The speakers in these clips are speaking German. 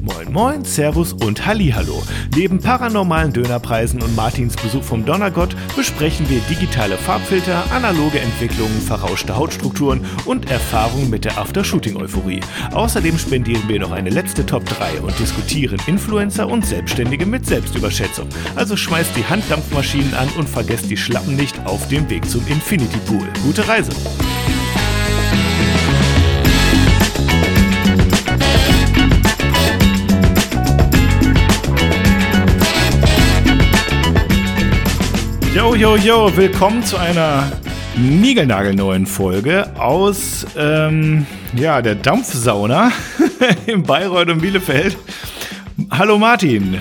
Moin Moin, Servus und Hallihallo. Neben paranormalen Dönerpreisen und Martins Besuch vom Donnergott besprechen wir digitale Farbfilter, analoge Entwicklungen, verrauschte Hautstrukturen und Erfahrungen mit der After-Shooting-Euphorie. Außerdem spendieren wir noch eine letzte Top 3 und diskutieren Influencer und Selbstständige mit Selbstüberschätzung. Also schmeißt die Handdampfmaschinen an und vergesst die Schlappen nicht auf dem Weg zum Infinity Pool. Gute Reise! Yo, yo, yo, willkommen zu einer niegelnagelneuen Folge aus ähm, ja, der Dampfsauna in Bayreuth und Bielefeld. Hallo Martin.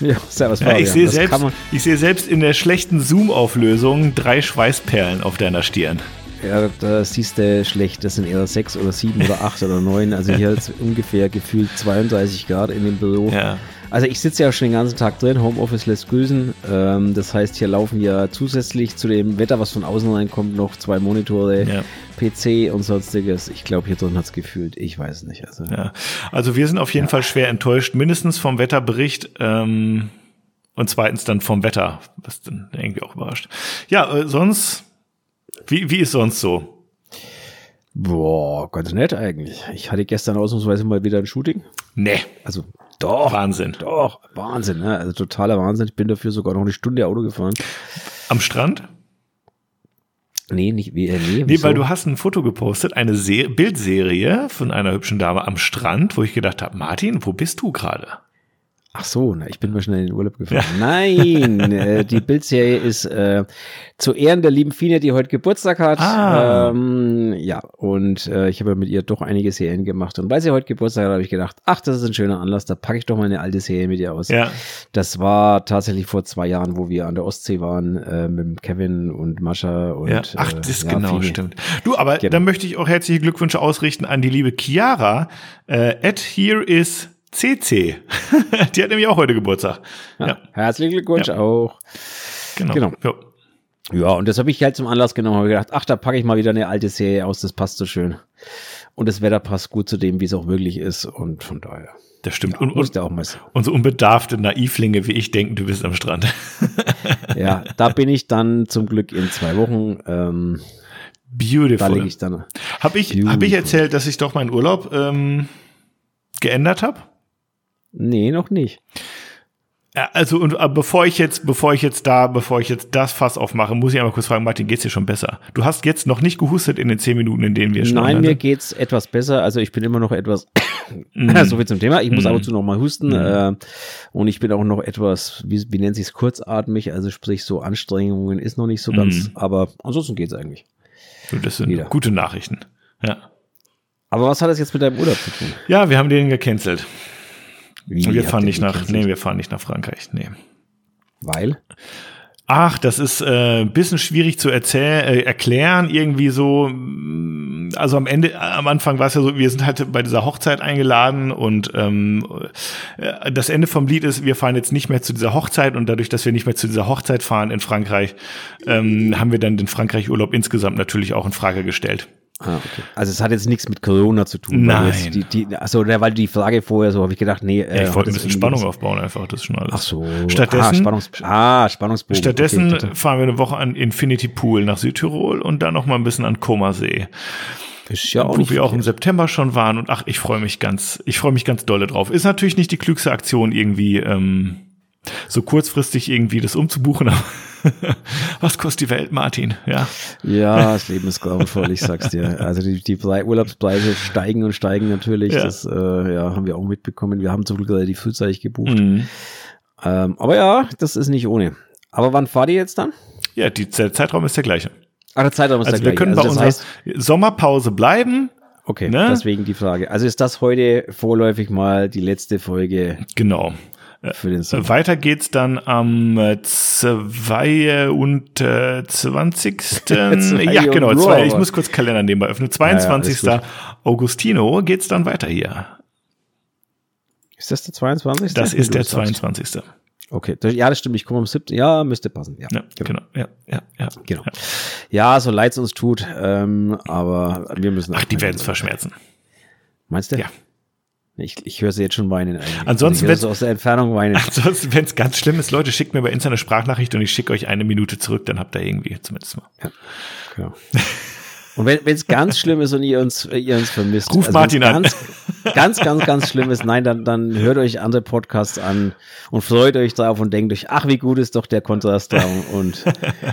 Ja, servus, ja, ich sehe selbst, seh selbst in der schlechten Zoom-Auflösung drei Schweißperlen auf deiner Stirn. Ja, da siehst du schlecht. Das sind eher sechs oder sieben oder acht oder neun. Also hier ist ungefähr gefühlt 32 Grad in dem Büro. Ja. Also ich sitze ja schon den ganzen Tag drin, Homeoffice lässt grüßen. Ähm, das heißt, hier laufen ja zusätzlich zu dem Wetter, was von außen reinkommt, noch zwei Monitore, ja. PC und sonstiges. Ich glaube, hier drin hat es gefühlt. Ich weiß nicht. Also, ja. also wir sind auf jeden ja. Fall schwer enttäuscht, mindestens vom Wetterbericht. Ähm, und zweitens dann vom Wetter, was dann irgendwie auch überrascht. Ja, äh, sonst, wie, wie ist sonst so? Boah, ganz nett eigentlich. Ich hatte gestern ausnahmsweise mal wieder ein Shooting. Nee. Also doch. Wahnsinn. Doch, Wahnsinn. Ne? Also totaler Wahnsinn. Ich bin dafür sogar noch eine Stunde Auto gefahren. Am Strand? Nee, nicht wie, äh, nee, nee, weil du hast ein Foto gepostet, eine Se Bildserie von einer hübschen Dame am Strand, wo ich gedacht habe, Martin, wo bist du gerade? Ach so, na, ich bin mal schnell in den Urlaub gefahren. Ja. Nein, äh, die Bildserie ist äh, zu Ehren der lieben Fine, die heute Geburtstag hat. Ah. Ähm, ja, und äh, ich habe mit ihr doch einige Serien gemacht. Und weil sie heute Geburtstag hat, habe ich gedacht, ach, das ist ein schöner Anlass, da packe ich doch mal eine alte Serie mit ihr aus. Ja. Das war tatsächlich vor zwei Jahren, wo wir an der Ostsee waren äh, mit Kevin und Mascha und. Ja. Ach, das ist äh, ja, genau, Fine. stimmt. Du, aber genau. dann möchte ich auch herzliche Glückwünsche ausrichten an die liebe Chiara. Äh, at here is CC. die hat nämlich auch heute Geburtstag. Ja. ja. Herzlichen Glückwunsch ja. auch. Genau. genau. Ja. ja, und das habe ich halt zum Anlass genommen und gedacht, ach, da packe ich mal wieder eine alte Serie aus, das passt so schön. Und das Wetter passt gut zu dem, wie es auch wirklich ist. Und von daher. Das stimmt. Ja, und, und, auch mal und so unbedarfte Naivlinge wie ich denken, du bist am Strand. ja, da bin ich dann zum Glück in zwei Wochen. Ähm, Beautiful. Da lege ich dann. Habe ich, hab ich erzählt, dass ich doch meinen Urlaub ähm, geändert habe? Nee, noch nicht. Also und äh, bevor ich jetzt, bevor ich jetzt da, bevor ich jetzt das Fass aufmache, muss ich einmal kurz fragen, Martin, geht's dir schon besser? Du hast jetzt noch nicht gehustet in den zehn Minuten, in denen wir schon. Nein, mir geht's etwas besser. Also ich bin immer noch etwas. mm. so viel zum Thema. Ich muss mm. ab und zu noch mal husten mm. äh, und ich bin auch noch etwas, wie, wie nennt sich's, kurzatmig. Also sprich so Anstrengungen ist noch nicht so ganz. Mm. Aber ansonsten geht's eigentlich. das sind Wieder. gute Nachrichten. Ja. Aber was hat das jetzt mit deinem Urlaub zu tun? Ja, wir haben den gecancelt. Wie wir fahren nicht nach, nee, wir fahren nicht nach Frankreich, nee. Weil? Ach, das ist äh, ein bisschen schwierig zu erzählen, äh, erklären, irgendwie so. Also am Ende, am Anfang war es ja so, wir sind halt bei dieser Hochzeit eingeladen und ähm, äh, das Ende vom Lied ist, wir fahren jetzt nicht mehr zu dieser Hochzeit und dadurch, dass wir nicht mehr zu dieser Hochzeit fahren in Frankreich, ähm, haben wir dann den Frankreich-Urlaub insgesamt natürlich auch in Frage gestellt. Ah, okay. Also es hat jetzt nichts mit Corona zu tun. Nein. Die, die, also weil die Frage vorher so habe ich gedacht, nee. Äh, ja, ich wollte ein bisschen Spannung aufbauen einfach, das ist schon alles. Ach so. Stattdessen, ah, Spannungs ah, Spannungsbogen. Stattdessen okay, fahren wir eine Woche an Infinity Pool nach Südtirol und dann noch mal ein bisschen an Komasee. Ist ja auch wo wir auch im September schon waren und ach, ich freue mich ganz, ich freue mich ganz dolle drauf. Ist natürlich nicht die klügste Aktion irgendwie ähm, so kurzfristig irgendwie das umzubuchen, aber Was kostet die Welt, Martin? Ja. Ja, das Leben ist grauenvoll, ich sag's dir. Also die, die Urlaubspreise steigen und steigen natürlich. Ja. Das äh, ja, haben wir auch mitbekommen. Wir haben zum Glück relativ frühzeitig gebucht. Mhm. Ähm, aber ja, das ist nicht ohne. Aber wann fahrt ihr jetzt dann? Ja, die, der Zeitraum ist der gleiche. Ah, der Zeitraum ist also der gleiche. Wir können also bei unserer heißt, Sommerpause bleiben. Okay, ne? deswegen die Frage. Also ist das heute vorläufig mal die letzte Folge? Genau. Für den Sommer. Weiter geht's dann am 22. ja, genau. Zwei, ich muss kurz Kalender nebenbei öffnen. 22. Ja, ja, Augustino geht's dann weiter hier. Ist das der 22.? Das ist der 22. Okay, ja, das stimmt. Ich komme am 7. Ja, müsste passen. Ja, ja genau. genau. Ja, ja, ja. Genau. Ja, so leid es uns tut, ähm, aber wir müssen. Ach, die werden es verschmerzen. Meinst du? Ja. Ich, ich höre sie jetzt schon weinen. Eigentlich. Ansonsten, wenn aus der Entfernung weinen. Ansonsten, wenn es ganz schlimm ist, Leute, schickt mir bei Insta eine Sprachnachricht und ich schicke euch eine Minute zurück, dann habt ihr irgendwie zumindest mal. Ja, genau. Und wenn es ganz schlimm ist und ihr uns, ihr uns vermisst, Ruf also Martin ganz, an. Ganz, ganz, ganz schlimm ist, nein, dann, dann hört euch andere Podcasts an und freut euch drauf und denkt euch, ach, wie gut ist doch der Kontrast da. Und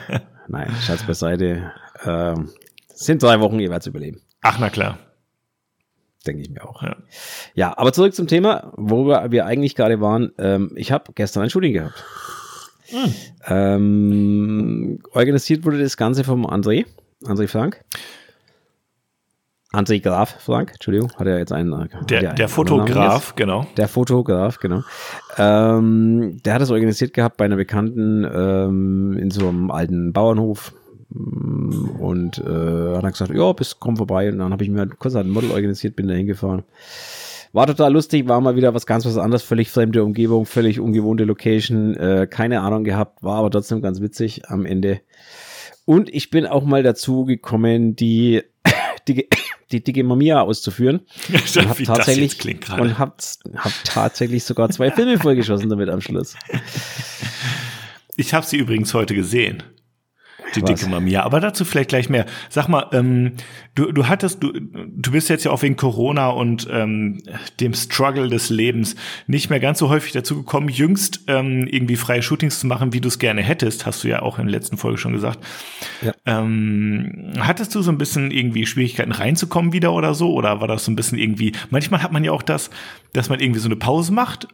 nein, Schatz beiseite. Ähm, sind drei Wochen jeweils überleben. Ach, na klar. Denke ich mir auch. Ja. ja, aber zurück zum Thema, worüber wir eigentlich gerade waren. Ähm, ich habe gestern ein Shooting gehabt. Hm. Ähm, organisiert wurde das Ganze vom André, André Frank. André Graf Frank, Entschuldigung, hat er jetzt einen. Äh, der, der Fotograf, genau. Der Fotograf, genau. Ähm, der hat es organisiert gehabt bei einer Bekannten ähm, in so einem alten Bauernhof und äh, hat dann gesagt, ja, bis komm vorbei. Und dann habe ich mir kurz ein Model organisiert, bin da hingefahren. War total lustig, war mal wieder was ganz was anderes, völlig fremde Umgebung, völlig ungewohnte Location, äh, keine Ahnung gehabt, war aber trotzdem ganz witzig am Ende. Und ich bin auch mal dazu gekommen, die, die, die dicke Mamiya auszuführen. Und hab tatsächlich, und hab, hab tatsächlich sogar zwei Filme vollgeschossen damit am Schluss. Ich habe sie übrigens heute gesehen. Die dicke Mami, ja, aber dazu vielleicht gleich mehr. Sag mal, ähm, du, du hattest, du, du bist jetzt ja auch wegen Corona und ähm, dem Struggle des Lebens nicht mehr ganz so häufig dazu gekommen, jüngst ähm, irgendwie freie Shootings zu machen, wie du es gerne hättest, hast du ja auch in der letzten Folge schon gesagt. Ja. Ähm, hattest du so ein bisschen irgendwie Schwierigkeiten reinzukommen wieder oder so? Oder war das so ein bisschen irgendwie, manchmal hat man ja auch das, dass man irgendwie so eine Pause macht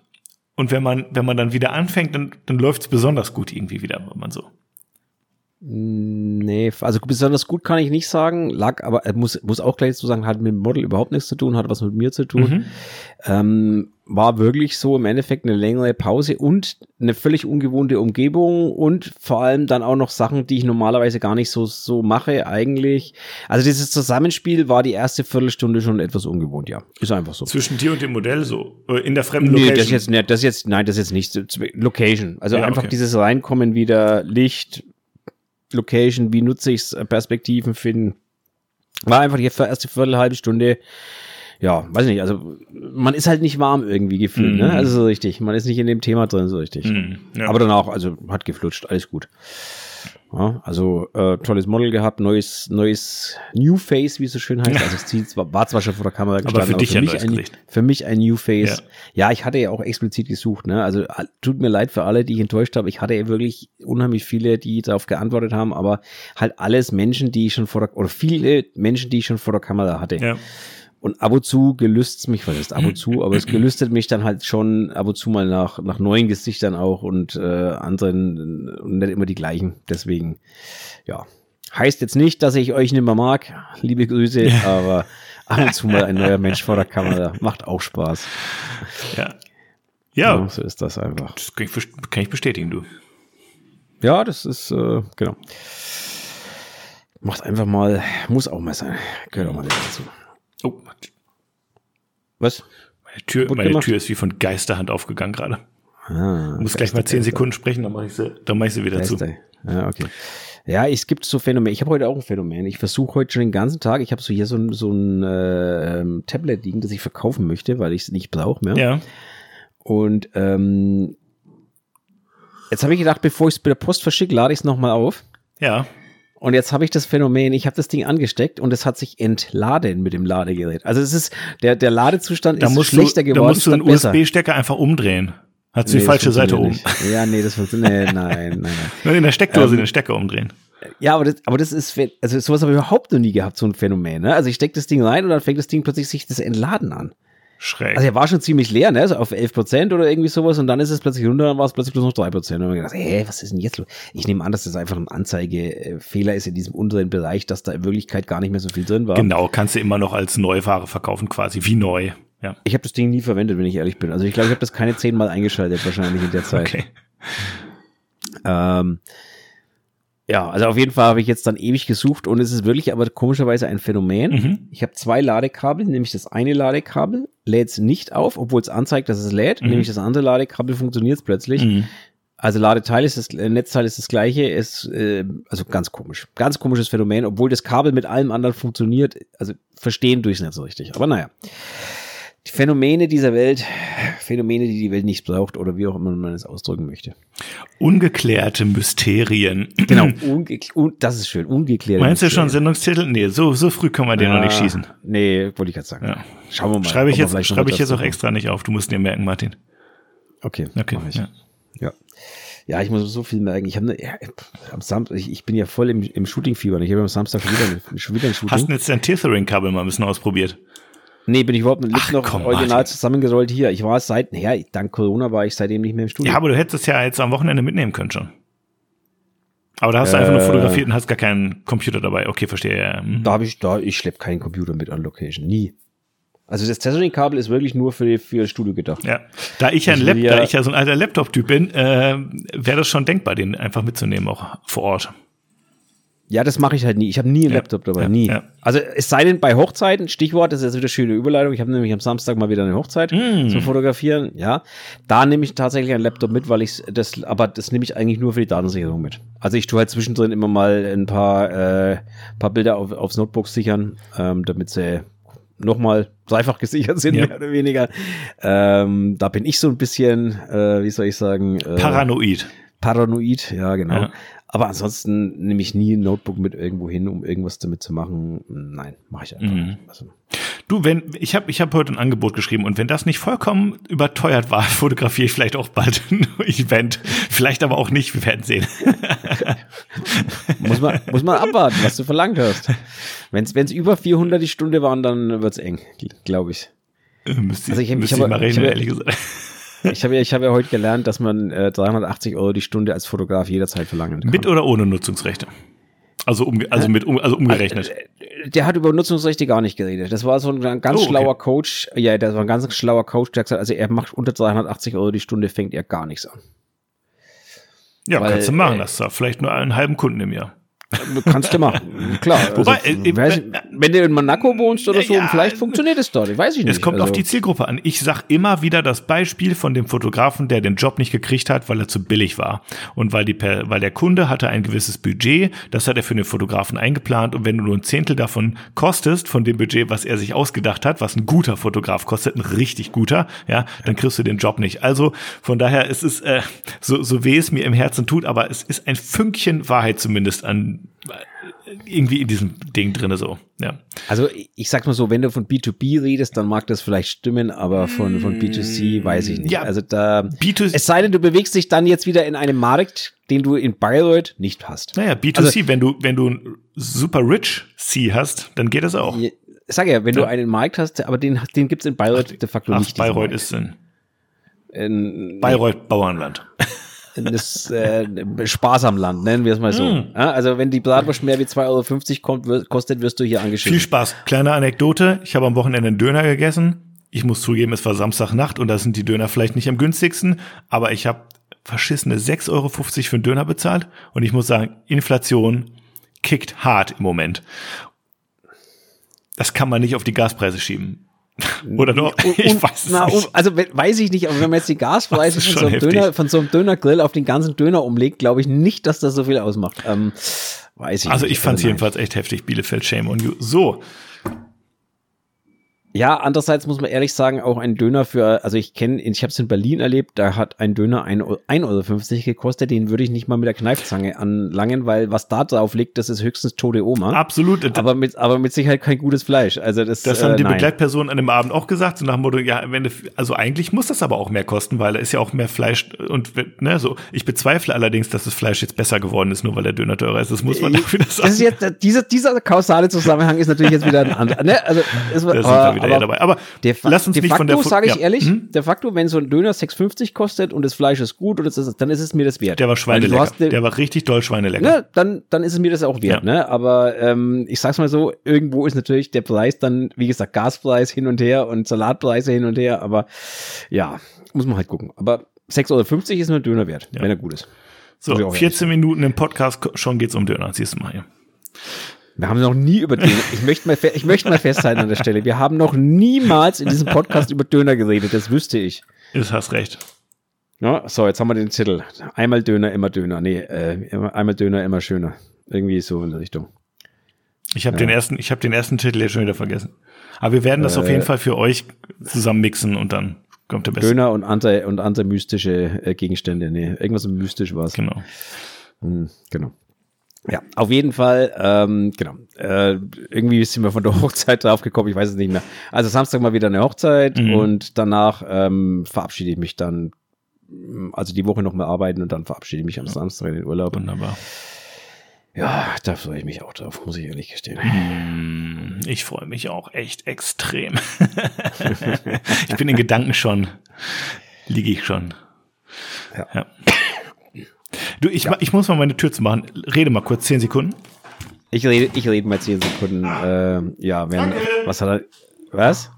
und wenn man, wenn man dann wieder anfängt, dann, dann läuft es besonders gut irgendwie wieder, wenn man so. Nee, also besonders gut kann ich nicht sagen, lag aber, er muss, muss auch gleich zu sagen, hat mit dem Model überhaupt nichts zu tun, hat was mit mir zu tun. Mhm. Ähm, war wirklich so im Endeffekt eine längere Pause und eine völlig ungewohnte Umgebung und vor allem dann auch noch Sachen, die ich normalerweise gar nicht so, so mache eigentlich. Also dieses Zusammenspiel war die erste Viertelstunde schon etwas ungewohnt, ja. Ist einfach so. Zwischen dir und dem Modell so, äh, in der fremden Location? Nee, das jetzt, nee, das jetzt, nein, das jetzt nicht. Location. Also ja, einfach okay. dieses Reinkommen wieder, Licht, Location, wie nutze ich es, äh, Perspektiven finden. War einfach die erste Viertel, halbe Stunde, ja, weiß nicht, also man ist halt nicht warm irgendwie gefühlt, mm. ne? Mhm. Also so richtig. Man ist nicht in dem Thema drin, so richtig. Mm, ja. Aber danach, also hat geflutscht, alles gut. Ja, also äh, tolles Model gehabt, neues, neues New Face, wie es so schön heißt. Also es zieht, war zwar schon vor der Kamera gestanden, aber für, dich aber für, mich, ein, für mich ein New Face. Ja. ja. ich hatte ja auch explizit gesucht. Ne? Also tut mir leid für alle, die ich enttäuscht habe. Ich hatte ja wirklich unheimlich viele, die darauf geantwortet haben, aber halt alles Menschen, die ich schon vor der, oder viele Menschen, die ich schon vor der Kamera hatte. Ja. Und ab und zu gelüstet mich, was ist ab und zu, aber es gelüstet mich dann halt schon ab und zu mal nach, nach neuen Gesichtern auch und äh, anderen und nicht immer die gleichen. Deswegen, ja. Heißt jetzt nicht, dass ich euch nicht mehr mag, liebe Grüße, aber ab und zu mal ein neuer Mensch vor der Kamera macht auch Spaß. Ja. Ja. ja so ist das einfach. Das kann ich, kann ich bestätigen, du. Ja, das ist, äh, genau. Macht einfach mal, muss auch mal sein. Gehört auch mal dazu. Oh. Was? Meine Tür, meine Tür ist wie von Geisterhand aufgegangen gerade. Ah, muss gleich mal zehn Sekunden sprechen, dann mache ich sie, dann mache ich sie wieder Geister. zu. Ja, okay. Ja, es gibt so Phänomene. Ich habe heute auch ein Phänomen. Ich versuche heute schon den ganzen Tag. Ich habe so hier so ein, so ein äh, Tablet liegen, das ich verkaufen möchte, weil ich es nicht brauche mehr. Ja. Und ähm, jetzt habe ich gedacht, bevor ich es bei der Post verschicke, lade ich es nochmal auf. Ja. Und jetzt habe ich das Phänomen, ich habe das Ding angesteckt und es hat sich entladen mit dem Ladegerät. Also es ist, der, der Ladezustand da ist schlechter du, geworden. Da musst du einen USB-Stecker einfach umdrehen. Hat nee, die falsche Seite oben. Ja, nee, das funktioniert. Nee, nein, nein, nein. In der Steckdose ähm, den Stecker umdrehen. Ja, aber das, aber das ist, also sowas habe ich überhaupt noch nie gehabt, so ein Phänomen. Ne? Also ich stecke das Ding rein und dann fängt das Ding plötzlich sich das Entladen an. Schräg. Also er war schon ziemlich leer, ne? So auf 11 Prozent oder irgendwie sowas und dann ist es plötzlich runter, dann war es plötzlich bloß noch 3 Prozent. Und dann gedacht, hä, was ist denn jetzt los? Ich nehme an, dass das einfach ein Anzeigefehler ist in diesem unteren Bereich, dass da in Wirklichkeit gar nicht mehr so viel drin war. Genau, kannst du immer noch als Neuware verkaufen, quasi wie neu. Ja. Ich habe das Ding nie verwendet, wenn ich ehrlich bin. Also ich glaube, ich habe das keine zehnmal eingeschaltet wahrscheinlich in der Zeit. Okay. Ähm, ja, also auf jeden Fall habe ich jetzt dann ewig gesucht und es ist wirklich aber komischerweise ein Phänomen. Mhm. Ich habe zwei Ladekabel, nämlich das eine Ladekabel lädt es nicht auf, obwohl es anzeigt, dass es lädt, mhm. nämlich das andere Ladekabel funktioniert plötzlich. Mhm. Also Ladeteil ist das äh, Netzteil ist das gleiche, ist äh, also ganz komisch, ganz komisches Phänomen, obwohl das Kabel mit allem anderen funktioniert. Also verstehen durch nicht so richtig. Aber naja. die Phänomene dieser Welt, Phänomene, die die Welt nicht braucht oder wie auch immer man es ausdrücken möchte. Ungeklärte Mysterien. Genau, unge un das ist schön, ungeklärte Meinst du schon Sendungstitel? Nee, so, so früh können wir den noch nicht schießen. Nee, wollte ich gerade sagen. Ja. Schauen wir mal. Schreibe ich jetzt, schreibe ich jetzt auch extra nicht auf. Du musst dir merken, Martin. Okay, okay. Ich. Ja. ja. Ja, ich muss so viel merken. Ich habe ne, ja, am Samstag, ich, ich, bin ja voll im, im Shooting-Fieber. Ich habe am Samstag schon wieder, schon wieder ein Shooting. Hast du jetzt dein Tethering-Kabel mal ein bisschen ausprobiert? Nee, bin ich überhaupt nicht Ach, noch komm, original Martin. zusammengerollt hier. Ich war seit, naja, dank Corona war ich seitdem nicht mehr im Studio. Ja, aber du hättest es ja jetzt am Wochenende mitnehmen können schon. Aber da hast du einfach nur äh. fotografiert und hast gar keinen Computer dabei. Okay, verstehe. Ja. Mhm. Da habe ich, da, ich schlepp keinen Computer mit an Location. Nie. Also das Tethering-Kabel ist wirklich nur für, für das Studio gedacht. Ja. Da ich ja ein Lap, ja, da ich ja so ein alter Laptop-Typ bin, äh, wäre das schon denkbar, den einfach mitzunehmen, auch vor Ort. Ja, das mache ich halt nie. Ich habe nie einen ja, Laptop dabei, ja, nie. Ja. Also es sei denn bei Hochzeiten, Stichwort, das ist jetzt wieder schöne Überleitung. Ich habe nämlich am Samstag mal wieder eine Hochzeit mm. zum Fotografieren. Ja, da nehme ich tatsächlich einen Laptop mit, weil ich das, aber das nehme ich eigentlich nur für die Datensicherung mit. Also ich tue halt zwischendrin immer mal ein paar, äh, paar Bilder auf, aufs Notebook sichern, ähm, damit sie nochmal dreifach gesichert sind, ja. mehr oder weniger. Ähm, da bin ich so ein bisschen, äh, wie soll ich sagen, äh, paranoid. Paranoid, ja, genau. Ja. Aber ansonsten nehme ich nie ein Notebook mit irgendwo hin, um irgendwas damit zu machen. Nein, mache ich einfach mhm. nicht. Also. Du, wenn ich habe ich hab heute ein Angebot geschrieben und wenn das nicht vollkommen überteuert war, fotografiere ich vielleicht auch bald ein Event. Vielleicht aber auch nicht, wir werden sehen. muss, man, muss man abwarten, was du verlangt hast. Wenn es über 400 die Stunde waren, dann wird es eng, glaube ich. Müsste, also ich, ich, ich, mal rechnen, ehrlich gesagt. Ich habe ja, ich hab ja heute gelernt, dass man äh, 380 Euro die Stunde als Fotograf jederzeit verlangen kann. Mit oder ohne Nutzungsrechte? Also, um, also, mit, um, also umgerechnet. Äh, der hat über Nutzungsrechte gar nicht geredet. Das war so ein ganz oh, okay. schlauer Coach. Ja, das war ein ganz schlauer Coach, der hat gesagt, also er macht unter 380 Euro die Stunde, fängt er gar nichts an. Ja, Weil, kannst du machen. Äh, das ist vielleicht nur einen halben Kunden im Jahr. Kannst du machen, klar. Wobei, also, äh, weiß, wenn du in Monaco wohnst oder so, ja, vielleicht funktioniert es dort, weiß ich nicht. Es kommt also. auf die Zielgruppe an. Ich sag immer wieder das Beispiel von dem Fotografen, der den Job nicht gekriegt hat, weil er zu billig war. Und weil, die, weil der Kunde hatte ein gewisses Budget, das hat er für den Fotografen eingeplant. Und wenn du nur ein Zehntel davon kostest, von dem Budget, was er sich ausgedacht hat, was ein guter Fotograf kostet, ein richtig guter, ja, dann kriegst du den Job nicht. Also von daher, es ist äh, so, so weh es mir im Herzen tut, aber es ist ein Fünkchen Wahrheit zumindest an irgendwie in diesem Ding drinne so, ja. Also ich sag mal so, wenn du von B2B redest, dann mag das vielleicht stimmen, aber von, von B2C weiß ich nicht. Ja, also da, B2C, es sei denn, du bewegst dich dann jetzt wieder in einem Markt, den du in Bayreuth nicht hast. Naja, B2C, also, wenn du, wenn du super rich C hast, dann geht das auch. Sag ja, wenn ja. du einen Markt hast, aber den, den gibt's in Bayreuth ach, de facto ach, nicht. Bayreuth ist in, in Bayreuth Bauernland. Das äh, Sparsamland, nennen wir es mal so. Mm. Ja, also wenn die Bratwurst mehr wie 2,50 Euro kommt, kostet, wirst du hier angeschrieben. Viel Spaß. Kleine Anekdote. Ich habe am Wochenende einen Döner gegessen. Ich muss zugeben, es war Samstagnacht und da sind die Döner vielleicht nicht am günstigsten, aber ich habe verschissene 6,50 Euro für einen Döner bezahlt und ich muss sagen, Inflation kickt hart im Moment. Das kann man nicht auf die Gaspreise schieben. Oder doch? ich weiß es na, nicht. Also weiß ich nicht, aber wenn man jetzt die Gaspreise von so, einem Döner, von so einem Dönergrill auf den ganzen Döner umlegt, glaube ich nicht, dass das so viel ausmacht. Ähm, weiß ich also nicht. ich fand es also jedenfalls echt heftig, Bielefeld Shame on you. So, ja, andererseits muss man ehrlich sagen, auch ein Döner für, also ich kenne, ich habe es in Berlin erlebt, da hat ein Döner 1,50 Euro gekostet, den würde ich nicht mal mit der Kneifzange anlangen, weil was da drauf liegt, das ist höchstens tote Oma. Absolut. Aber mit, aber mit Sicherheit kein gutes Fleisch. Also das, das haben äh, die. Begleitpersonen an dem Abend auch gesagt, so nach dem Motto, ja, wenn du, also eigentlich muss das aber auch mehr kosten, weil da ist ja auch mehr Fleisch und, ne, so. Ich bezweifle allerdings, dass das Fleisch jetzt besser geworden ist, nur weil der Döner teurer ist. Das muss man auch wieder sagen. Das ist jetzt, dieser, dieser kausale Zusammenhang ist natürlich jetzt wieder ein anderer, ne, also, es, wieder aber, dabei. Aber de lass uns de nicht facto, von der sage ich ja. ehrlich, hm? de facto, wenn so ein Döner 6,50 kostet und das Fleisch ist gut und ist, dann ist es mir das wert. Der war schweinelecker. De, der war richtig doll schweinelecker. Ne, dann, dann ist es mir das auch wert. Ja. Ne? Aber ähm, ich sag's mal so, irgendwo ist natürlich der Preis dann, wie gesagt, Gaspreis hin und her und Salatpreise hin und her. Aber ja, muss man halt gucken. Aber 6,50 Euro ist nur ein Döner wert, ja. wenn er gut ist. So, 14 Minuten im Podcast, schon geht's um Döner. Siehst du mal hier. Wir haben noch nie über Döner. Ich möchte mal, ich möchte mal festhalten an der Stelle. Wir haben noch niemals in diesem Podcast über Döner geredet. Das wüsste ich. Du hast recht. Ja, so, jetzt haben wir den Titel. Einmal Döner, immer Döner. Nee, äh, einmal Döner, immer schöner. Irgendwie so in der Richtung. Ich habe ja. den ersten, ich habe den ersten Titel jetzt schon wieder vergessen. Aber wir werden das äh, auf jeden Fall für euch zusammen mixen und dann kommt der beste. Döner und andere und andere mystische äh, Gegenstände. Nee, irgendwas mystisch war es. Genau. Hm, genau. Ja, auf jeden Fall, ähm, genau. Äh, irgendwie sind wir von der Hochzeit drauf gekommen, ich weiß es nicht mehr. Also Samstag mal wieder eine Hochzeit mhm. und danach ähm, verabschiede ich mich dann, also die Woche noch mal arbeiten und dann verabschiede ich mich am ja. Samstag in den Urlaub. Wunderbar. Ja, da freue ich mich auch drauf, muss ich ehrlich gestehen. Hm, ich freue mich auch echt extrem. ich bin in Gedanken schon, liege ich schon. Ja. ja. Du, ich, ja. ich muss mal meine Tür zu machen. Rede mal kurz, zehn Sekunden. Ich rede, ich rede mal zehn Sekunden. Äh, ja, wenn, Danke. was hat er, was?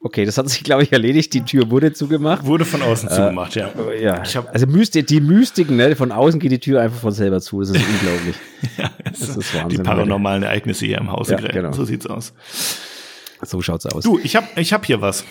Okay, das hat sich, glaube ich, erledigt. Die Tür wurde zugemacht. Wurde von außen äh, zugemacht, ja. ja. also Mysti die Mystiken, ne? von außen geht die Tür einfach von selber zu. Das ist unglaublich. ja, das, das ist Wahnsinn. Die paranormalen Ereignisse hier im Haus. Ja, genau. So sieht's aus. So schaut's aus. Du, ich habe ich hab hier was.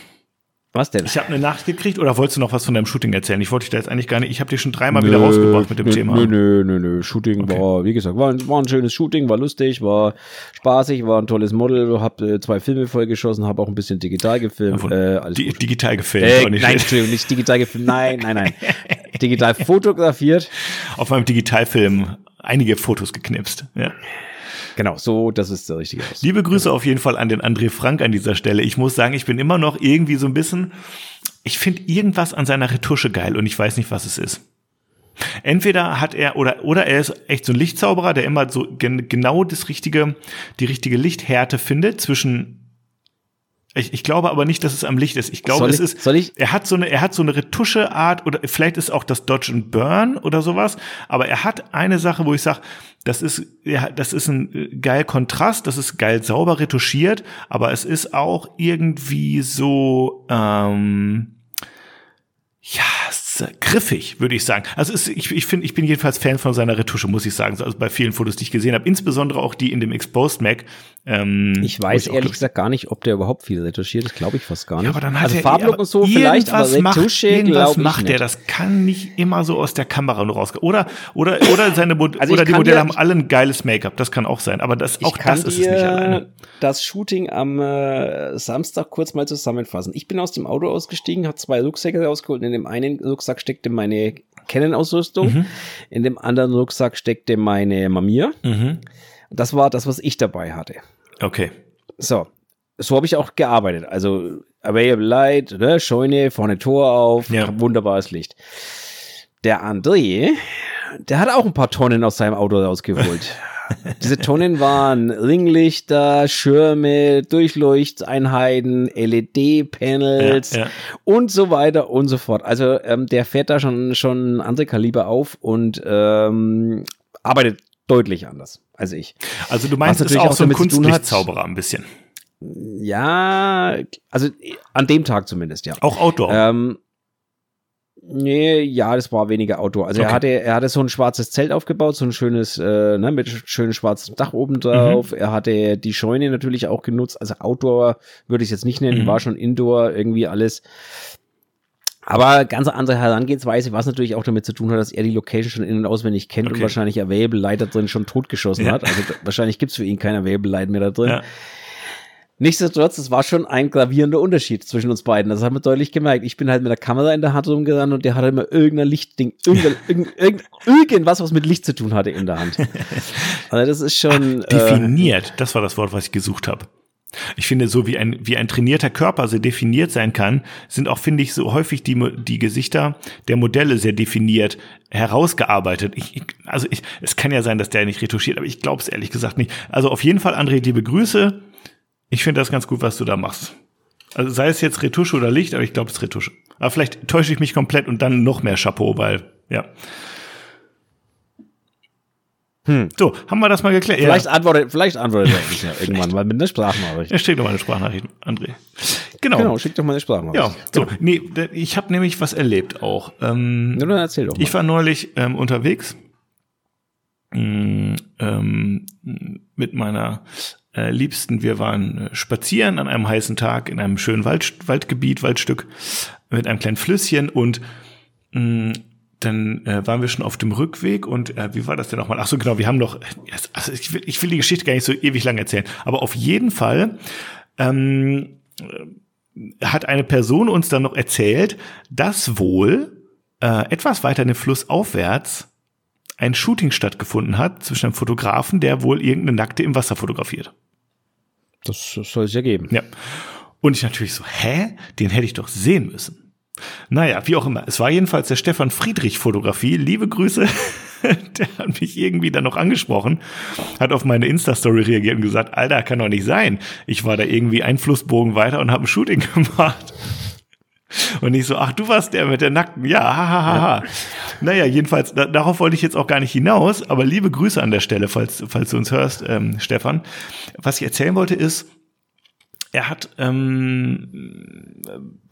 Was denn? Ich habe eine Nachricht gekriegt oder wolltest du noch was von deinem Shooting erzählen? Ich wollte dich da jetzt eigentlich gar nicht. Ich habe dich schon dreimal nö, wieder rausgebracht mit dem nö, Thema. Nö, nö, nö, nö. Shooting okay. war, wie gesagt, war, war ein schönes Shooting, war lustig, war spaßig, war ein tolles Model, habe äh, zwei Filme vollgeschossen, habe auch ein bisschen digital gefilmt. Äh, Di digital gefilmt. Äh, nein, Entschuldigung, nicht digital gefilmt. Nein, nein, nein. digital fotografiert. Auf meinem Digitalfilm einige Fotos geknipst. Ja. Genau, so, das ist der richtige Ausdruck. Liebe Grüße auf jeden Fall an den André Frank an dieser Stelle. Ich muss sagen, ich bin immer noch irgendwie so ein bisschen, ich finde irgendwas an seiner Retusche geil und ich weiß nicht, was es ist. Entweder hat er oder oder er ist echt so ein Lichtzauberer, der immer so gen, genau das richtige die richtige Lichthärte findet zwischen ich, ich glaube aber nicht, dass es am Licht ist. Ich glaube, soll es ich, ist. Soll ich? Er hat so eine, er hat so eine Retuscheart oder vielleicht ist auch das Dodge and Burn oder sowas. Aber er hat eine Sache, wo ich sage, das ist, ja, das ist ein äh, geil Kontrast, das ist geil sauber retuschiert, aber es ist auch irgendwie so. Ähm, ja, griffig, würde ich sagen. Also ist, ich, ich finde, ich bin jedenfalls Fan von seiner Retusche, muss ich sagen. Also bei vielen Fotos, die ich gesehen habe, insbesondere auch die in dem Exposed Mac. Ähm, ich weiß ich ehrlich gesagt gar nicht, ob der überhaupt viel retuschiert. Das glaube ich fast gar nicht. Ja, aber dann hat also Farblook und so vielleicht, aber Retusche macht, macht der. Das kann nicht immer so aus der Kamera nur rausgehen. Oder oder oder seine Mod also oder die Modelle haben alle ein geiles Make-up. Das kann auch sein. Aber das auch das ist es nicht alleine. Das Shooting am äh, Samstag kurz mal zusammenfassen. Ich bin aus dem Auto ausgestiegen, habe zwei Rucksäcke rausgeholt. In dem einen Rucksack steckte meine Canon-Ausrüstung, mhm. in dem anderen Rucksack steckte meine Mamiya. Mhm. Das war das, was ich dabei hatte. Okay. So, so habe ich auch gearbeitet. Also Available Light, ne, Scheune, vorne Tor auf, ja. wunderbares Licht. Der André, der hat auch ein paar Tonnen aus seinem Auto rausgeholt. Diese Tonnen waren Ringlichter, Schirme, Durchleuchteinheiten, LED-Panels ja, ja. und so weiter und so fort. Also ähm, der fährt da schon, schon andere Kaliber auf und ähm, arbeitet deutlich anders als ich. Also du meinst, natürlich auch so ein Kunstlichtzauberer ein bisschen. Ja, also an dem Tag zumindest, ja. Auch Outdoor. Ähm, Nee, ja, das war weniger Outdoor. Also okay. er hatte, er hatte so ein schwarzes Zelt aufgebaut, so ein schönes, äh, ne, mit schönem schwarzem Dach oben drauf. Mhm. Er hatte die Scheune natürlich auch genutzt. Also Outdoor würde ich es jetzt nicht nennen, mhm. war schon Indoor, irgendwie alles. Aber ganz andere Herangehensweise, was natürlich auch damit zu tun hat, dass er die Location schon in- und auswendig kennt okay. und wahrscheinlich Available Light da drin schon totgeschossen ja. hat. Also wahrscheinlich gibt's für ihn kein Available Light mehr da drin. Ja. Nichtsdestotrotz, es war schon ein gravierender Unterschied zwischen uns beiden. Das haben wir deutlich gemerkt. Ich bin halt mit der Kamera in der Hand rumgerannt und der hatte immer irgendein Lichtding, irgendein, irgend, irgendwas, was mit Licht zu tun hatte in der Hand. Also das ist schon. Ach, definiert, äh, das war das Wort, was ich gesucht habe. Ich finde, so wie ein, wie ein trainierter Körper sehr definiert sein kann, sind auch, finde ich, so häufig die, die Gesichter der Modelle sehr definiert herausgearbeitet. Ich, also ich, es kann ja sein, dass der nicht retuschiert, aber ich glaube es ehrlich gesagt nicht. Also auf jeden Fall, André, liebe Grüße. Ich finde das ganz gut, was du da machst. Also sei es jetzt Retusche oder Licht, aber ich glaube, es ist Retusche. Aber vielleicht täusche ich mich komplett und dann noch mehr Chapeau, weil, ja. Hm. So, haben wir das mal geklärt. Vielleicht ja. antwortet, vielleicht antwortet er ja irgendwann mal mit einer Sprachnachricht. Ja, schick doch mal eine Sprachnachricht, André. Genau. Genau, schick doch mal eine Sprachnachricht. Ja, so, genau. nee, ich habe nämlich was erlebt auch. Ähm, ja, dann erzähl doch mal. Ich war neulich ähm, unterwegs mm, ähm, mit meiner äh, liebsten. Wir waren äh, spazieren an einem heißen Tag in einem schönen Wald, Waldgebiet, Waldstück mit einem kleinen Flüsschen und mh, mm, dann äh, waren wir schon auf dem Rückweg und äh, wie war das denn nochmal? Ach so, genau, wir haben noch, also ich will, ich will die Geschichte gar nicht so ewig lang erzählen, aber auf jeden Fall ähm, hat eine Person uns dann noch erzählt, dass wohl äh, etwas weiter den Fluss aufwärts ein Shooting stattgefunden hat zwischen einem Fotografen, der wohl irgendeine Nackte im Wasser fotografiert. Das, soll es ja geben. Ja. Und ich natürlich so, hä? Den hätte ich doch sehen müssen. Naja, wie auch immer. Es war jedenfalls der Stefan Friedrich Fotografie. Liebe Grüße. der hat mich irgendwie dann noch angesprochen, hat auf meine Insta-Story reagiert und gesagt, Alter, kann doch nicht sein. Ich war da irgendwie ein Flussbogen weiter und habe ein Shooting gemacht. Und ich so, ach, du warst der mit der nackten, ja, ha, ha, ha, ha. Naja, jedenfalls, da, darauf wollte ich jetzt auch gar nicht hinaus, aber liebe Grüße an der Stelle, falls, falls du uns hörst, ähm, Stefan. Was ich erzählen wollte ist, er hat, ähm,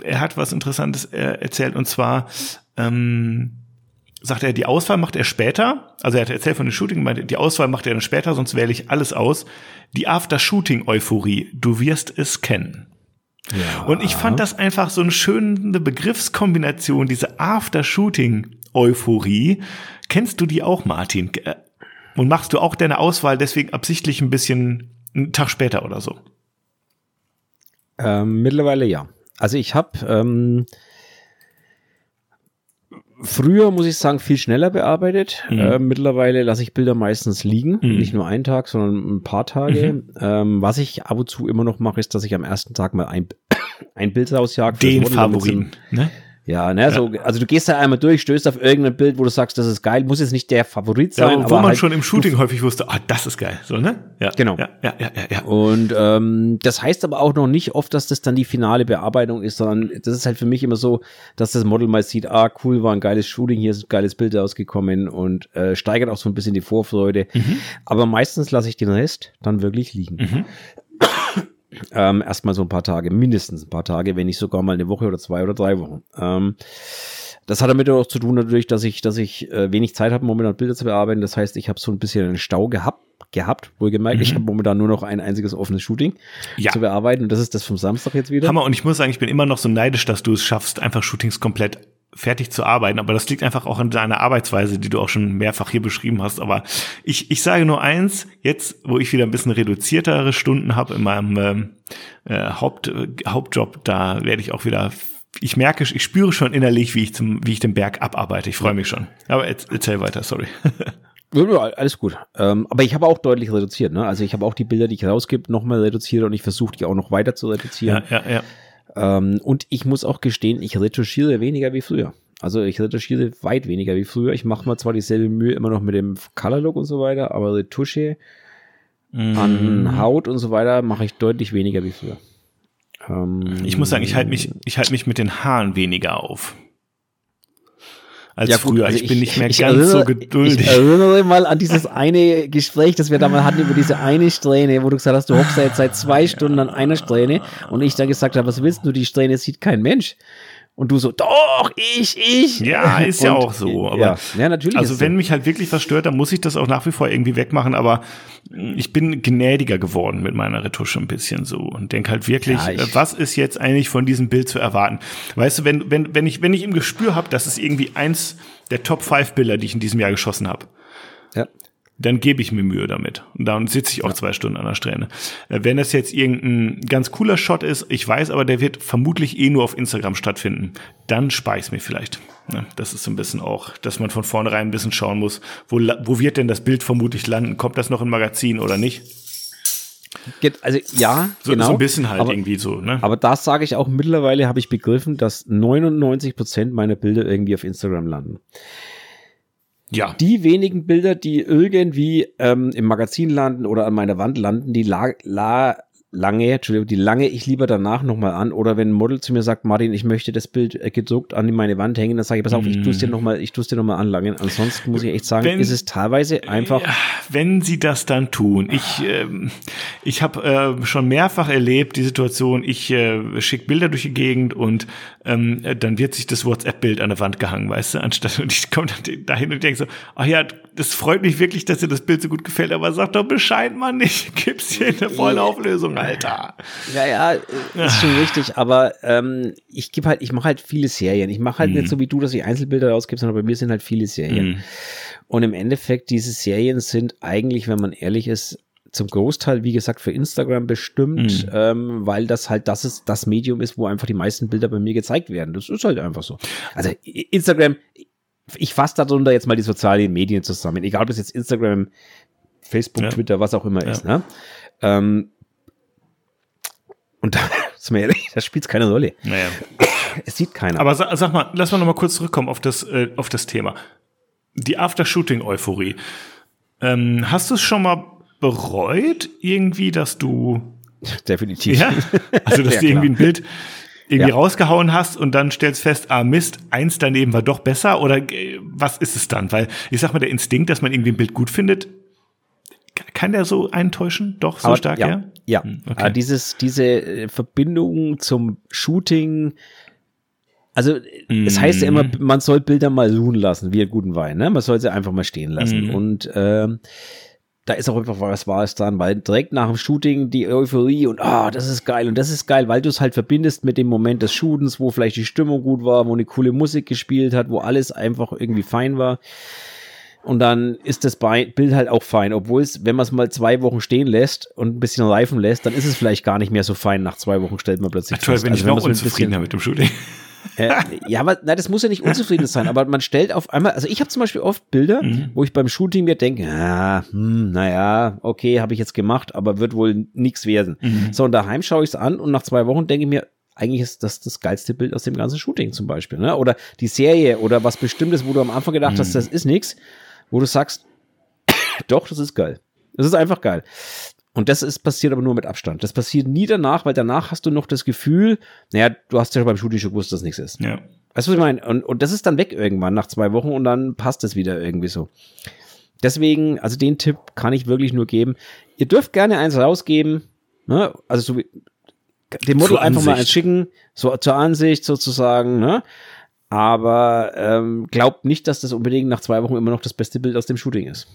er hat was Interessantes äh, erzählt und zwar ähm, sagt er, die Auswahl macht er später. Also er hat erzählt von dem Shooting, meinte, die Auswahl macht er dann später, sonst wähle ich alles aus. Die After-Shooting-Euphorie, du wirst es kennen. Ja. Und ich fand das einfach so eine schöne Begriffskombination, diese After-Shooting-Euphorie. Kennst du die auch, Martin? Äh, und machst du auch deine Auswahl deswegen absichtlich ein bisschen einen Tag später oder so? Ähm, mittlerweile ja. Also ich habe ähm, früher, muss ich sagen, viel schneller bearbeitet. Mhm. Äh, mittlerweile lasse ich Bilder meistens liegen. Mhm. Nicht nur einen Tag, sondern ein paar Tage. Mhm. Ähm, was ich ab und zu immer noch mache, ist, dass ich am ersten Tag mal ein, ein Bild rausjage. Den Favoriten, ne? Ja, ne, so, also du gehst da einmal durch, stößt auf irgendein Bild, wo du sagst, das ist geil, muss jetzt nicht der Favorit sein. Ja, wo man halt, schon im Shooting häufig wusste, ah, das ist geil, so, ne? Ja, genau. Ja, ja, ja, ja, ja. Und ähm, das heißt aber auch noch nicht oft, dass das dann die finale Bearbeitung ist, sondern das ist halt für mich immer so, dass das Model mal sieht, ah, cool, war ein geiles Shooting, hier ist ein geiles Bild rausgekommen und äh, steigert auch so ein bisschen die Vorfreude. Mhm. Aber meistens lasse ich den Rest dann wirklich liegen. Mhm. Ähm, erstmal so ein paar Tage, mindestens ein paar Tage, wenn nicht sogar mal eine Woche oder zwei oder drei Wochen. Ähm, das hat damit auch zu tun natürlich, dass ich, dass ich äh, wenig Zeit habe, momentan Bilder zu bearbeiten. Das heißt, ich habe so ein bisschen einen Stau gehabt, gehabt, wohlgemerkt. Mhm. Ich habe momentan nur noch ein einziges offenes Shooting ja. zu bearbeiten und das ist das vom Samstag jetzt wieder. Hammer und ich muss sagen, ich bin immer noch so neidisch, dass du es schaffst, einfach Shootings komplett fertig zu arbeiten. Aber das liegt einfach auch an deiner Arbeitsweise, die du auch schon mehrfach hier beschrieben hast. Aber ich, ich sage nur eins, jetzt, wo ich wieder ein bisschen reduziertere Stunden habe in meinem ähm, äh, Haupt, äh, Hauptjob, da werde ich auch wieder ich merke, ich spüre schon innerlich, wie ich zum, wie ich den Berg abarbeite. Ich freue mich schon. Aber erzähl weiter, sorry. Alles gut. Ähm, aber ich habe auch deutlich reduziert. Ne? Also ich habe auch die Bilder, die ich rausgebe, nochmal reduziert und ich versuche die auch noch weiter zu reduzieren. Ja, ja, ja. Ähm, und ich muss auch gestehen, ich retuschiere weniger wie früher. Also ich retuschiere weit weniger wie früher. Ich mache mir zwar dieselbe Mühe immer noch mit dem Color Look und so weiter, aber Retusche mm. an Haut und so weiter mache ich deutlich weniger wie früher. Ähm, ich muss sagen, ich halte mich, ich halte mich mit den Haaren weniger auf als ja, früher. Also ich, ich, bin nicht mehr ganz erinnere, so geduldig. Ich erinnere mal an dieses eine Gespräch, das wir damals hatten über diese eine Strähne, wo du gesagt hast, du hockst jetzt seit zwei Stunden an einer Strähne und ich dann gesagt habe, was willst du, die Strähne sieht kein Mensch. Und du so, doch, ich, ich. Ja, ist ja auch so. Aber ja, ja natürlich. Also wenn so. mich halt wirklich was stört, dann muss ich das auch nach wie vor irgendwie wegmachen. Aber ich bin gnädiger geworden mit meiner Retusche ein bisschen so und denk halt wirklich, ja, was ist jetzt eigentlich von diesem Bild zu erwarten? Weißt du, wenn, wenn, wenn ich, wenn ich im Gespür habe, das ist irgendwie eins der Top 5 Bilder, die ich in diesem Jahr geschossen habe. Ja dann gebe ich mir Mühe damit. Und dann sitze ich auch ja. zwei Stunden an der Strähne. Äh, wenn das jetzt irgendein ganz cooler Shot ist, ich weiß aber, der wird vermutlich eh nur auf Instagram stattfinden, dann spare ich es mir vielleicht. Das ist so ein bisschen auch, dass man von vornherein ein bisschen schauen muss, wo, wo wird denn das Bild vermutlich landen? Kommt das noch im Magazin oder nicht? Also ja, so, genau. So ein bisschen halt aber, irgendwie so. Ne? Aber das sage ich auch mittlerweile, habe ich begriffen, dass 99 Prozent meiner Bilder irgendwie auf Instagram landen. Ja. Die wenigen Bilder, die irgendwie ähm, im Magazin landen oder an meiner Wand landen, die la, la lange, Entschuldigung, die lange ich lieber danach nochmal an. Oder wenn ein Model zu mir sagt, Martin, ich möchte das Bild äh, gedruckt an meine Wand hängen, dann sage ich, pass auf, mm. ich tue es dir nochmal, ich tue es dir nochmal anlangen. Ansonsten muss ich echt sagen, wenn, ist es teilweise einfach. Wenn sie das dann tun, ich, äh, ich habe äh, schon mehrfach erlebt, die Situation, ich äh, schicke Bilder durch die Gegend und ähm, dann wird sich das WhatsApp-Bild an der Wand gehangen, weißt du, anstatt und ich komme dann dahin und denke so, ach ja, das freut mich wirklich, dass dir das Bild so gut gefällt, aber sag doch Bescheid, Mann, ich gib's hier in der vollen Auflösung, Alter. Ja, ja, ist schon richtig, aber ähm, ich gebe halt, ich mache halt viele Serien. Ich mache halt mhm. nicht so wie du, dass ich Einzelbilder rausgebe, sondern bei mir sind halt viele Serien. Mhm. Und im Endeffekt, diese Serien sind eigentlich, wenn man ehrlich ist, zum Großteil, wie gesagt, für Instagram bestimmt, mhm. ähm, weil das halt das ist, das Medium ist, wo einfach die meisten Bilder bei mir gezeigt werden. Das ist halt einfach so. Also Instagram, ich fasse darunter jetzt mal die sozialen Medien zusammen, egal ob es jetzt Instagram, Facebook, ja. Twitter, was auch immer ja. ist. Ne? Ähm, und da, ist mir ehrlich, das spielt keine Rolle. Naja. Es sieht keiner. Aber sag, sag mal, lass mal noch mal kurz zurückkommen auf das, äh, auf das Thema. Die After-Shooting-Euphorie. Ähm, hast du es schon mal bereut, irgendwie, dass du. Definitiv. Ja? Also, dass ja, du irgendwie ein Bild irgendwie ja. rausgehauen hast und dann stellst fest, ah Mist, eins daneben war doch besser oder äh, was ist es dann? Weil ich sag mal, der Instinkt, dass man irgendwie ein Bild gut findet, kann der so eintäuschen? Doch so Aber, stark, ja? Ja, ja. Hm, okay. Dieses, diese äh, Verbindung zum Shooting, also mm. es heißt ja immer, man soll Bilder mal ruhen lassen, wie einen guten Wein, ne? Man soll sie einfach mal stehen lassen. Mm. Und ähm, da ist auch einfach was Wahres dran, weil direkt nach dem Shooting die Euphorie und ah, oh, das ist geil und das ist geil, weil du es halt verbindest mit dem Moment des Shootens, wo vielleicht die Stimmung gut war, wo eine coole Musik gespielt hat, wo alles einfach irgendwie fein war. Und dann ist das Bild halt auch fein, obwohl es, wenn man es mal zwei Wochen stehen lässt und ein bisschen reifen lässt, dann ist es vielleicht gar nicht mehr so fein. Nach zwei Wochen stellt man plötzlich Toll, fest. wenn also, ich noch unzufriedener mit dem Shooting. Äh, ja, aber na, das muss ja nicht unzufrieden sein, aber man stellt auf einmal, also ich habe zum Beispiel oft Bilder, mhm. wo ich beim Shooting mir denke, ah, hm, naja, okay, habe ich jetzt gemacht, aber wird wohl nichts werden. Mhm. So, und daheim schaue ich es an und nach zwei Wochen denke ich mir, eigentlich ist das das geilste Bild aus dem ganzen Shooting zum Beispiel. Ne? Oder die Serie oder was Bestimmtes, wo du am Anfang gedacht mhm. hast, das ist nichts, wo du sagst, doch, das ist geil. Das ist einfach geil. Und das ist passiert aber nur mit Abstand. Das passiert nie danach, weil danach hast du noch das Gefühl, naja, du hast ja beim Shooting schon gewusst, dass nichts ist. Ja. Weißt du, was ich meine? Und, und das ist dann weg irgendwann nach zwei Wochen und dann passt es wieder irgendwie so. Deswegen, also den Tipp kann ich wirklich nur geben. Ihr dürft gerne eins rausgeben, ne? Also so wie, dem Model einfach mal eins schicken, so zur Ansicht sozusagen, ne? Aber ähm, glaubt nicht, dass das unbedingt nach zwei Wochen immer noch das beste Bild aus dem Shooting ist.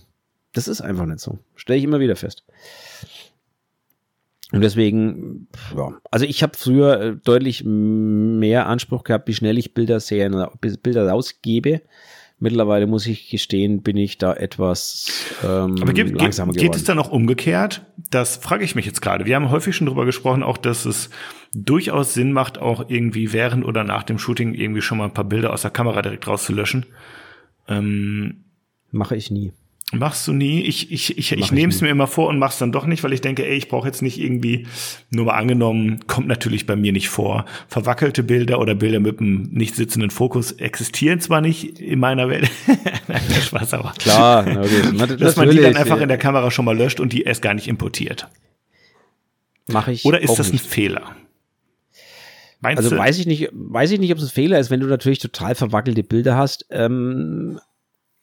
Das ist einfach nicht so. Stelle ich immer wieder fest. Und deswegen, ja, also ich habe früher äh, deutlich mehr Anspruch gehabt, wie schnell ich Bilder Serien, Bilder rausgebe. Mittlerweile muss ich gestehen, bin ich da etwas ähm, Aber geht, langsamer geht, geht es dann auch umgekehrt? Das frage ich mich jetzt gerade. Wir haben häufig schon darüber gesprochen, auch dass es durchaus Sinn macht, auch irgendwie während oder nach dem Shooting irgendwie schon mal ein paar Bilder aus der Kamera direkt rauszulöschen. Ähm, Mache ich nie. Machst du nie. Ich, ich, ich, ich nehme es mir immer vor und mach's dann doch nicht, weil ich denke, ey, ich brauche jetzt nicht irgendwie, nur mal angenommen, kommt natürlich bei mir nicht vor. Verwackelte Bilder oder Bilder mit einem nicht sitzenden Fokus existieren zwar nicht in meiner Welt. Nein, Spaß, aber. Klar, okay. dass man die dann einfach ja. in der Kamera schon mal löscht und die erst gar nicht importiert. Mache ich. Oder ist das nicht. ein Fehler? Meinst also du? weiß ich nicht, weiß ich nicht, ob es ein Fehler ist, wenn du natürlich total verwackelte Bilder hast. Ähm,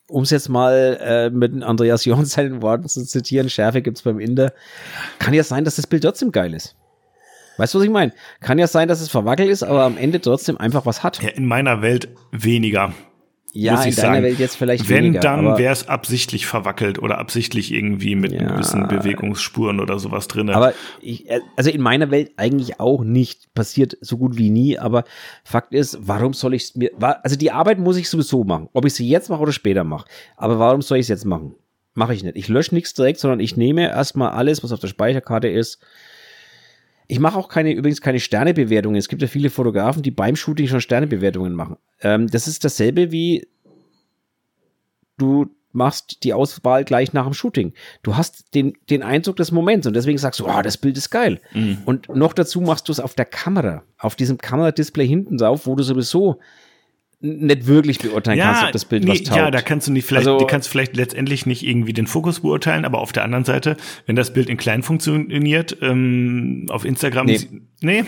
um es jetzt mal äh, mit Andreas Johann seinen Worten zu zitieren, Schärfe gibt's beim Inder, kann ja sein, dass das Bild trotzdem geil ist. Weißt du, was ich meine? Kann ja sein, dass es verwackelt ist, aber am Ende trotzdem einfach was hat. Ja, in meiner Welt weniger. Ja, muss in deiner sagen. Welt jetzt vielleicht Wenn, weniger, dann wäre es absichtlich verwackelt oder absichtlich irgendwie mit ja, gewissen Bewegungsspuren oder sowas drin. Aber ich, äh, also in meiner Welt eigentlich auch nicht. Passiert so gut wie nie. Aber Fakt ist, warum soll ich es mir, also die Arbeit muss ich sowieso machen. Ob ich sie jetzt mache oder später mache. Aber warum soll ich es jetzt machen? Mache ich nicht. Ich lösche nichts direkt, sondern ich nehme erstmal alles, was auf der Speicherkarte ist, ich mache auch keine, übrigens keine Sternebewertungen. Es gibt ja viele Fotografen, die beim Shooting schon Sternebewertungen machen. Ähm, das ist dasselbe wie du machst die Auswahl gleich nach dem Shooting. Du hast den, den Eindruck des Moments und deswegen sagst du, oh, das Bild ist geil. Mhm. Und noch dazu machst du es auf der Kamera, auf diesem Kameradisplay hinten drauf, wo du sowieso nicht wirklich beurteilen ja, kannst, ob das Bild nee, was taugt. Ja, da kannst du nicht vielleicht, also, du kannst vielleicht letztendlich nicht irgendwie den Fokus beurteilen, aber auf der anderen Seite, wenn das Bild in klein funktioniert, ähm, auf Instagram, nee. nee?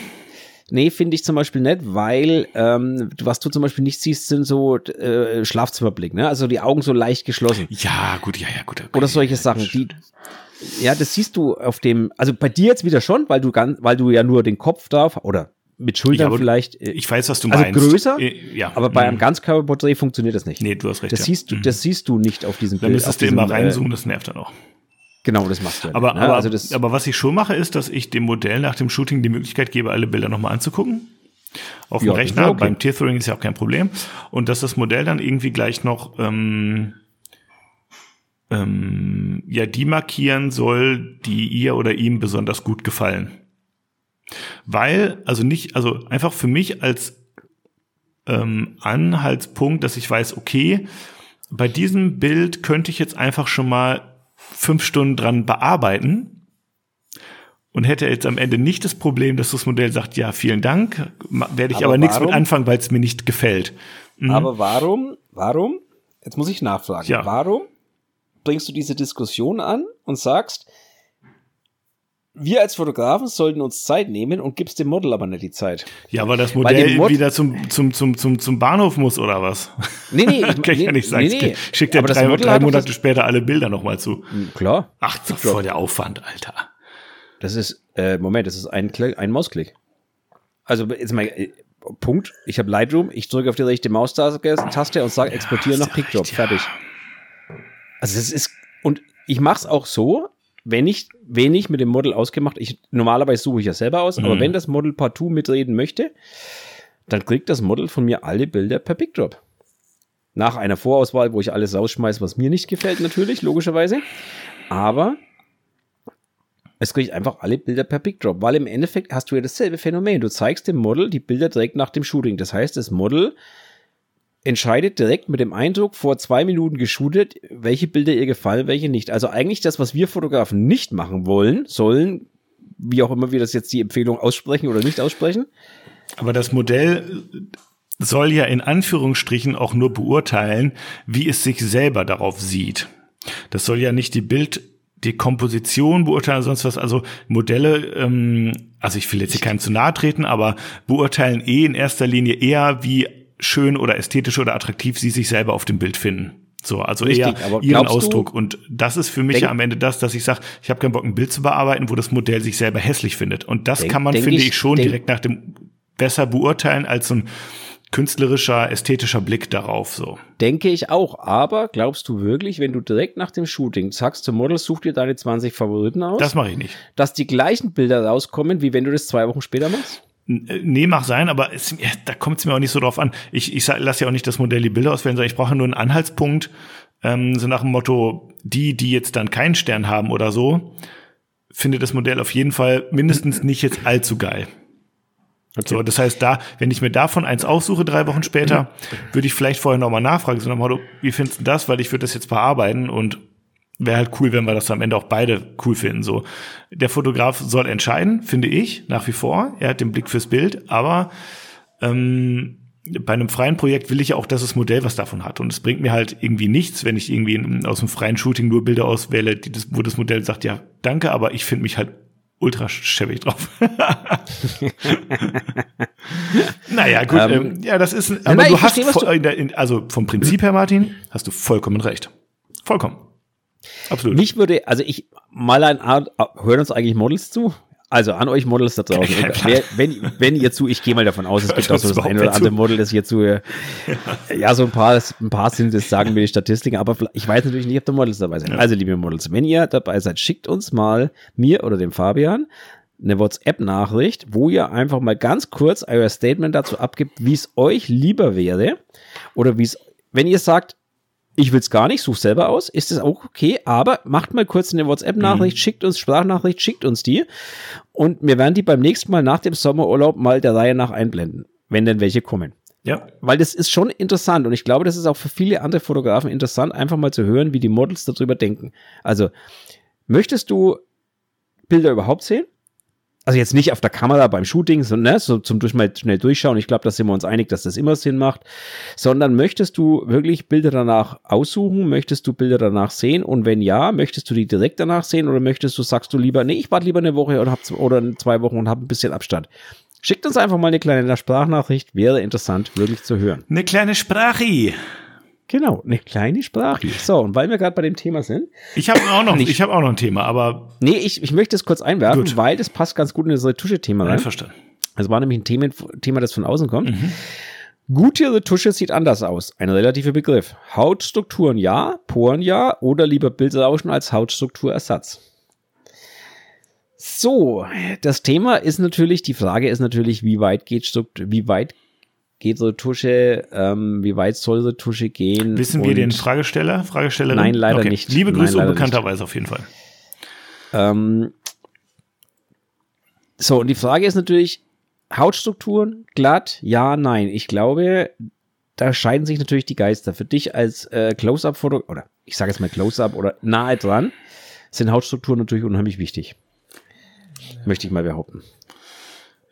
Nee, finde ich zum Beispiel nicht, weil ähm, was du zum Beispiel nicht siehst, sind so äh, Schlafzimmerblick, ne? Also die Augen so leicht geschlossen. Ja, gut, ja, ja, gut. Okay. Oder solche Sachen. Die, ja, das siehst du auf dem, also bei dir jetzt wieder schon, weil du ganz, weil du ja nur den Kopf da oder mit Schultern Ja, vielleicht. äh, Ich weiß, was du also meinst. größer, Äh, Ja. aber bei einem Mhm. Ganzkörperporträt funktioniert das nicht. Nee, du hast recht. das ja. siehst du, Mhm. das siehst du nicht auf diesem Da Bild. müsstest auf du diesem, immer äh, reinzoomen, das nervt dann auch. Genau, das machst du. ja Aber, nicht, ne? aber, also das, aber was ich schon mache, ist, dass ich dem Modell nach dem Shooting die Möglichkeit gebe, alle Bilder nochmal anzugucken. Auf dem Ja, Rechner. okay. Beim Tethering ist ja auch kein Problem. Und dass das Modell dann irgendwie gleich noch ähm, ähm, ja die markieren soll, die ihr oder ihm besonders gut gefallen. Weil, also nicht, also einfach für mich als ähm, Anhaltspunkt, dass ich weiß, okay, bei diesem Bild könnte ich jetzt einfach schon mal fünf Stunden dran bearbeiten und hätte jetzt am Ende nicht das Problem, dass das Modell sagt, ja, vielen Dank, werde ich aber, Aber nichts mit anfangen, weil es mir nicht gefällt. Mhm. Aber warum, warum, jetzt muss ich nachfragen, Ja. warum bringst du diese Diskussion an und sagst, wir als Fotografen sollten uns Zeit nehmen und gibst dem Model aber nicht die Zeit. Ja, weil das Weil Modell Mod- wieder zum, zum, zum, zum, zum Bahnhof muss oder was? Nee, nee, Kann ich nee, ja nicht sagen. nee, nee. Schickt er drei, drei Monate später alle Bilder nochmal zu. Klar, Ach, das ist voll der Aufwand, Alter. das ist, äh, Moment, das ist ein, Kle- ein Mausklick. Also jetzt mal, äh, Punkt, ich habe Lightroom, ich drücke auf die rechte Maustaste und sage exportieren hast nach ja Pickdrop, ja. fertig. Also das ist, und ich mache es auch so, wenn ich wenig mit dem Model ausgemacht, ich normalerweise suche ich ja selber aus, aber Mhm. wenn das Model partout mitreden möchte, dann kriegt das Model von mir alle Bilder per Pickdrop. Nach einer Vorauswahl, wo ich alles rausschmeiße, was mir nicht gefällt, natürlich, logischerweise. Aber es kriegt einfach alle Bilder per Pickdrop, weil im Endeffekt hast du ja dasselbe Phänomen. Du zeigst dem Model die Bilder direkt nach dem Shooting. Das heißt, das Model entscheidet direkt mit dem Eindruck vor zwei Minuten geshootet, welche Bilder ihr gefallen, welche nicht. Also eigentlich das, was wir Fotografen nicht machen wollen, sollen, wie auch immer wir das jetzt die Empfehlung aussprechen oder nicht aussprechen. Aber das Modell soll ja in Anführungsstrichen auch nur beurteilen, wie es sich selber darauf sieht. Das soll ja nicht die Bild, die Komposition beurteilen, sonst was. Also Modelle, ähm, also ich will jetzt hier keinem zu nahe treten, aber beurteilen eh in erster Linie eher, wie schön oder ästhetisch oder attraktiv sie sich selber auf dem Bild finden. So, also Richtig, eher ihren glaubst du- Ausdruck. Und das ist für mich ja am Ende das, dass ich sage, ich habe keinen Bock, ein Bild zu bearbeiten, wo das Modell sich selber hässlich findet. Und das Denk- kann man, finde ich- ich, schon direkt nach dem besser beurteilen als so ein künstlerischer, ästhetischer Blick darauf. So. Denke ich auch. Aber glaubst du wirklich, wenn du direkt nach dem Shooting sagst zum Model, such dir deine 20 Favoriten aus, Das mache ich nicht. dass die gleichen Bilder rauskommen, wie wenn du das zwei Wochen später machst? Äh, Nee, mag sein, aber es, da kommt es mir auch nicht so drauf an. Ich, ich lasse ja auch nicht das Modell die Bilder auswählen, sondern ich brauche nur einen Anhaltspunkt, ähm, so nach dem Motto, die, die jetzt dann keinen Stern haben oder so, finde das Modell auf jeden Fall mindestens nicht jetzt allzu geil. So, das heißt, da, wenn ich mir davon eins aussuche, drei Wochen später, würde ich vielleicht vorher nochmal nachfragen, so nach dem Motto, wie findest du das? Weil ich würde das jetzt bearbeiten und wäre halt cool, wenn wir das am Ende auch beide cool finden. So, der Fotograf soll entscheiden, finde ich, nach wie vor. Er hat den Blick fürs Bild, aber ähm, bei einem freien Projekt will ich ja auch, dass das Modell was davon hat. Und es bringt mir halt irgendwie nichts, wenn ich irgendwie aus dem freien Shooting nur Bilder auswähle, die das, wo das Modell sagt, ja, danke, aber ich finde mich halt ultra schäbig drauf. naja, gut, Ähm, ähm, ja, das ist, aber nein, du hast, verstehe, in der- in, also vom Prinzip her, Martin, hast du vollkommen recht. Vollkommen. Absolut. Mich würde, also ich, mal ein Art, hören uns eigentlich Models zu? Also an euch Models da draußen. Kein Wer, wenn, wenn ihr zu, ich gehe mal davon aus, es gibt auch so das eine oder andere? Model, das hier zu, äh, ja, so ein paar, ein paar sind es, sagen mir die Statistiken, aber ich weiß natürlich nicht, ob da Models dabei sind. Also, liebe Models, wenn ihr dabei seid, schickt uns mal, mir oder dem Fabian, eine WhatsApp-Nachricht, wo ihr einfach mal ganz kurz euer Statement dazu abgibt, wie es euch lieber wäre oder wie es, wenn ihr sagt, ich will es gar nicht, such selber aus, ist das auch okay, aber macht mal kurz eine WhatsApp-Nachricht, schickt uns Sprachnachricht, schickt uns die und wir werden die beim nächsten Mal nach dem Sommerurlaub mal der Reihe nach einblenden, wenn denn welche kommen. ja. Weil das ist schon interessant und ich glaube, das ist auch für viele andere Fotografen interessant, einfach mal zu hören, wie die Models darüber denken. Also, möchtest du Bilder überhaupt sehen? Also jetzt nicht auf der Kamera beim Shooting, sondern ne, so zum durch mal schnell durchschauen. Ich glaube, da sind wir uns einig, dass das immer Sinn macht. Sondern möchtest du wirklich Bilder danach aussuchen? Möchtest du Bilder danach sehen? Und wenn ja, möchtest du die direkt danach sehen oder möchtest du, sagst du lieber, nee, ich warte lieber eine Woche oder, hab, oder zwei Wochen und habe ein bisschen Abstand? Schickt uns einfach mal eine kleine Sprachnachricht, wäre interessant, wirklich zu hören. Eine kleine Sprache. Genau, eine kleine Sprache. So, und weil wir gerade bei dem Thema sind, Ich habe auch noch, Nicht. ich habe auch noch ein Thema, aber nee, ich, ich möchte es kurz einwerfen, Gut. weil das passt ganz gut in unser Tusche-Thema rein. einverstanden. Das war nämlich ein Thema, Thema das von außen kommt. Mhm. Gute Retusche sieht anders aus. Ein relativer Begriff. Hautstrukturen ja, Poren ja oder lieber Bildrauschen als Hautstrukturersatz. So, das Thema ist natürlich, die Frage ist natürlich, wie weit geht, wie weit geht so Tusche, ähm, wie weit soll so Tusche gehen? Wissen wir den Fragesteller, Fragestellerin? Nein, leider okay. nicht. Liebe Grüße Nein, unbekannterweise auf jeden Fall. Ähm, so, und die Frage ist natürlich, Hautstrukturen, glatt, ja, nein. Ich glaube, da scheiden sich natürlich die Geister. Für dich als äh, Close-Up-Foto, oder ich sage jetzt mal Close-Up oder nahe dran, sind Hautstrukturen natürlich unheimlich wichtig. Möchte ich mal behaupten.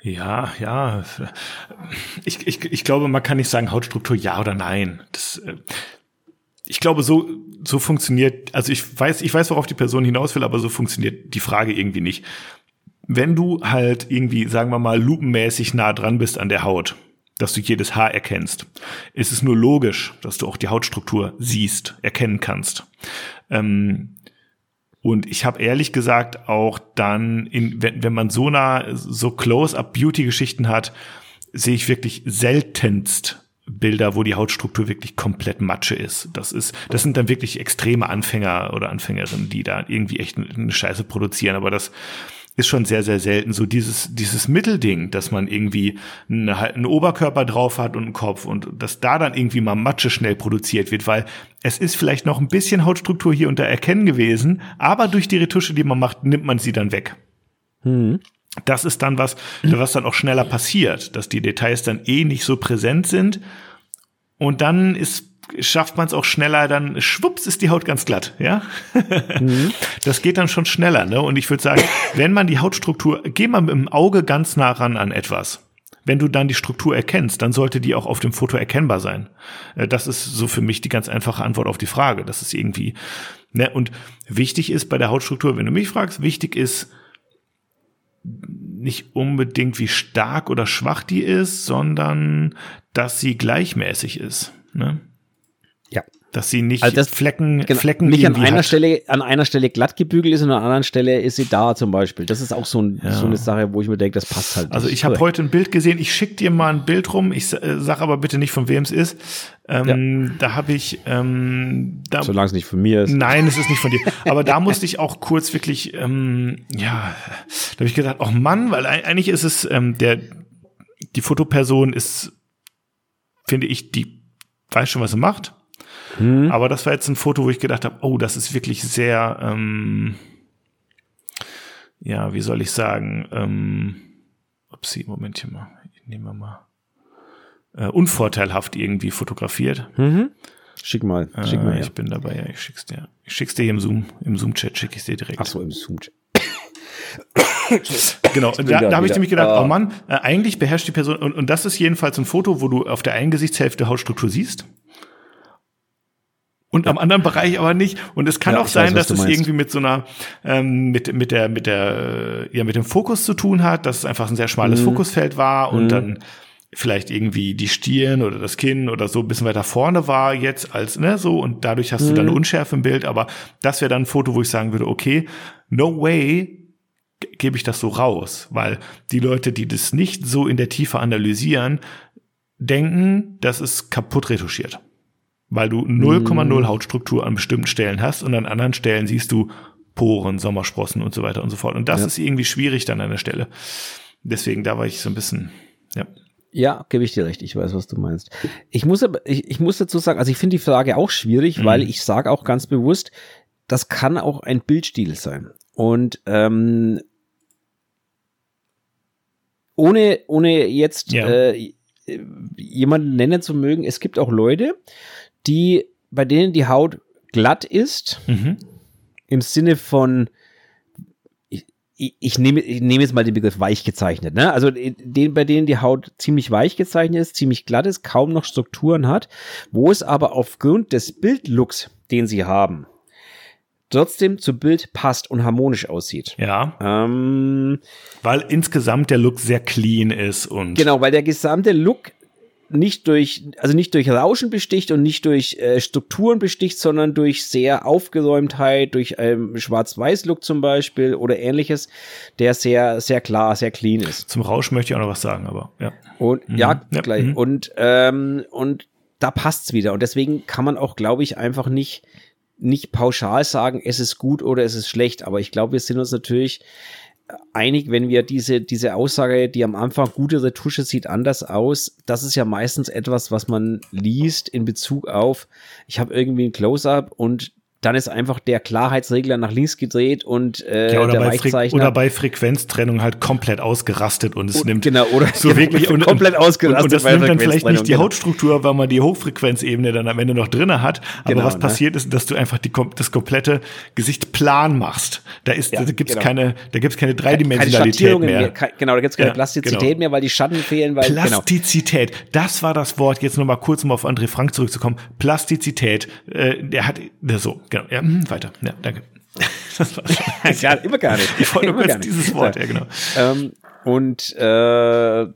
Ja, ja. Ich, ich, ich glaube, man kann nicht sagen Hautstruktur ja oder nein. Das, äh, ich glaube, so, so funktioniert, also ich weiß, ich weiß, worauf die Person hinaus will, aber so funktioniert die Frage irgendwie nicht. Wenn du halt irgendwie, sagen wir mal, lupenmäßig nah dran bist an der Haut, dass du jedes Haar erkennst, ist es nur logisch, dass du auch die Hautstruktur siehst, erkennen kannst. Ähm, und ich habe ehrlich gesagt auch dann, in, wenn, wenn man so nah, so Close-up-Beauty-Geschichten hat, sehe ich wirklich seltenst Bilder, wo die Hautstruktur wirklich komplett Matsche ist. Das ist, das sind dann wirklich extreme Anfänger oder Anfängerinnen, die da irgendwie echt eine Scheiße produzieren. Aber das, ist schon sehr, sehr selten. So dieses, dieses Mittelding, dass man irgendwie eine, einen Oberkörper drauf hat und einen Kopf und dass da dann irgendwie mal Matsche schnell produziert wird, weil es ist vielleicht noch ein bisschen Hautstruktur hier und da erkennen gewesen, aber durch die Retusche, die man macht, nimmt man sie dann weg. Hm. Das ist dann was, was dann auch schneller passiert, dass die Details dann eh nicht so präsent sind. Und dann ist schafft man es auch schneller, dann schwupps ist die Haut ganz glatt, ja. Mhm. Das geht dann schon schneller, ne? Und ich würde sagen, wenn man die Hautstruktur, geh mal mit dem Auge ganz nah ran an etwas. Wenn du dann die Struktur erkennst, dann sollte die auch auf dem Foto erkennbar sein. Äh, das ist so für mich die ganz einfache Antwort auf die Frage. Das ist irgendwie, ne? Und wichtig ist bei der Hautstruktur, wenn du mich fragst, wichtig ist, nicht unbedingt wie stark oder schwach die ist, sondern dass sie gleichmäßig ist. Ne? Ja. Dass sie nicht also das, Flecken, genau, Flecken nicht an einer hat. Stelle, an einer Stelle glatt gebügelt ist und an einer anderen Stelle ist sie da zum Beispiel. Das ist auch so, ein, ja. so eine Sache, wo ich mir denke, das passt halt. Also ich habe heute ein Bild gesehen, ich schicke dir mal ein Bild rum, ich äh, sag aber bitte nicht, von wem es ist. Ähm, ja. Da habe ich ähm, da, Solange es nicht von mir ist. Nein, es ist nicht von dir. Aber da musste ich auch kurz wirklich, ähm, ja, da habe ich gedacht, oh Mann, weil eigentlich ist es, ähm, der, die Fotoperson ist, finde ich, die weiß schon, was sie macht hm. Aber das war jetzt ein Foto, wo ich gedacht habe, oh, das ist wirklich sehr, ähm, ja, wie soll ich sagen, ähm, upsie, Moment hier mal, nehmen wir mal, äh, unvorteilhaft irgendwie fotografiert. Mhm. Schick mal, schick mal. Äh, ich bin dabei, ja, ich schick's dir. Ich schick's dir hier im Zoom, im Zoom-Chat schicke ich dir direkt. Ach so, im Zoom-Chat. genau, da, da habe ich nämlich gedacht, oh Mann, äh, eigentlich beherrscht die Person, und, und das ist jedenfalls ein Foto, wo du auf der einen Gesichtshälfte Hautstruktur siehst und ja. am anderen Bereich aber nicht. Und es kann ja, auch sein, weiß, dass es irgendwie mit so einer, ähm, mit, mit der, mit der, ja, mit dem Fokus zu tun hat, dass es einfach ein sehr schmales mhm. Fokusfeld war und mhm. dann vielleicht irgendwie die Stirn oder das Kinn oder so ein bisschen weiter vorne war jetzt als, ne, so und dadurch hast mhm. du dann eine mhm. Unschärfe im Bild, aber das wäre dann ein Foto, wo ich sagen würde, okay, no way gebe ich das so raus, weil die Leute, die das nicht so in der Tiefe analysieren, denken, das ist kaputt retuschiert weil du 0,0 mm. Hautstruktur an bestimmten Stellen hast und an anderen Stellen siehst du Poren, Sommersprossen und so weiter und so fort. Und das ja. ist irgendwie schwierig dann an der Stelle. Deswegen, da war ich so ein bisschen, ja. Ja, gebe ich dir recht. Ich weiß, was du meinst. Ich muss, ich, ich muss dazu sagen, also ich finde die Frage auch schwierig, mhm. weil ich sage auch ganz bewusst, das kann auch ein Bildstil sein. Und ähm, ohne, ohne jetzt ja. äh, jemanden nennen zu mögen, es gibt auch Leute, die, bei denen die Haut glatt ist, mhm. im Sinne von, ich, ich, nehme, ich nehme jetzt mal den Begriff weich gezeichnet, ne? Also den, bei denen die Haut ziemlich weich gezeichnet ist, ziemlich glatt ist, kaum noch Strukturen hat, wo es aber aufgrund des Bildlooks, den sie haben, trotzdem zu Bild passt und harmonisch aussieht. Ja. Ähm, weil insgesamt der Look sehr clean ist und. Genau, weil der gesamte Look nicht durch, also nicht durch Rauschen besticht und nicht durch äh, Strukturen besticht, sondern durch sehr Aufgeräumtheit, durch ähm, Schwarz-Weiß-Look zum Beispiel oder ähnliches, der sehr, sehr klar, sehr clean ist. Zum Rauschen möchte ich auch noch was sagen, aber ja. Und mhm. ja, ja, gleich. Mhm. Und, ähm, und da passt's wieder. Und deswegen kann man auch, glaube ich, einfach nicht, nicht pauschal sagen, es ist gut oder es ist schlecht. Aber ich glaube, wir sind uns natürlich einig, wenn wir diese, diese Aussage, die am Anfang gute Retusche sieht anders aus, das ist ja meistens etwas, was man liest in Bezug auf, ich habe irgendwie ein Close-up und dann ist einfach der Klarheitsregler nach links gedreht und äh, ja, oder der bei Weichzeichner oder bei Frequenztrennung halt komplett ausgerastet und es und, nimmt genau oder so wirklich und, komplett ausgerastet und, und das nimmt dann vielleicht nicht die genau. Hautstruktur, weil man die Hochfrequenzebene dann am Ende noch drinne hat, aber genau, was ne? passiert ist, dass du einfach die, das komplette Gesicht plan machst. Da ist ja, da gibt's genau. keine da gibt's keine Dreidimensionalität keine mehr. mehr. Genau, da gibt's keine ja, Plastizität genau. mehr, weil die Schatten fehlen, weil genau. Plastizität, das war das Wort. Jetzt noch mal kurz um auf André Frank zurückzukommen. Plastizität, äh, der hat so genau. Ja, hm, weiter. Ja, danke. Das war schon. gar, immer gar nicht. Ich wollte nur kurz dieses Wort, ja, genau. Ähm, und äh,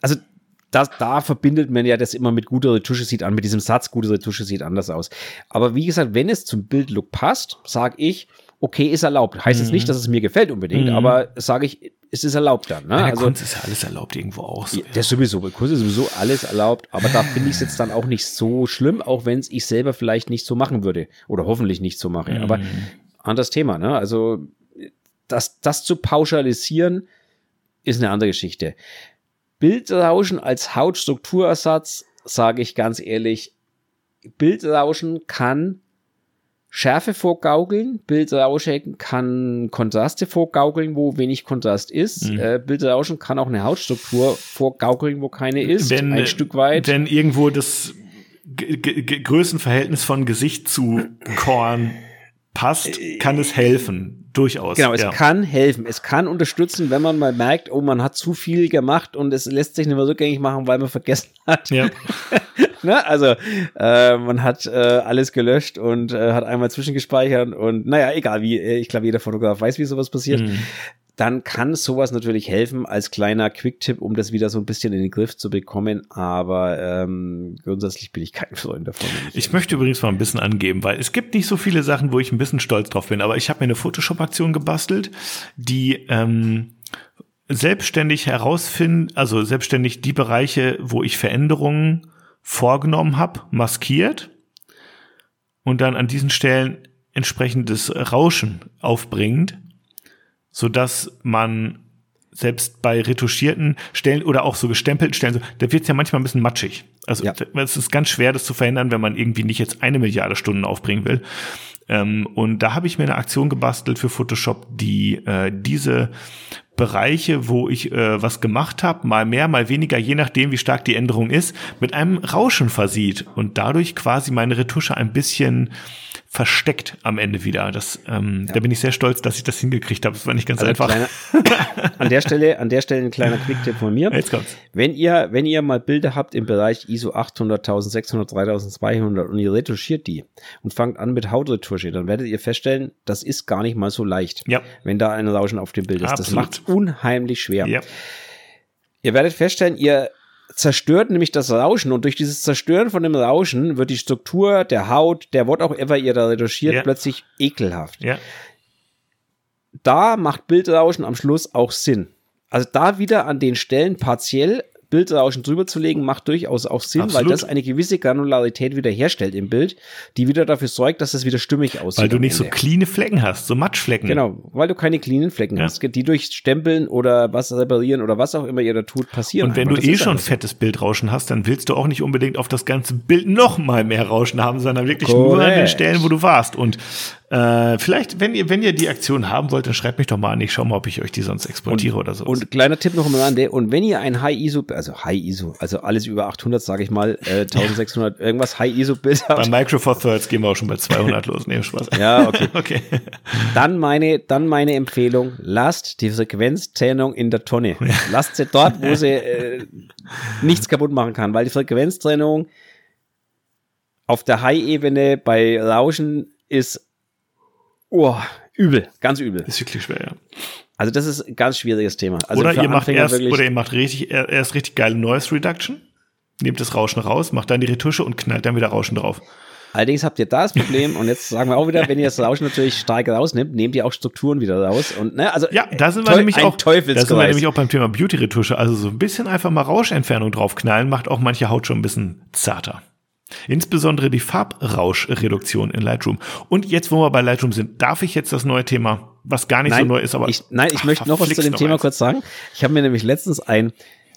also da, da verbindet man ja das immer mit guter Retusche sieht an, mit diesem Satz, gute Retusche sieht anders aus. Aber wie gesagt, wenn es zum Bildlook passt, sage ich, okay, ist erlaubt. Heißt mhm. jetzt nicht, dass es mir gefällt unbedingt, mhm. aber sage ich, es ist erlaubt dann. Ne? Ja, also, Kunst ist ja alles erlaubt irgendwo auch. So, ja. Das sowieso, bei Kunst ist sowieso alles erlaubt, aber da finde ich es jetzt dann auch nicht so schlimm, auch wenn es ich selber vielleicht nicht so machen würde oder hoffentlich nicht so mache. Mhm. Aber anderes Thema, ne? Also das, das zu pauschalisieren ist eine andere Geschichte. Bildrauschen als Hautstrukturersatz, sage ich ganz ehrlich, Bildrauschen kann Schärfe vorgaukeln, Bildrauschen kann Kontraste vorgaukeln, wo wenig Kontrast ist. Mhm. Äh, Bildrauschen kann auch eine Hautstruktur vorgaukeln, wo keine ist, wenn, ein Stück weit. Wenn irgendwo das G G Größenverhältnis von Gesicht zu Korn passt, kann es helfen. Durchaus. Genau, es ja. kann helfen. Es kann unterstützen, wenn man mal merkt, oh, man hat zu viel gemacht und es lässt sich nicht mehr rückgängig machen, weil man vergessen hat. Ja. ne? Also äh, man hat äh, alles gelöscht und äh, hat einmal zwischengespeichert und naja, egal wie, äh, ich glaube, jeder Fotograf weiß, wie sowas passiert. Mhm. Dann kann sowas natürlich helfen als kleiner Quick-Tipp, um das wieder so ein bisschen in den Griff zu bekommen. Aber ähm, grundsätzlich bin ich kein Freund davon. Ich möchte übrigens mal ein bisschen angeben, weil es gibt nicht so viele Sachen, wo ich ein bisschen stolz drauf bin. Aber ich habe mir eine Photoshop-Aktion gebastelt, die ähm, selbstständig herausfinden, also selbstständig die Bereiche, wo ich Veränderungen vorgenommen habe, maskiert und dann an diesen Stellen entsprechendes Rauschen aufbringend, so dass man selbst bei retuschierten Stellen oder auch so gestempelten Stellen, da wird es ja manchmal ein bisschen matschig. Also ja. es ist ganz schwer, das zu verhindern, wenn man irgendwie nicht jetzt eine Milliarde Stunden aufbringen will. Ähm, und da habe ich mir eine Aktion gebastelt für Photoshop, die äh, diese Bereiche, wo ich äh, was gemacht habe, mal mehr, mal weniger, je nachdem, wie stark die Änderung ist, mit einem Rauschen versieht und dadurch quasi meine Retusche ein bisschen versteckt am Ende wieder. Das, ähm, ja. Da bin ich sehr stolz, dass ich das hingekriegt habe. Das war nicht ganz also einfach. Kleiner, an der Stelle, an der Stelle ein kleiner Quick-Tipp von mir. Jetzt kommt's. Wenn ihr, wenn ihr mal Bilder habt im Bereich ISO 800, 1600, 3200 und ihr retuschiert die und fangt an mit Hautretusche, dann werdet ihr feststellen, das ist gar nicht mal so leicht, ja. wenn da ein Rauschen auf dem Bild ist. Absolut. Das macht unheimlich schwer. Ja. Ihr werdet feststellen, ihr zerstört nämlich das Rauschen und durch dieses Zerstören von dem Rauschen wird die Struktur der Haut, der what auch immer ihr da retuschiert, ja. plötzlich ekelhaft. Ja. Da macht Bildrauschen am Schluss auch Sinn. Also da wieder an den Stellen partiell Bildrauschen drüber zu legen, macht durchaus auch Sinn, Absolut. weil das eine gewisse Granularität wiederherstellt im Bild, die wieder dafür sorgt, dass es wieder stimmig aussieht. Weil du nicht so cleane Flecken hast, so Matschflecken. Genau, weil du keine cleanen Flecken ja. hast, die durch Stempeln oder was reparieren oder was auch immer ihr da tut, passieren. Und wenn einfach. du das eh schon fettes Bildrauschen hast, dann willst du auch nicht unbedingt auf das ganze Bild noch mal mehr Rauschen haben, sondern wirklich Correct. nur an den Stellen, wo du warst. Und äh, vielleicht, wenn ihr, wenn ihr die Aktion haben wollt, dann schreibt mich doch mal an. Ich schau mal, ob ich euch die sonst exportiere und, oder so. Und kleiner Tipp noch am Rande. Und wenn ihr ein High ISO, also High ISO, also alles über 800, sage ich mal, äh, 1600 irgendwas High ISO Bild habt. Bei Micro Four Thirds gehen wir auch schon bei 200 los. Nee, Spaß. Ja, okay. okay. Dann meine, dann meine Empfehlung. Lasst die Frequenztrennung in der Tonne. Lasst sie dort, wo sie äh, nichts kaputt machen kann, weil die Frequenztrennung auf der High-Ebene bei Rauschen ist Oh, übel, ganz übel. ist wirklich schwer, ja. Also das ist ein ganz schwieriges Thema. Also oder ihr macht erst, oder ihr macht richtig, erst richtig geile Noise Reduction. nehmt das Rauschen raus, macht dann die Retusche und knallt dann wieder Rauschen drauf. Allerdings habt ihr da das Problem, und jetzt sagen wir auch wieder, wenn ihr das Rauschen natürlich stark rausnimmt, nehmt ihr auch Strukturen wieder raus. Und, ne, also, ja, da sind wir nämlich auch, da sind wir nämlich auch beim Thema Beauty-Retusche. Also so ein bisschen einfach mal Rauschentfernung draufknallen, macht auch manche Haut schon ein bisschen zarter. Insbesondere die Farbrauschreduktion in Lightroom. Und jetzt, wo wir bei Lightroom sind, darf ich jetzt das neue Thema, was gar nicht nein, so neu ist, aber. Ich, nein, ich ach, möchte noch was zu dem Thema eins. kurz sagen. Ich habe mir nämlich letztens ein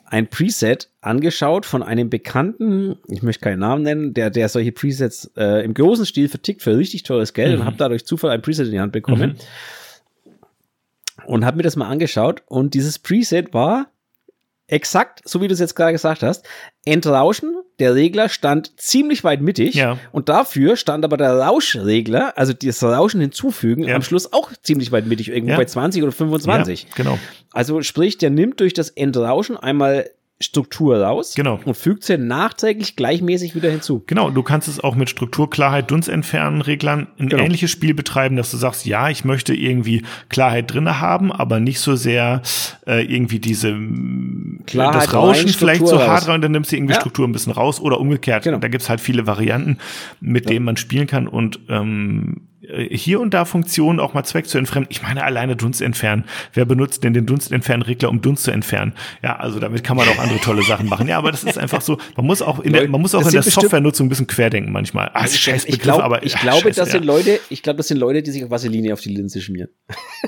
ein Preset angeschaut von einem bekannten, ich möchte keinen Namen nennen, der, der solche Presets äh, im großen Stil vertickt für richtig teures Geld mhm. und habe dadurch Zufall ein Preset in die Hand bekommen. Mhm. Und habe mir das mal angeschaut und dieses Preset war exakt, so wie du es jetzt gerade gesagt hast, Entrauschen, der Regler stand ziemlich weit mittig ja. und dafür stand aber der Rauschregler, also das Rauschen hinzufügen, ja. am Schluss auch ziemlich weit mittig, irgendwo ja. bei 20 oder 25. genau. Also sprich, der nimmt durch das Entrauschen einmal Struktur raus genau. und fügt sie nachträglich gleichmäßig wieder hinzu. Genau, du kannst es auch mit Strukturklarheit, Dunst entfernen, Reglern ein genau. ähnliches Spiel betreiben, dass du sagst, ja, ich möchte irgendwie Klarheit drinne haben, aber nicht so sehr äh, irgendwie diese Klarheit das Rauschen rein, vielleicht so hart rein, dann nimmst du irgendwie ja. Struktur ein bisschen raus oder umgekehrt. Genau. Da gibt's halt viele Varianten, mit ja. denen man spielen kann und ähm, äh, hier und da Funktionen auch mal Zweck zu entfremden. Ich meine alleine Dunst entfernen. Wer benutzt denn den Dunst entfernen Regler, um Dunst zu entfernen? Ja, also damit kann man auch andere tolle Sachen machen. Ja, aber das ist einfach so. Man muss auch in der, man muss auch in der Softwarenutzung ein bisschen querdenken manchmal. Ah, ich, scheiß Begriff, glaub, aber ich ja, glaube, scheiße, das sind Leute. Ich glaube, das sind Leute, die sich auf Vaseline auf die Linse schmieren.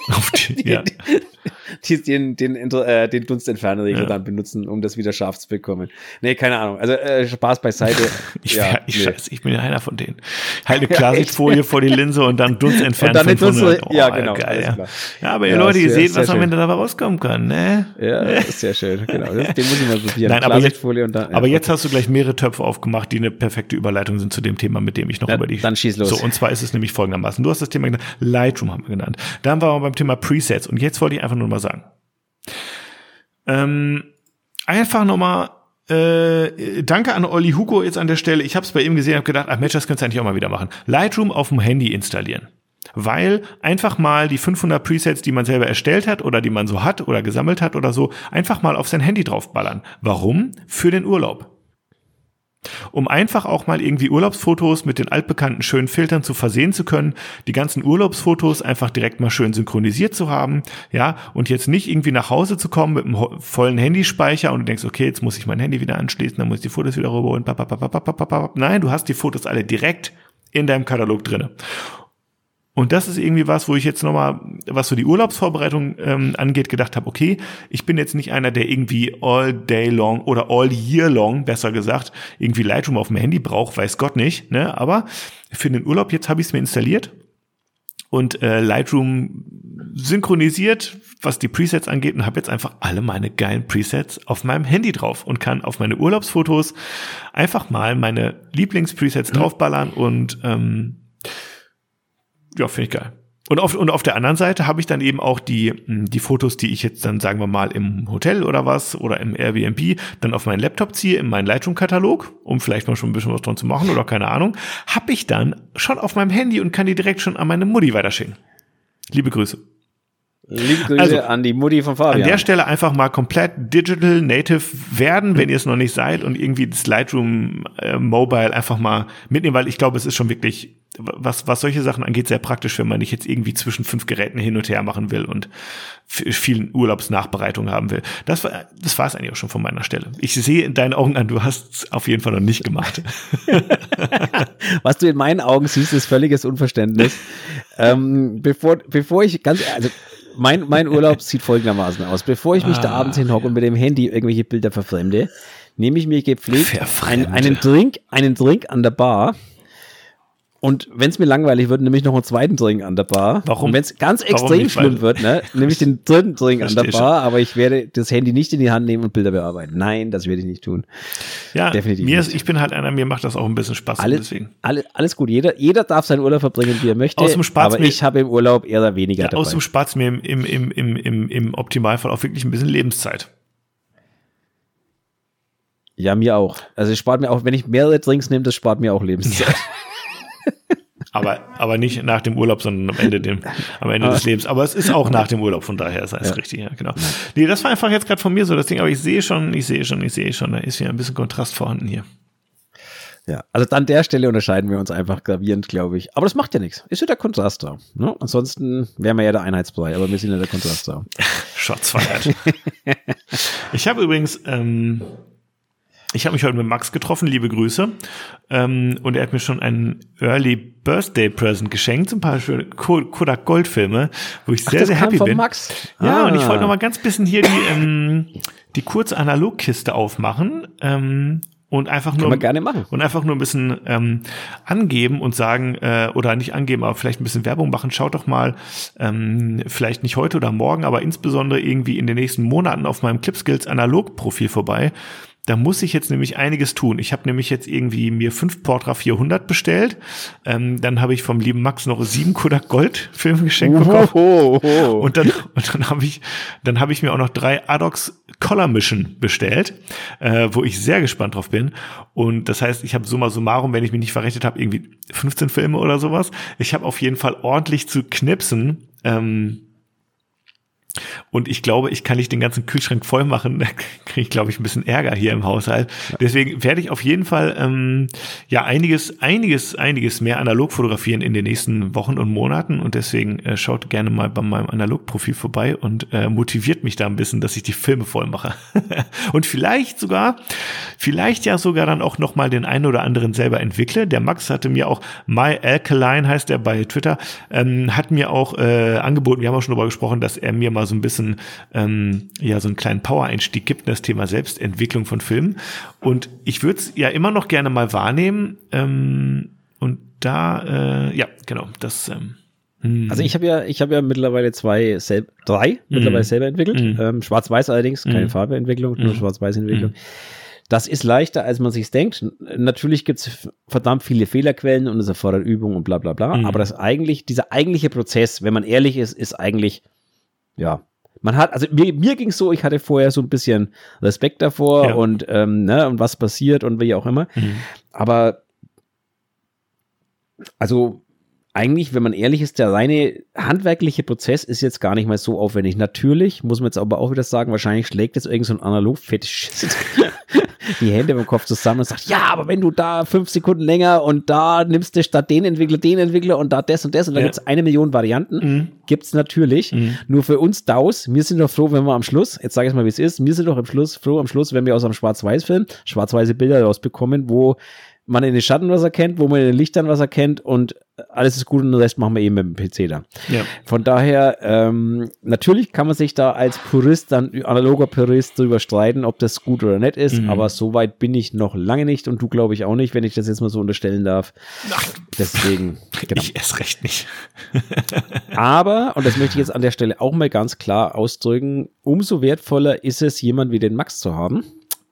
Auf die, ja. die, den, den, äh, den Dunstentfernerregler ja. dann benutzen, um das wieder scharf zu bekommen. Nee, keine Ahnung. Also äh, Spaß beiseite. ich, ja, ich, nee. scheiße, ich bin ja einer von denen. Halt eine Klarsichtfolie vor die Linse und dann Dunst entfernen. Und dann 500. Oh, ja, genau. Geil, ja. ja, aber ihr Leute, ihr seht, was am Ende dabei rauskommen kann, ne? Ja, das ist sehr schön. Genau, das, den muss ich mal probieren. Nein, aber jetzt, dann, aber jetzt hast du gleich mehrere Töpfe aufgemacht, die eine perfekte Überleitung sind zu dem Thema, mit dem ich noch über die. Dann schieß los. So, und zwar ist es nämlich folgendermaßen. Du hast das Thema genannt, Lightroom haben wir genannt. Dann waren wir beim Thema Presets. Und jetzt wollte ich einfach nur mal sagen. Ähm, einfach nochmal äh, danke an Olli Hugo jetzt an der Stelle. Ich habe es bei ihm gesehen und gedacht, ach Mensch, das könntest du eigentlich auch mal wieder machen. Lightroom auf dem Handy installieren. Weil einfach mal die 500 Presets, die man selber erstellt hat oder die man so hat oder gesammelt hat oder so, einfach mal auf sein Handy draufballern. Warum? Für den Urlaub um einfach auch mal irgendwie Urlaubsfotos mit den altbekannten schönen Filtern zu versehen zu können, die ganzen Urlaubsfotos einfach direkt mal schön synchronisiert zu haben, ja, und jetzt nicht irgendwie nach Hause zu kommen mit einem vollen Handyspeicher und du denkst, okay, jetzt muss ich mein Handy wieder anschließen, dann muss ich die Fotos wieder rüber und nein, du hast die Fotos alle direkt in deinem Katalog drinne. Und das ist irgendwie was, wo ich jetzt nochmal, was so die Urlaubsvorbereitung ähm, angeht, gedacht habe, okay, ich bin jetzt nicht einer, der irgendwie all day long oder all year long, besser gesagt, irgendwie Lightroom auf dem Handy braucht, weiß Gott nicht. Ne? Aber für den Urlaub jetzt habe ich es mir installiert und äh, Lightroom synchronisiert, was die Presets angeht und habe jetzt einfach alle meine geilen Presets auf meinem Handy drauf und kann auf meine Urlaubsfotos einfach mal meine Lieblingspresets mhm. draufballern und ähm, ja, finde ich geil. Und auf, und auf der anderen Seite habe ich dann eben auch die, hm, die Fotos, die ich jetzt dann, sagen wir mal, im Hotel oder was oder im Airbnb dann auf meinen Laptop ziehe, in meinen Lightroom-Katalog, um vielleicht mal schon ein bisschen was dran zu machen oder keine Ahnung, habe ich dann schon auf meinem Handy und kann die direkt schon an meine Mutti weiterschicken. Liebe Grüße. Liebe Grüße also, an die Mutti von Fabian. An der Stelle einfach mal komplett digital native werden, wenn ihr es noch nicht seid und irgendwie das Lightroom äh, Mobile einfach mal mitnehmen, weil ich glaube, es ist schon wirklich was, was solche Sachen angeht, sehr praktisch, wenn man nicht jetzt irgendwie zwischen fünf Geräten hin und her machen will und vielen Urlaubsnachbereitung haben will. Das war, das war es eigentlich auch schon von meiner Stelle. Ich sehe in deinen Augen an, du hast es auf jeden Fall noch nicht gemacht. was du in meinen Augen siehst, ist völliges Unverständnis. ähm, bevor, bevor ich ganz, also mein, mein Urlaub sieht folgendermaßen aus. Bevor ich mich ah, da abends hinhocke und mit dem Handy irgendwelche Bilder verfremde, nehme ich mir gepflegt einen, einen Drink, einen Drink an der Bar und wenn es mir langweilig wird, nehme ich noch einen zweiten Drink an der Bar. Warum? Und wenn es ganz extrem schlimm wird, ne, nehme ich den dritten Drink an der Bar, aber ich werde das Handy nicht in die Hand nehmen und Bilder bearbeiten. Nein, das werde ich nicht tun. Ja, definitiv. Mir ist, ich bin halt einer, mir macht das auch ein bisschen Spaß. Alles, deswegen. Alles, alles gut. Jeder, jeder darf seinen Urlaub verbringen, wie er möchte. Aus dem aber mir, ich habe im Urlaub eher oder weniger ja, dabei. Aus dem Spaß mir im, im, im, im, im, im Optimalfall auch wirklich ein bisschen Lebenszeit. Ja, mir auch. Also es spart mir auch, wenn ich mehrere Drinks nehme, das spart mir auch Lebenszeit. Ja. Aber, aber nicht nach dem Urlaub, sondern am Ende, dem, am Ende des Lebens. Aber es ist auch nach dem Urlaub, von daher ist das ja. richtig, ja, genau. Nee, das war einfach jetzt gerade von mir so das Ding, aber ich sehe schon, ich sehe schon, ich sehe schon, da ist ja ein bisschen Kontrast vorhanden hier. Ja, also an der Stelle unterscheiden wir uns einfach gravierend, glaube ich. Aber das macht ja nichts. Ist ja der Kontrast da. Ne? Ansonsten wären wir ja der Einheitsbrei, aber wir sind ja der Kontrast da. Shots feiert. ich habe übrigens, ähm, ich habe mich heute mit Max getroffen, liebe Grüße. Ähm, und er hat mir schon einen Early Birthday Present geschenkt, zum Beispiel Kodak Goldfilme, wo ich sehr, Ach, sehr happy bin. Max? Ja, ah. und ich wollte noch mal ganz bisschen hier die, ähm, die kurze Analogkiste aufmachen. Ähm, und einfach nur gerne machen. und einfach nur ein bisschen ähm, angeben und sagen äh, oder nicht angeben, aber vielleicht ein bisschen Werbung machen. Schaut doch mal ähm, vielleicht nicht heute oder morgen, aber insbesondere irgendwie in den nächsten Monaten auf meinem Clipskills Analog Profil vorbei. Da muss ich jetzt nämlich einiges tun. Ich habe nämlich jetzt irgendwie mir fünf Portra 400 bestellt. Ähm, dann habe ich vom lieben Max noch sieben Kodak Gold Filme geschenkt bekommen. Oh, oh, oh. Und dann, und dann habe ich, dann habe ich mir auch noch drei Adox Color Mission bestellt, äh, wo ich sehr gespannt drauf bin. Und das heißt, ich habe summa summarum, wenn ich mich nicht verrechnet habe, irgendwie 15 Filme oder sowas. Ich habe auf jeden Fall ordentlich zu knipsen. Ähm, und ich glaube, ich kann nicht den ganzen Kühlschrank voll machen. Da kriege ich, glaube ich, ein bisschen Ärger hier im Haushalt. Deswegen werde ich auf jeden Fall ähm, ja einiges, einiges, einiges mehr analog fotografieren in den nächsten Wochen und Monaten. Und deswegen äh, schaut gerne mal bei meinem Analogprofil vorbei und äh, motiviert mich da ein bisschen, dass ich die Filme voll mache. und vielleicht sogar, vielleicht ja sogar dann auch nochmal den einen oder anderen selber entwickle. Der Max hatte mir auch My Alkaline heißt er bei Twitter, ähm, hat mir auch äh, angeboten, wir haben auch schon darüber gesprochen, dass er mir mal so ein bisschen ähm, ja so einen kleinen Power-Einstieg gibt in das Thema Selbstentwicklung von Filmen. Und ich würde es ja immer noch gerne mal wahrnehmen. Ähm, und da, äh, ja, genau, das. Ähm, hm. also ich habe ja, ich habe ja mittlerweile zwei, sel drei mm. mittlerweile selber entwickelt. Mm. Ähm, Schwarz-Weiß allerdings, keine mm. Farbeentwicklung, nur Schwarz-Weiß-Entwicklung. Das ist leichter, als man sich denkt. Natürlich gibt es verdammt viele Fehlerquellen und es erfordert Übung und bla bla bla. Aber das eigentlich, dieser eigentliche Prozess, wenn man ehrlich ist, ist eigentlich ja, man hat, also mir, mir ging es so, ich hatte vorher so ein bisschen Respekt davor ja. und, ähm, ne, und was passiert und wie auch immer. Mhm. Aber also eigentlich, wenn man ehrlich ist, der reine handwerkliche Prozess ist jetzt gar nicht mal so aufwendig. Natürlich muss man jetzt aber auch wieder sagen, wahrscheinlich schlägt jetzt irgend so ein Analog-Fetisch die Hände im Kopf zusammen und sagt, ja, aber wenn du da fünf Sekunden länger und da nimmst du statt den Entwickler den Entwickler und da das und das und da ja. gibt's eine Million Varianten, mhm. gibt's natürlich. Mhm. Nur für uns DAUs, wir sind doch froh, wenn wir am Schluss, jetzt sage ich mal, wie es ist, wir sind doch am Schluss froh am Schluss, wenn wir aus einem Schwarz-Weiß-Film schwarz-weiße Bilder rausbekommen, wo man in den Schatten was erkennt, wo man in den Lichtern was erkennt und alles ist gut und den Rest machen wir eben mit dem PC dann. Ja. Von daher, ähm, natürlich kann man sich da als Purist, dann analoger Purist drüber streiten, ob das gut oder nett ist, mhm. aber so weit bin ich noch lange nicht und du glaube ich auch nicht, wenn ich das jetzt mal so unterstellen darf. Ach, Deswegen. Genau. Ich erst recht nicht. aber, und das möchte ich jetzt an der Stelle auch mal ganz klar ausdrücken, umso wertvoller ist es, jemand wie den Max zu haben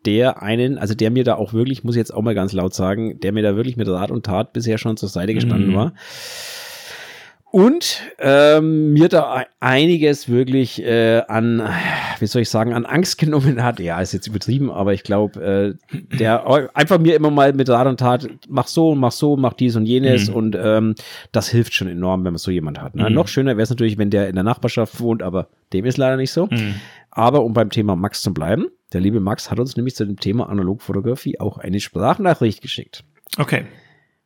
der einen, also der mir da auch wirklich, muss ich jetzt auch mal ganz laut sagen, der mir da wirklich mit Rat und Tat bisher schon zur Seite gestanden mhm. war. Und ähm, mir da einiges wirklich äh, an, wie soll ich sagen, an Angst genommen hat. Ja, ist jetzt übertrieben, aber ich glaube, äh, der einfach mir immer mal mit Rat und Tat, mach so, mach so, mach dies und jenes. Mhm. Und ähm, das hilft schon enorm, wenn man so jemand hat. Ne? Mhm. Noch schöner wäre es natürlich, wenn der in der Nachbarschaft wohnt, aber dem ist leider nicht so. Mhm. Aber um beim Thema Max zu bleiben, der liebe Max hat uns nämlich zu dem Thema Analogfotografie auch eine Sprachnachricht geschickt. Okay.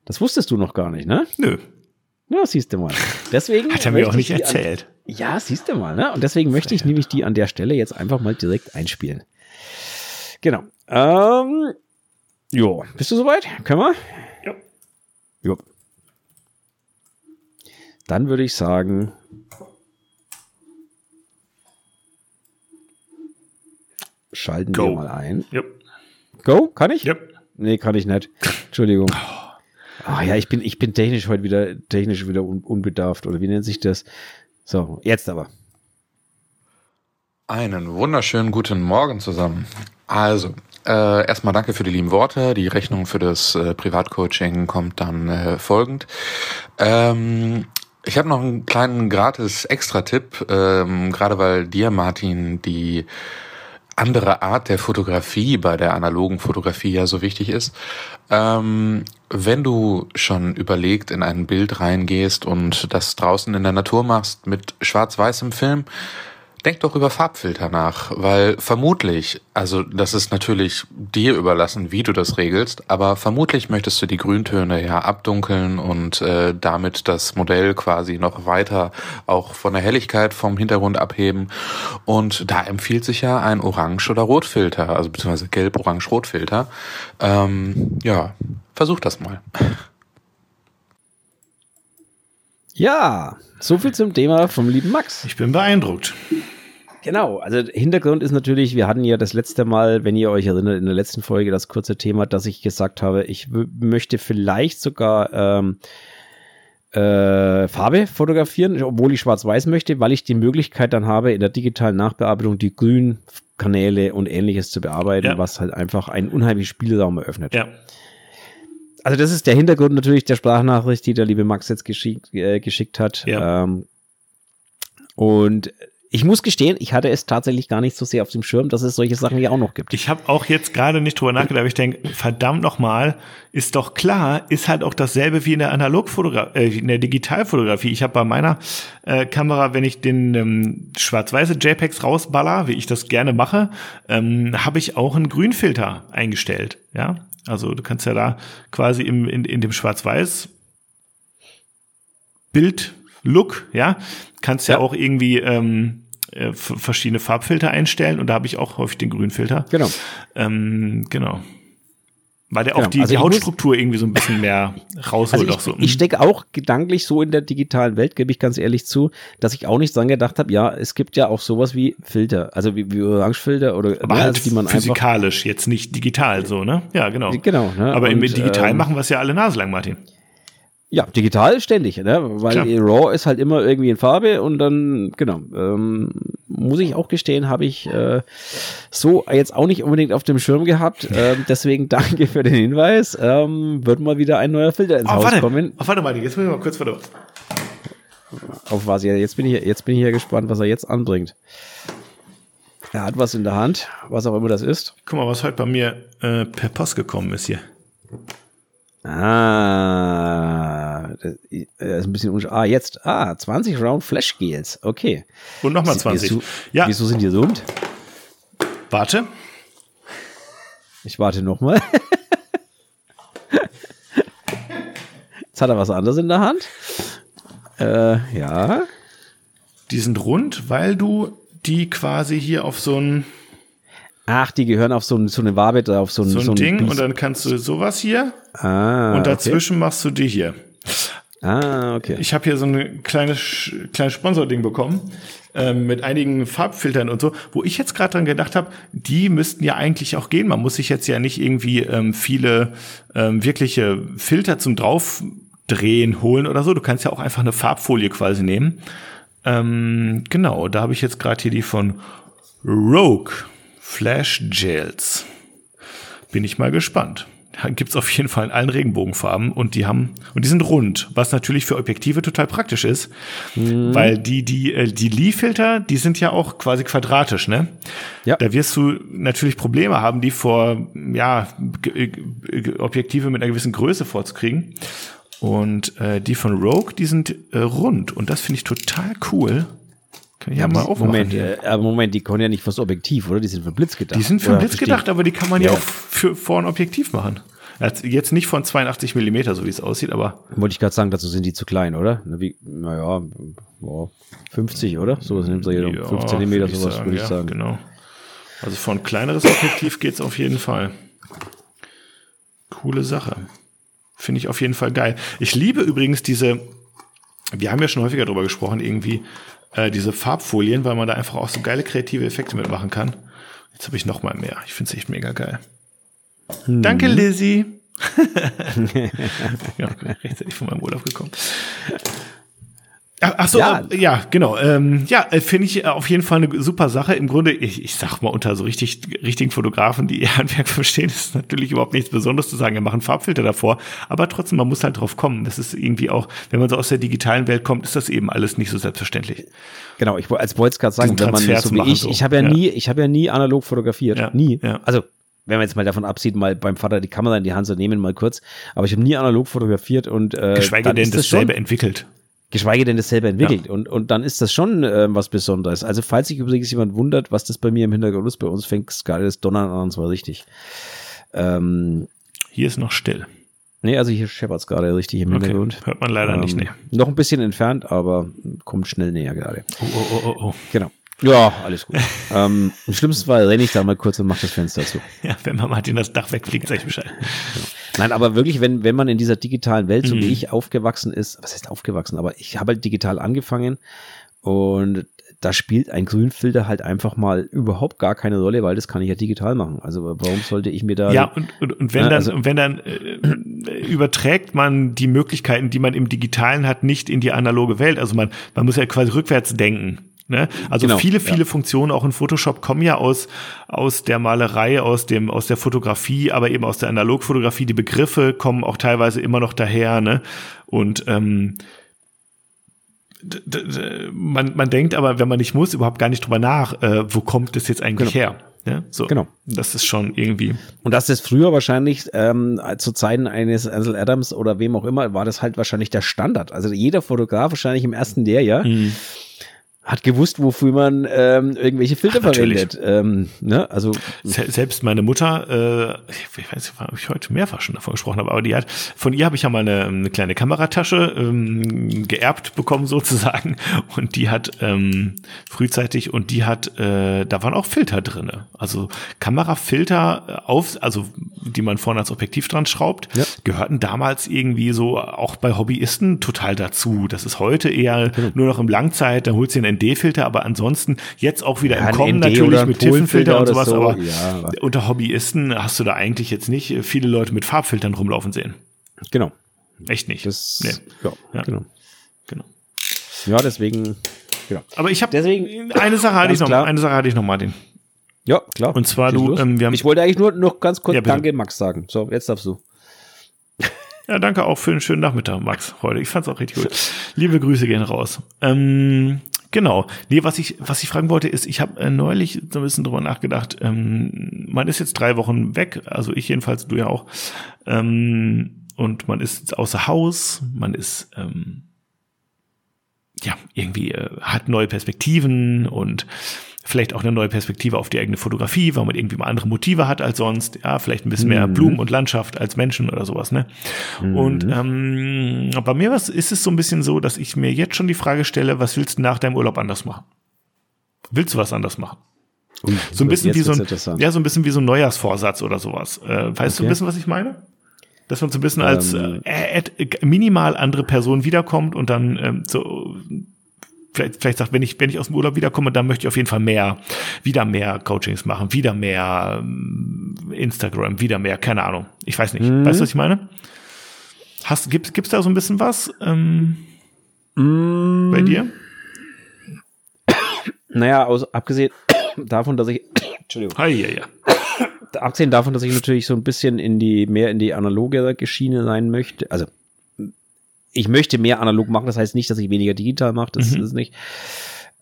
Das wusstest du noch gar nicht, ne? Nö. Ja, siehst du mal. Deswegen hat er mir auch nicht erzählt. An, ja, siehst du mal, ne? Und deswegen möchte ich nämlich die an der Stelle jetzt einfach mal direkt einspielen. Genau. Ähm, jo, bist du soweit? Können wir? Ja. Jo. Dann würde ich sagen, schalten Go. wir mal ein. Yep. Go? Kann ich? Yep. Nee, kann ich nicht. Entschuldigung. Ah ja, ich bin, ich bin technisch heute wieder, technisch wieder un unbedarft. Oder wie nennt sich das? So, jetzt aber. Einen wunderschönen guten Morgen zusammen. Also, äh, erstmal danke für die lieben Worte. Die Rechnung für das äh, Privatcoaching kommt dann äh, folgend. Ähm, ich habe noch einen kleinen gratis Extra-Tipp, ähm, gerade weil dir, Martin, die andere Art der Fotografie bei der analogen Fotografie ja so wichtig ist. Ähm, wenn du schon überlegt in ein Bild reingehst und das draußen in der Natur machst mit schwarz-weißem Film, denk doch über Farbfilter nach, weil vermutlich, also das ist natürlich dir überlassen, wie du das regelst, aber vermutlich möchtest du die Grüntöne ja abdunkeln und äh, damit das Modell quasi noch weiter auch von der Helligkeit vom Hintergrund abheben. Und da empfiehlt sich ja ein Orange- oder Rotfilter, also beziehungsweise Gelb-Orange-Rotfilter. Ähm, ja, versuch das mal. Ja, so viel zum Thema vom lieben Max. Ich bin beeindruckt. Genau, also Hintergrund ist natürlich, wir hatten ja das letzte Mal, wenn ihr euch erinnert, in der letzten Folge das kurze Thema, dass ich gesagt habe, ich möchte vielleicht sogar ähm, äh, Farbe fotografieren, obwohl ich schwarz-weiß möchte, weil ich die Möglichkeit dann habe, in der digitalen Nachbearbeitung die grünen Kanäle und ähnliches zu bearbeiten, ja. was halt einfach einen unheimlichen Spielraum eröffnet. Ja also das ist der Hintergrund natürlich der Sprachnachricht, die der liebe Max jetzt geschickt, äh, geschickt hat. Ja. Ähm, und ich muss gestehen, ich hatte es tatsächlich gar nicht so sehr auf dem Schirm, dass es solche Sachen ja auch noch gibt. Ich habe auch jetzt gerade nicht drüber nachgedacht, aber ich denke, verdammt nochmal, ist doch klar, ist halt auch dasselbe wie in der Analogfotografie, äh, in der Digitalfotografie. Ich habe bei meiner äh, Kamera, wenn ich den ähm, schwarz-weiße JPEGs rausballer, wie ich das gerne mache, ähm, habe ich auch einen Grünfilter eingestellt. Ja, also du kannst ja da quasi im, in, in dem Schwarz-Weiß Bild Look, ja, kannst ja, ja auch irgendwie ähm, äh, verschiedene Farbfilter einstellen und da habe ich auch häufig den Grünfilter. Genau. Ähm, genau. Weil der genau. auch die, also die Hautstruktur irgendwie so ein bisschen mehr rausholt. Also ich, so. ich stecke auch gedanklich so in der digitalen Welt, gebe ich ganz ehrlich zu, dass ich auch nicht dran gedacht habe, ja, es gibt ja auch sowas wie Filter, also wie, wie Orangefilter oder Aber ne, halt also die man physikalisch, einfach, jetzt nicht digital so, ne? Ja, genau. Genau. Ne? Aber und, im Digital ähm, machen wir es ja alle naselang, Martin. Ja, digital ständig, ne? weil Klar. RAW ist halt immer irgendwie in Farbe und dann, genau, ähm, muss ich auch gestehen, habe ich äh, so jetzt auch nicht unbedingt auf dem Schirm gehabt. Ähm, deswegen danke für den Hinweis. Ähm, wird mal wieder ein neuer Filter ins oh, Haus warte. kommen. Oh, warte mal, jetzt muss ich mal kurz warte. Auf was? Jetzt bin ich, jetzt bin ich ja gespannt, was er jetzt anbringt. Er hat was in der Hand, was auch immer das ist. Guck mal, was heute bei mir äh, per Post gekommen ist hier. Ah, das ist ein bisschen Ah, jetzt. Ah, 20 Round Flash Gels. Okay. Und nochmal 20. Wieso, ja. Wieso sind die so? Warte. Ich warte nochmal. Jetzt hat er was anderes in der Hand. Äh, ja. Die sind rund, weil du die quasi hier auf so ein Ach, die gehören auf so, ein, so eine Wabe auf so ein, so ein, so Ding Bies. und dann kannst du sowas hier ah, und dazwischen okay. machst du die hier. Ah, okay. Ich habe hier so ein kleines kleines Sponsor-Ding bekommen ähm, mit einigen Farbfiltern und so, wo ich jetzt gerade dran gedacht habe, die müssten ja eigentlich auch gehen. Man muss sich jetzt ja nicht irgendwie ähm, viele ähm, wirkliche Filter zum draufdrehen holen oder so. Du kannst ja auch einfach eine Farbfolie quasi nehmen. Ähm, genau, da habe ich jetzt gerade hier die von Rogue. Flash Gels. Bin ich mal gespannt. Da gibt's auf jeden Fall in allen Regenbogenfarben und die haben und die sind rund, was natürlich für Objektive total praktisch ist, mhm. weil die die äh, die Lee-Filter, die sind ja auch quasi quadratisch, ne? Ja. Da wirst du natürlich Probleme haben, die vor ja Objektive mit einer gewissen Größe vorzukriegen. Und äh, die von Rogue, die sind äh, rund und das finde ich total cool. Kann ich ja, ja mal aufmachen. Moment, äh, aber Moment, die können ja nicht fürs Objektiv, oder? Die sind für Blitz gedacht. Die sind für Blitz gedacht, aber die kann man ja, ja auch für, vor ein Objektiv machen. Jetzt nicht von 82 Millimeter, so wie es aussieht, aber. Wollte ich gerade sagen, dazu sind die zu klein, oder? Wie, naja, 50, oder? Sowas nimmt so ja, 5 Zentimeter, sowas würde ich sagen. Genau. Also von ein kleineres Objektiv geht's auf jeden Fall. Coole Sache. Finde ich auf jeden Fall geil. Ich liebe übrigens diese, wir haben ja schon häufiger drüber gesprochen, irgendwie, äh, diese Farbfolien, weil man da einfach auch so geile kreative Effekte mitmachen kann. Jetzt habe ich noch mal mehr. Ich finde es echt mega geil. Hm. Danke, Lizzie. ja, rechtzeitig von meinem Urlaub gekommen. Ach so, ja, äh, ja genau. Ähm, ja, äh, finde ich auf jeden Fall eine super Sache. Im Grunde, ich, ich sag mal, unter so richtig richtigen Fotografen, die ihr Handwerk verstehen, ist natürlich überhaupt nichts Besonderes zu sagen, wir machen Farbfilter davor. Aber trotzdem, man muss halt drauf kommen. Das ist irgendwie auch, wenn man so aus der digitalen Welt kommt, ist das eben alles nicht so selbstverständlich. Genau, ich als wollte es gerade sagen, wenn man so wie ich, so. ich habe ja, ja, nie, ich habe ja nie analog fotografiert, ja, nie. Ja. Also wenn man jetzt mal davon absieht, mal beim Vater die Kamera in die Hand zu nehmen, mal kurz. Aber ich habe nie analog fotografiert und äh, geschweige denn dasselbe entwickelt geschweige denn das selber entwickelt. Ja. Und, und dann ist das schon äh, was Besonderes. Also falls sich übrigens jemand wundert, was das bei mir im Hintergrund ist, bei uns fängt gerade das Donnern an, und zwar richtig. Ähm, Hier ist noch still. Nee, also hier scheppert es gerade richtig im okay. Hintergrund. Hört man leider ähm, nicht, nee. Noch ein bisschen entfernt, aber kommt schnell näher gerade. Oh, oh, oh, oh, oh. Genau. Ja, alles gut. ähm, Im schlimmsten Fall renne ich da mal kurz und mache das Fenster zu. Ja, wenn man Martin das Dach wegfliegt, sag ich Bescheid. Nein, aber wirklich, wenn, wenn man in dieser digitalen Welt, so mhm. wie ich aufgewachsen ist, was heißt aufgewachsen, aber ich habe halt digital angefangen und da spielt ein Grünfilter halt einfach mal überhaupt gar keine Rolle, weil das kann ich ja digital machen. Also warum sollte ich mir da. Ja, und, und, und wenn, dann, also, wenn dann äh, überträgt man die Möglichkeiten, die man im Digitalen hat, nicht in die analoge Welt. Also man, man muss ja quasi rückwärts denken. Ne? Also genau, viele, viele ja. Funktionen auch in Photoshop kommen ja aus, aus der Malerei, aus dem, aus der Fotografie, aber eben aus der Analogfotografie. Die Begriffe kommen auch teilweise immer noch daher, ne? Und ähm, man, man denkt aber, wenn man nicht muss, überhaupt gar nicht drüber nach, äh, wo kommt das jetzt eigentlich genau. her? Ja, so. Genau. Das ist schon irgendwie. Und das ist früher wahrscheinlich ähm, zu Zeiten eines Ansel Adams oder wem auch immer, war das halt wahrscheinlich der Standard. Also jeder Fotograf wahrscheinlich im ersten Lehrjahr. Mhm hat gewusst, wofür man ähm, irgendwelche Filter Ach, verwendet. Ähm, ne? Also selbst meine Mutter, äh, ich weiß nicht, ob ich heute mehrfach schon davon gesprochen habe, aber die hat von ihr habe ich ja mal eine, eine kleine Kameratasche ähm, geerbt bekommen sozusagen und die hat ähm, frühzeitig und die hat, äh, da waren auch Filter drinne, also Kamerafilter auf, also die man vorne als Objektiv dran schraubt, ja. gehörten damals irgendwie so auch bei Hobbyisten total dazu. Das ist heute eher genau. nur noch im Langzeit, da holt sie einen ND-Filter, aber ansonsten jetzt auch wieder ja, im Kommen natürlich mit Tiffenfilter und sowas, so. aber ja, unter Hobbyisten hast du da eigentlich jetzt nicht viele Leute mit Farbfiltern rumlaufen sehen. Genau. Echt nicht. Das, nee. ja, ja, genau. Genau. Ja, deswegen, genau. Aber ich habe deswegen eine Sache hatte ich noch, klar. eine Sache hatte ich noch, Martin. Ja, klar. Und zwar du, ähm, wir haben Ich wollte eigentlich nur noch ganz kurz ja, Danke, Max, sagen. So, jetzt darfst du. Ja, danke auch für einen schönen Nachmittag, Max, heute. Ich fand's auch richtig gut. Liebe Grüße gehen raus. Ähm, Genau. Nee, was ich, was ich fragen wollte, ist, ich habe äh, neulich so ein bisschen drüber nachgedacht, ähm, man ist jetzt drei Wochen weg, also ich jedenfalls, du ja auch, ähm, und man ist außer Haus, man ist ähm, ja irgendwie äh, hat neue Perspektiven und vielleicht auch eine neue Perspektive auf die eigene Fotografie, weil man irgendwie mal andere Motive hat als sonst, ja, vielleicht ein bisschen mehr mhm. Blumen und Landschaft als Menschen oder sowas, ne? Mhm. Und ähm, bei mir was ist es so ein bisschen so, dass ich mir jetzt schon die Frage stelle, was willst du nach deinem Urlaub anders machen? Willst du was anders machen? Ui, so ein bisschen wie so ein, ja, so ein bisschen wie so ein Neujahrsvorsatz oder sowas. Äh, weißt okay. du ein bisschen, was ich meine? Dass man so ein bisschen als ähm. äh, äh, minimal andere Person wiederkommt und dann ähm, so vielleicht, vielleicht sagt, wenn ich, wenn ich aus dem Urlaub wiederkomme, dann möchte ich auf jeden Fall mehr, wieder mehr Coachings machen, wieder mehr ähm, Instagram, wieder mehr, keine Ahnung. Ich weiß nicht. Mhm. Weißt du, was ich meine? Hast, gibt, gibt's da so ein bisschen was ähm, mhm. bei dir? Naja, aus, abgesehen davon, dass ich, Entschuldigung. Hi, ja, ja. Abgesehen davon, dass ich natürlich so ein bisschen in die, mehr in die analoge Schiene sein möchte, also ich möchte mehr analog machen, das heißt nicht, dass ich weniger digital mache, das mhm. ist nicht.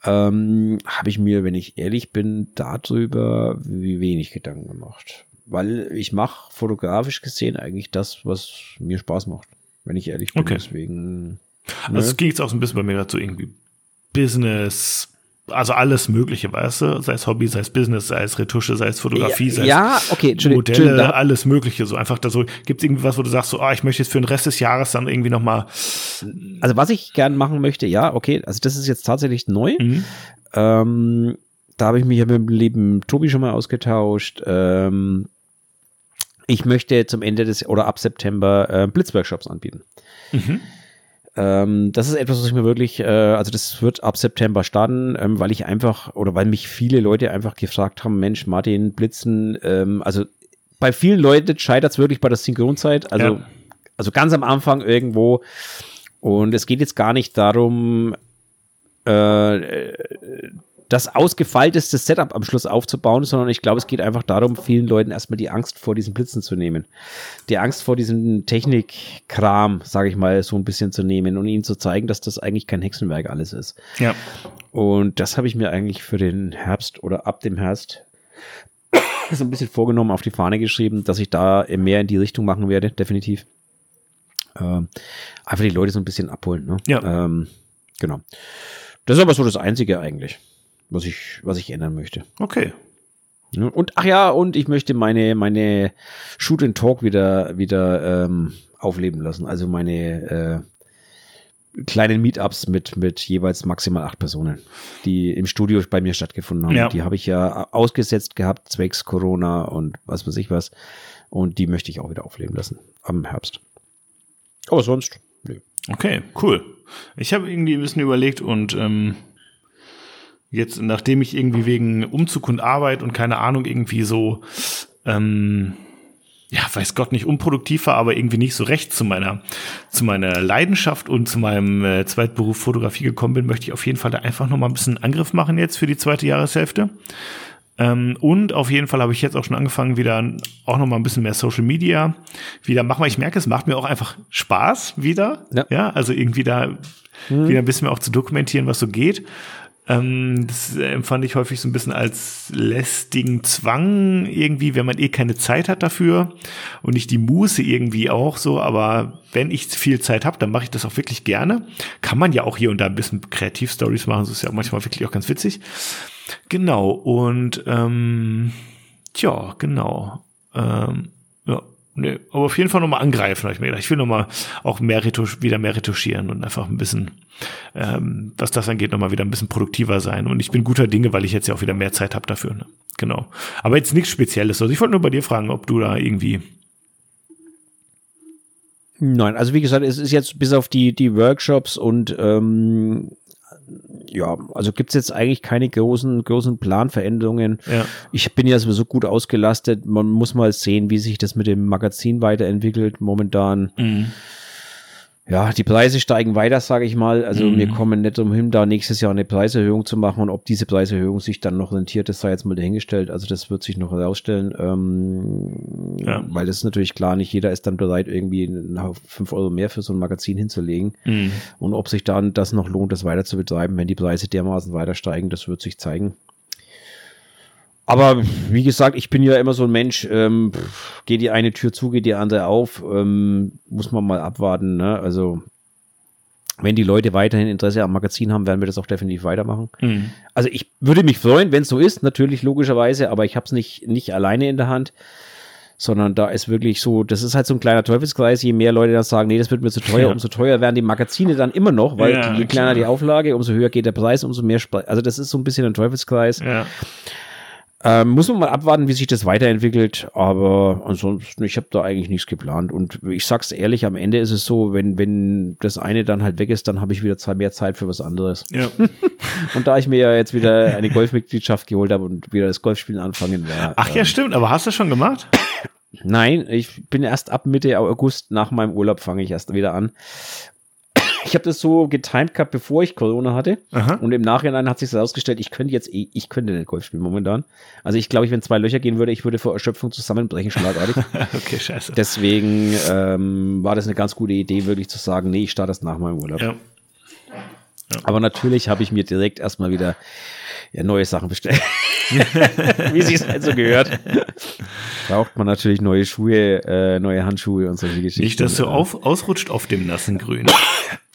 Ähm, habe ich mir, wenn ich ehrlich bin, darüber wie wenig Gedanken gemacht. Weil ich mache fotografisch gesehen eigentlich das, was mir Spaß macht, wenn ich ehrlich bin. Okay. Deswegen. Also ne? es geht jetzt auch so ein bisschen bei mir dazu irgendwie Business, also alles Mögliche, weißt du? Sei es Hobby, sei es Business, sei es Retusche, sei es Fotografie, sei ja, es okay, Modelle, alles Mögliche. So einfach da so, gibt es irgendwie was, wo du sagst, so, ah, ich möchte jetzt für den Rest des Jahres dann irgendwie nochmal. Also was ich gern machen möchte, ja, okay, also das ist jetzt tatsächlich neu. Mhm. Ähm, da habe ich mich ja mit dem lieben Tobi schon mal ausgetauscht. Ähm, ich möchte zum Ende des oder ab September äh, Blitzworkshops anbieten. Mhm. Ähm, das ist etwas, was ich mir wirklich, äh, also das wird ab September starten, ähm, weil ich einfach, oder weil mich viele Leute einfach gefragt haben, Mensch, Martin, Blitzen, ähm, also bei vielen Leuten scheitert es wirklich bei der Synchronzeit, also, ja. also ganz am Anfang irgendwo. Und es geht jetzt gar nicht darum, äh, das ausgefeilteste Setup am Schluss aufzubauen, sondern ich glaube, es geht einfach darum, vielen Leuten erstmal die Angst vor diesen Blitzen zu nehmen. Die Angst vor diesem Technikkram, sage ich mal, so ein bisschen zu nehmen und ihnen zu zeigen, dass das eigentlich kein Hexenwerk alles ist. Ja. Und das habe ich mir eigentlich für den Herbst oder ab dem Herbst so ein bisschen vorgenommen, auf die Fahne geschrieben, dass ich da mehr in die Richtung machen werde, definitiv. Ähm, einfach die Leute so ein bisschen abholen. Ne? Ja. Ähm, genau. Das ist aber so das Einzige eigentlich was ich, was ich ändern möchte. Okay. Und ach ja, und ich möchte meine, meine Shoot and Talk wieder, wieder ähm, aufleben lassen. Also meine äh, kleinen Meetups mit, mit jeweils maximal acht Personen, die im Studio bei mir stattgefunden haben. Ja. Die habe ich ja ausgesetzt gehabt, zwecks Corona und was weiß ich was. Und die möchte ich auch wieder aufleben lassen am Herbst. Aber sonst, nö. Okay, cool. Ich habe irgendwie ein bisschen überlegt und ähm, jetzt, nachdem ich irgendwie wegen Umzug und Arbeit und keine Ahnung irgendwie so, ähm, ja, weiß Gott nicht unproduktiv war, aber irgendwie nicht so recht zu meiner, zu meiner Leidenschaft und zu meinem äh, Zweitberuf Fotografie gekommen bin, möchte ich auf jeden Fall da einfach noch mal ein bisschen Angriff machen jetzt für die zweite Jahreshälfte. Ähm, und auf jeden Fall habe ich jetzt auch schon angefangen, wieder auch noch mal ein bisschen mehr Social Media wieder machen, weil ich merke, es macht mir auch einfach Spaß wieder. Ja. ja also irgendwie da wieder ein bisschen mehr auch zu dokumentieren, was so geht. Ähm, das empfand ich häufig so ein bisschen als lästigen Zwang irgendwie, wenn man eh keine Zeit hat dafür und nicht die Muße irgendwie auch so. Aber wenn ich viel Zeit habe, dann mache ich das auch wirklich gerne. Kann man ja auch hier und da ein bisschen Kreativstories machen. Das ist ja manchmal wirklich auch ganz witzig. Genau. Und ähm, tja, genau. Ähm. Nee, aber auf jeden Fall nochmal angreifen, habe ich mir gedacht. Ich will nochmal auch mehr retusch, wieder mehr retuschieren und einfach ein bisschen, ähm, was das angeht, nochmal wieder ein bisschen produktiver sein. Und ich bin guter Dinge, weil ich jetzt ja auch wieder mehr Zeit habe dafür. Ne? Genau. Aber jetzt nichts Spezielles. Also ich wollte nur bei dir fragen, ob du da irgendwie. Nein, also wie gesagt, es ist jetzt bis auf die, die Workshops und ähm, ja, also gibt's jetzt eigentlich keine großen, großen Planveränderungen. Ja. Ich bin ja sowieso gut ausgelastet. Man muss mal sehen, wie sich das mit dem Magazin weiterentwickelt. Momentan, ja, die Preise steigen weiter, sage ich mal. Also Mhm. wir kommen nicht umhin, da nächstes Jahr eine Preiserhöhung zu machen. Und ob diese Preiserhöhung sich dann noch rentiert, das sei jetzt mal dahingestellt. Also das wird sich noch herausstellen. Ähm, Ja. Weil das ist natürlich klar, nicht jeder ist dann bereit, irgendwie fünf Euro mehr für so ein Magazin hinzulegen. Mhm. Und ob sich dann das noch lohnt, das weiter zu betreiben, wenn die Preise dermaßen weiter steigen, das wird sich zeigen. Aber wie gesagt, ich bin ja immer so ein Mensch, ähm, pff, geht die eine Tür zu, geht die andere auf, ähm, muss man mal abwarten. Ne? Also wenn die Leute weiterhin Interesse am Magazin haben, werden wir das auch definitiv weitermachen. Mhm. Also ich würde mich freuen, wenn es so ist, natürlich logischerweise, aber ich habe es nicht, nicht alleine in der Hand, sondern da ist wirklich so, das ist halt so ein kleiner Teufelskreis, je mehr Leute dann sagen, nee, das wird mir zu teuer, Ja. umso teuer werden die Magazine dann immer noch, weil Ja, je kleiner klar. die Auflage, umso höher geht der Preis, umso mehr, Spre also das ist so ein bisschen ein Teufelskreis. Ja. Ähm, muss man mal abwarten, wie sich das weiterentwickelt, aber ansonsten, ich habe da eigentlich nichts geplant und ich sag's ehrlich, am Ende ist es so, wenn, wenn das eine dann halt weg ist, dann habe ich wieder zwei mehr Zeit für was anderes. Ja. Und da ich mir ja jetzt wieder eine Golfmitgliedschaft geholt habe und wieder das Golfspielen anfangen werde. Ach ja, stimmt. Aber hast du schon gemacht? Nein, ich bin erst ab Mitte August nach meinem Urlaub fange ich erst wieder an. Ich habe das so getimt gehabt, bevor ich Corona hatte. Aha. Und im Nachhinein hat sich herausgestellt, ich könnte jetzt, eh- ich könnte nicht Golf spielen momentan. Also ich glaube, ich, wenn zwei Löcher gehen würde, ich würde vor Erschöpfung zusammenbrechen, schlagartig. Okay, scheiße. Deswegen ähm, war das eine ganz gute Idee, wirklich zu sagen, nee, ich starte das nach meinem Urlaub. Ja. Aber natürlich habe ich mir direkt erstmal wieder ja, neue Sachen bestellt. Wie sich halt so gehört. Braucht man natürlich neue Schuhe, äh, neue Handschuhe und solche Geschichten. Nicht, dass du auf, ausrutscht auf dem nassen Grün.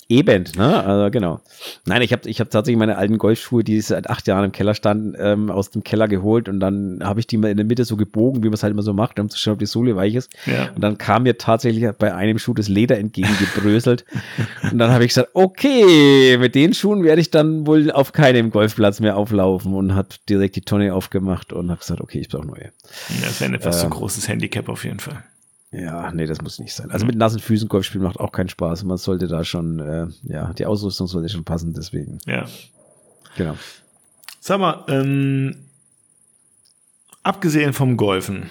Eben, ne? Also genau. Nein, ich habe ich hab tatsächlich meine alten Golfschuhe, die seit acht Jahren im Keller standen, ähm, aus dem Keller geholt und dann habe ich die mal in der Mitte so gebogen, wie man es halt immer so macht, um zu schauen, ob die Sohle weich ist. Ja. Und dann kam mir tatsächlich bei einem Schuh das Leder entgegengebröselt. und dann habe ich gesagt, okay, mit den Schuhen werde ich dann wohl auf keinem Golfplatz mehr auflaufen und habe direkt die Tonne aufgemacht und habe gesagt, okay, ich brauche neue. Das wäre ein etwas Ähm. zu großes Handicap auf jeden Fall. Ja, nee, das muss nicht sein. Also mit nassen Füßen Golf spielen macht auch keinen Spaß. Man sollte da schon, äh, ja, die Ausrüstung sollte schon passen, deswegen. Ja. Genau. Sag mal, ähm, abgesehen vom Golfen,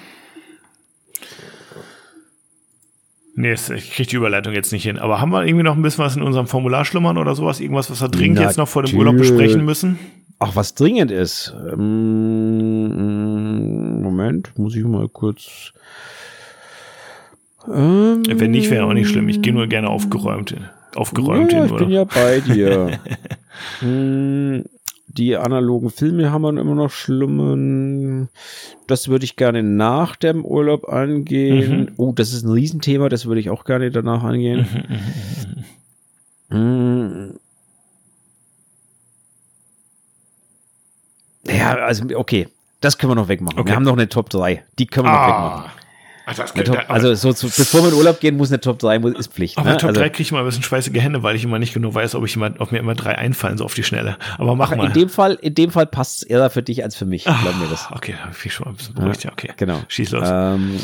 Nee, ich kriege die Überleitung jetzt nicht hin. Aber haben wir irgendwie noch ein bisschen was in unserem Formular schlummern oder sowas? Irgendwas, was wir dringend Natürlich. jetzt noch vor dem Urlaub besprechen müssen? Ach, was dringend ist. Ähm, Moment, muss ich mal kurz. Ähm, Wenn nicht, wäre auch nicht schlimm. Ich gehe nur gerne aufgeräumt, aufgeräumt ja, hin. Ich bin ja bei dir. hm, die analogen Filme haben wir immer noch schlimmen. Das würde ich gerne nach dem Urlaub angehen. Mhm. Oh, das ist ein Riesenthema, das würde ich auch gerne danach angehen. Mhm. mhm. Ja, also okay, das können wir noch wegmachen. Okay. Wir haben noch eine Top 3. Die können wir ah. noch wegmachen. Also, Top, also so zu, bevor wir in Urlaub gehen, muss eine Top 3 muss, ist Pflicht. Aber ne? Top also, 3 kriege ich mal ein bisschen schweißige Hände, weil ich immer nicht genau weiß, ob ich immer, ob mir immer drei einfallen, so auf die Schnelle. Aber mach mal. In dem Fall, in dem Fall passt es eher für dich als für mich. Glaub mir das. Okay, habe ich schon mal ein bisschen beruhigt, ja, okay. Genau. Schieß los. Ähm,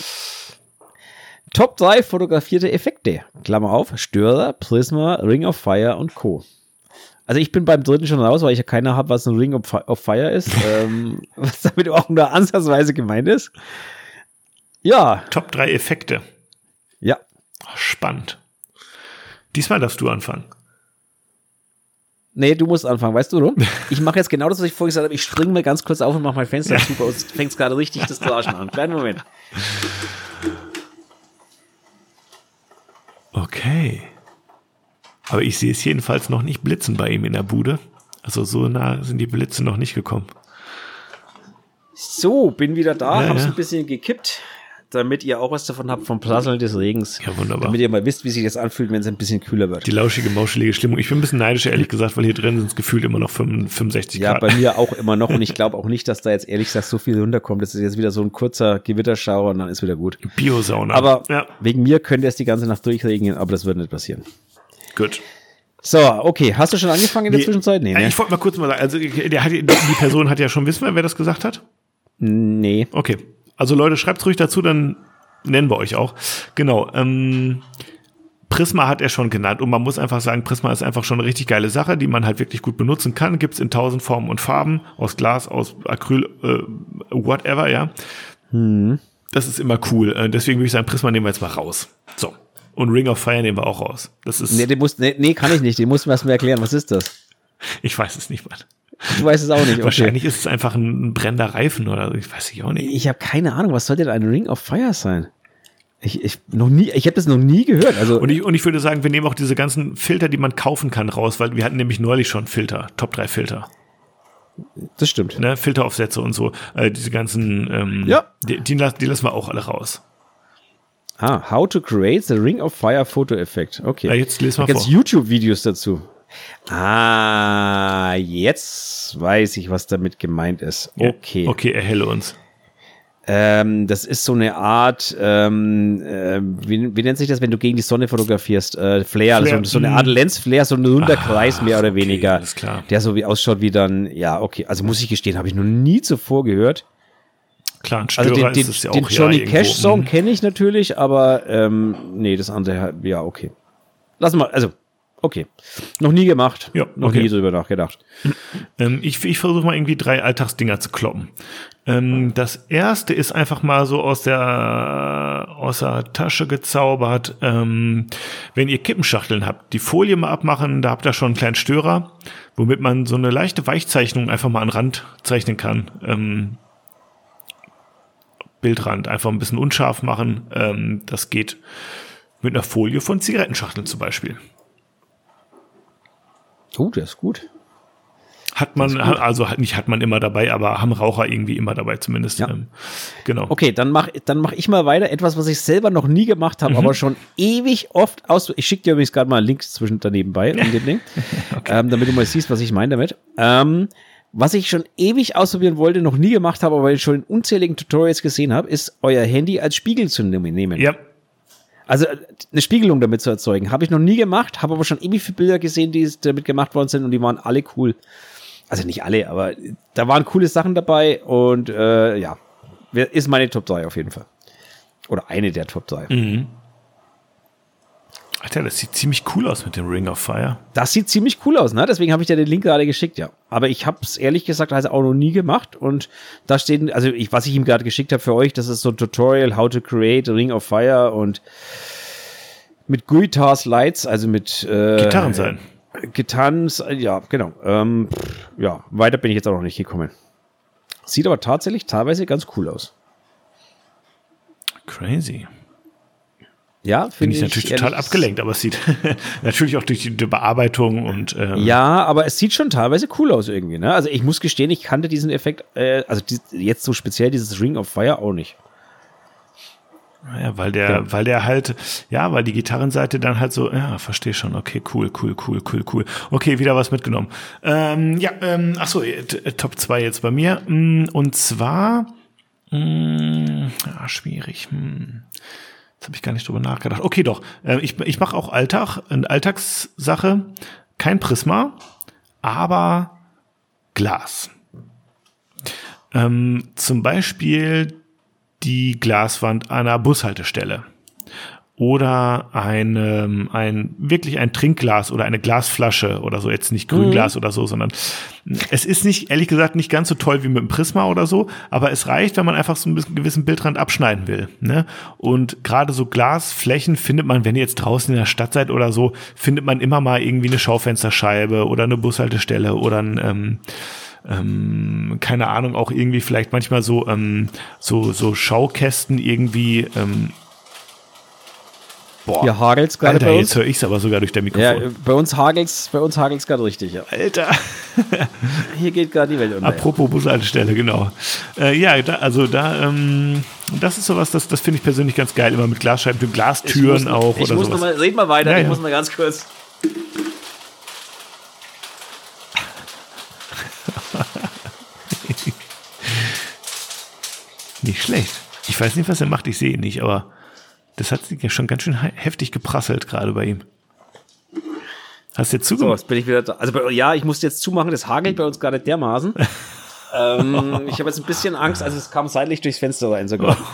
Top 3 fotografierte Effekte. Klammer auf, Störer, Prisma, Ring of Fire und Co. Also ich bin beim dritten schon raus, weil ich ja keiner habe, was ein Ring of Fire ist. ähm, was damit auch nur ansatzweise gemeint ist. Ja. Top 3 Effekte. Ja. Spannend. Diesmal darfst du anfangen. Nee, du musst anfangen, weißt du, du? Ich mache jetzt genau das, was ich vorher gesagt habe. Ich springe mir ganz kurz auf und mache mein Fenster ja. super aus. Fängt gerade richtig das Draschen an. Kleinen Moment. Okay. Aber ich sehe es jedenfalls noch nicht blitzen bei ihm in der Bude. Also so nah sind die Blitze noch nicht gekommen. So, bin wieder da, ja, hab's ja. ein bisschen gekippt, damit ihr auch was davon habt vom Prasseln des Regens. Ja, wunderbar. Damit ihr mal wisst, wie sich das anfühlt, wenn es ein bisschen kühler wird. Die lauschige, mauschelige Stimmung. Ich bin ein bisschen neidisch, ehrlich gesagt, weil hier drin sind es gefühlt immer noch 65 Grad. Ja, bei mir auch immer noch und ich glaube auch nicht, dass da jetzt ehrlich gesagt so viel runterkommt. Das ist jetzt wieder so ein kurzer Gewitterschauer und dann ist wieder gut. Biosauna. Aber ja. wegen mir könnte es die ganze Nacht durchregnen, aber das wird nicht passieren. Gut. So, okay. Hast du schon angefangen in der nee, Zwischenzeit? Nee, ne? Ich wollte mal kurz mal sagen, also der hat, die Person hat ja schon wissen, wer das gesagt hat? Nee. Okay. Also Leute, schreibt's ruhig dazu, dann nennen wir euch auch. Genau. Ähm, Prisma hat er schon genannt und man muss einfach sagen, Prisma ist einfach schon eine richtig geile Sache, die man halt wirklich gut benutzen kann. Gibt's in tausend Formen und Farben, aus Glas, aus Acryl, äh, whatever, ja. Hm. Das ist immer cool. Äh, deswegen würde ich sagen, Prisma nehmen wir jetzt mal raus. So. Und Ring of Fire nehmen wir auch raus. Das ist. Nee, den muss, nee, nee kann ich nicht. Den musst du mir erklären. Was ist das? Ich weiß es nicht, Mann. Du weißt es auch nicht. Okay. Wahrscheinlich ist es einfach ein brennender Reifen oder so. Ich weiß ich auch nicht. Ich habe keine Ahnung. Was soll denn ein Ring of Fire sein? Ich, ich noch nie, ich habe das noch nie gehört. Also und ich, und ich würde sagen, wir nehmen auch diese ganzen Filter, die man kaufen kann, raus, weil wir hatten nämlich neulich schon Filter, Top 3 Filter. Das stimmt. Ne, Filteraufsätze und so. Äh, diese ganzen, ähm, ja. die, die, die lassen wir auch alle raus. Ah, How to create the Ring of Fire Photo Effect. Okay. Ja, jetzt lesen wir vor. YouTube-Videos dazu. Ah, jetzt weiß ich, was damit gemeint ist. Okay. Ja, okay, erhelle uns. Ähm, das ist so eine Art, ähm, äh, wie, wie, nennt sich das, wenn du gegen die Sonne fotografierst? Äh, Flare, also Flare. Also so eine Art Lensflare, so ein runder ah, Kreis mehr oder okay, weniger. Der so wie ausschaut wie dann, ja, okay. Also muss ich gestehen, habe ich noch nie zuvor gehört. Klar, ein Störer also den, den, ist es ja den auch Johnny ja, Cash Song mhm. kenne ich natürlich, aber ähm, nee, das andere, ja, okay. Lass mal, also, okay. Noch nie gemacht, ja, noch okay. nie drüber nachgedacht. Ähm, ich ich versuche mal irgendwie drei Alltagsdinger zu kloppen. Ähm, das erste ist einfach mal so aus der, aus der Tasche gezaubert. Ähm, wenn ihr Kippenschachteln habt, die Folie mal abmachen, da habt ihr schon einen kleinen Störer, womit man so eine leichte Weichzeichnung einfach mal an Rand zeichnen kann. Ähm, Bildrand einfach ein bisschen unscharf machen. Ähm, das geht mit einer Folie von Zigarettenschachteln zum Beispiel. Oh, das ist gut. Hat man, also nicht hat man immer dabei, aber haben Raucher irgendwie immer dabei zumindest. Ja. Ähm, genau. Okay, dann mach, dann mach ich mal weiter. Etwas, was ich selber noch nie gemacht habe, mhm. aber schon ewig oft aus. Ich schicke dir übrigens gerade mal einen Link zwischen daneben bei, um dem Ding, okay. ähm, damit du mal siehst, was ich meine damit. Ähm, was ich schon ewig ausprobieren wollte, noch nie gemacht habe, aber schon in unzähligen Tutorials gesehen habe, ist euer Handy als Spiegel zu nehmen. Ja. Also eine Spiegelung damit zu erzeugen. Habe ich noch nie gemacht, habe aber schon ewig viele Bilder gesehen, die damit gemacht worden sind und die waren alle cool. Also nicht alle, aber da waren coole Sachen dabei und äh, ja, ist meine Top 3 auf jeden Fall. Oder eine der Top 3. Mhm. Alter, das sieht ziemlich cool aus mit dem Ring of Fire. Das sieht ziemlich cool aus, ne? Deswegen habe ich dir den Link gerade geschickt, ja. Aber ich habe es ehrlich gesagt also auch noch nie gemacht. Und da steht, also ich, was ich ihm gerade geschickt habe für euch, das ist so ein Tutorial, how to create a Ring of Fire und mit Guitars Lights, also mit äh, Gitarren sein. Gitarren, ja, genau. Ähm, ja, weiter bin ich jetzt auch noch nicht gekommen. Sieht aber tatsächlich teilweise ganz cool aus. Crazy. Ja, finde ich. Natürlich total abgelenkt, aber es sieht natürlich auch durch die, Bearbeitung und. Ähm ja, aber es sieht schon teilweise cool aus irgendwie. Ne? Also ich muss gestehen, ich kannte diesen Effekt, äh, also die, jetzt so speziell dieses Ring of Fire auch nicht. Ja, weil der, ja. weil der halt, ja, weil die Gitarrenseite dann halt so, ja, verstehe schon, okay, cool, cool, cool, cool, cool. Okay, wieder was mitgenommen. Ähm, ja, ähm, ach so, äh, Top 2 jetzt bei mir. Mm, und zwar, mh, mm, ja, schwierig. Hm. Jetzt habe ich gar nicht drüber nachgedacht. Okay, doch. Äh, ich ich mache auch Alltag, eine Alltagssache. Kein Prisma, aber Glas. Ähm, zum Beispiel die Glaswand einer Bushaltestelle oder ein, ähm, ein wirklich ein Trinkglas oder eine Glasflasche oder so, jetzt nicht Grünglas mhm. oder so, sondern es ist nicht, ehrlich gesagt, nicht ganz so toll wie mit dem Prisma oder so, aber es reicht, wenn man einfach so einen gewissen Bildrand abschneiden will. Ne? Und gerade so Glasflächen findet man, wenn ihr jetzt draußen in der Stadt seid oder so, findet man immer mal irgendwie eine Schaufensterscheibe oder eine Bushaltestelle oder ein ähm, ähm, keine Ahnung, auch irgendwie vielleicht manchmal so, ähm, so, so Schaukästen irgendwie ähm, Boah. Hier hagelt's gerade bei uns. jetzt höre ich es aber sogar durch der Mikrofon. Ja, bei uns uns hagelt's gerade richtig. Ja. Alter. Hier geht gerade die Welt unter. Apropos Bushaltestelle, genau. Äh, ja, da, also da, ähm, das ist sowas, das, das finde ich persönlich ganz geil, immer mit Glasscheiben, Glastüren muss, auch ich oder muss sowas. Noch mal, red mal weiter, ja, ich ja. muss mal ganz kurz. nicht schlecht. Ich weiß nicht, was er macht, ich sehe ihn nicht, aber das hat sich ja schon ganz schön heftig geprasselt gerade bei ihm. Hast du jetzt zugemacht? So, jetzt bin ich wieder da. Also ja, ich musste jetzt zumachen, das hagelt bei uns gerade dermaßen. ähm, ich habe jetzt ein bisschen Angst, also es kam seitlich durchs Fenster rein sogar.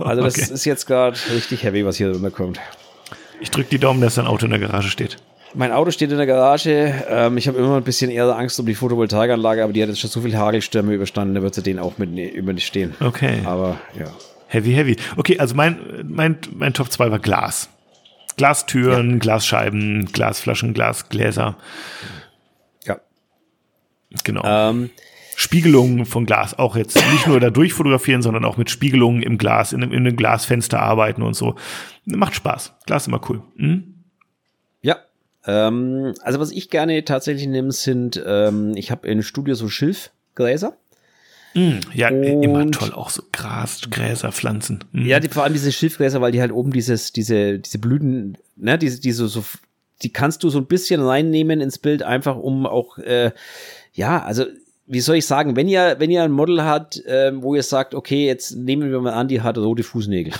Also das okay. ist jetzt gerade richtig heavy, was hier drunter kommt. Ich drücke die Daumen, dass dein Auto in der Garage steht. Mein Auto steht in der Garage. Ähm, ich habe immer ein bisschen eher Angst um die Photovoltaikanlage, aber die hat jetzt schon so viele Hagelstürme überstanden, da wird sie den auch mit überstehen. Okay. Aber ja. Heavy, heavy. Okay, also mein, mein, mein Top 2 war Glas. Glastüren, ja. Glasscheiben, Glasflaschen, Glasgläser. Ja. Genau. Ähm, Spiegelungen von Glas auch jetzt nicht nur da durchfotografieren, sondern auch mit Spiegelungen im Glas, in, in einem Glasfenster arbeiten und so. Macht Spaß. Glas ist immer cool. Hm? Ja. Ähm, also was ich gerne tatsächlich nehme, sind, ähm, ich habe in Studio so Schilfgläser. Mm, ja, und immer toll, auch so Gras, Gräser, Pflanzen. Mm. Ja, die, vor allem diese Schilfgräser, weil die halt oben dieses, diese, diese Blüten, ne, diese, diese so, die kannst du so ein bisschen reinnehmen ins Bild, einfach um auch, äh, ja, also wie soll ich sagen, wenn ihr, wenn ihr ein Model habt, äh, wo ihr sagt, okay, jetzt nehmen wir mal an, die hat rote Fußnägel.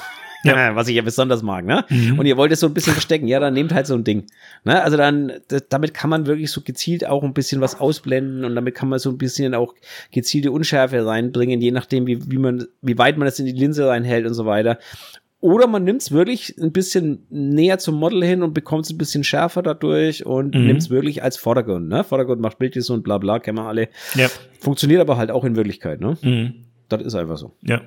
Ja. was ich ja besonders mag, ne? Mhm. Und ihr wollt es so ein bisschen verstecken, ja, dann nehmt halt so ein Ding. Ne? Also dann, damit kann man wirklich so gezielt auch ein bisschen was ausblenden und damit kann man so ein bisschen auch gezielte Unschärfe reinbringen, je nachdem, wie, wie man, wie weit man das in die Linse reinhält und so weiter. Oder man nimmt es wirklich ein bisschen näher zum Model hin und bekommt es ein bisschen schärfer dadurch und mhm. nimmt es wirklich als Vordergrund. Ne? Vordergrund macht Bildnis und bla bla, kennen wir alle. Ja. Funktioniert aber halt auch in Wirklichkeit. Ne? Mhm. Das ist einfach so. Ja.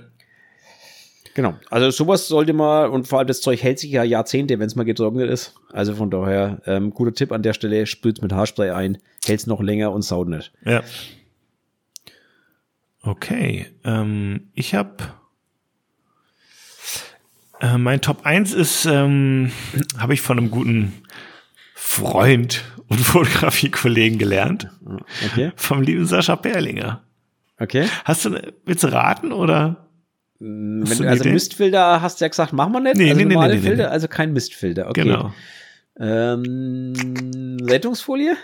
Genau. Also sowas sollte man, und vor allem das Zeug hält sich ja Jahrzehnte, wenn es mal getrocknet ist. Also von daher, ähm, guter Tipp an der Stelle, sprüht mit Haarspray ein, hält es noch länger und saut nicht. Ja. Okay. Ähm, ich habe äh, mein Top 1 ist, ähm, habe ich von einem guten Freund und Fotografiekollegen gelernt. Okay. Vom lieben Sascha Perlinger. Okay. Hast du, willst du raten oder? Wenn du, also Mistfilter hast du ja gesagt, machen wir nicht. Nee, also nee, normale nee, nee, Filter, also kein Mistfilter. Okay. Genau. Ähm, Rettungsfolie?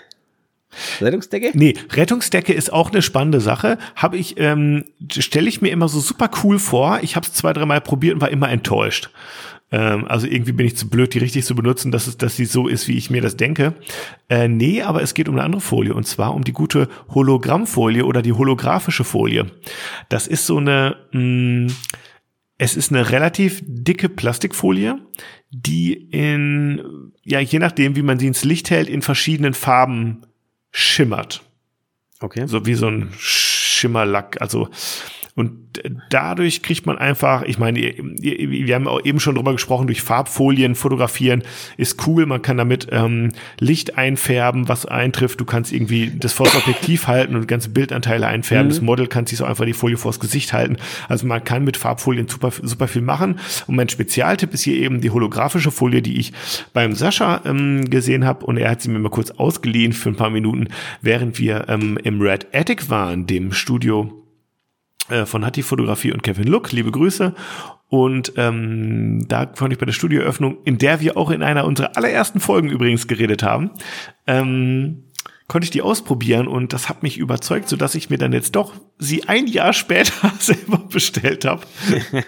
Rettungsdecke? Nee, Rettungsdecke ist auch eine spannende Sache. Habe ich, ähm, stelle ich mir immer so super cool vor. Ich habe es zwei, dreimal probiert und war immer enttäuscht. Ähm, also irgendwie bin ich zu blöd, die richtig zu benutzen, dass, es, dass sie so ist, wie ich mir das denke. Äh, nee, aber es geht um eine andere Folie und zwar um die gute Hologrammfolie oder die holographische Folie. Das ist so eine, mh, mm, es ist eine relativ dicke Plastikfolie, die in, ja, je nachdem, wie man sie ins Licht hält, in verschiedenen Farben schimmert. Okay. So wie so ein Schimmerlack. Also Und dadurch kriegt man einfach, ich meine, wir haben auch eben schon drüber gesprochen, durch Farbfolien fotografieren ist cool. Man kann damit ähm, Licht einfärben, was eintrifft. Du kannst irgendwie das vors Objektiv halten und ganze Bildanteile einfärben. Mhm. Das Model kann sich so einfach die Folie vors Gesicht halten. Also man kann mit Farbfolien super, super viel machen. Und mein Spezialtipp ist hier eben die holographische Folie, die ich beim Sascha ähm, gesehen habe. Und er hat sie mir mal kurz ausgeliehen für ein paar Minuten, während wir ähm, im Red Attic waren, dem Studio von Hatti Fotografie und Kevin Look. Liebe Grüße. Und ähm, da konnte ich bei der Studioeröffnung, in der wir auch in einer unserer allerersten Folgen übrigens geredet haben, ähm, konnte ich die ausprobieren und das hat mich überzeugt, so dass ich mir dann jetzt doch sie ein Jahr später selber bestellt habe.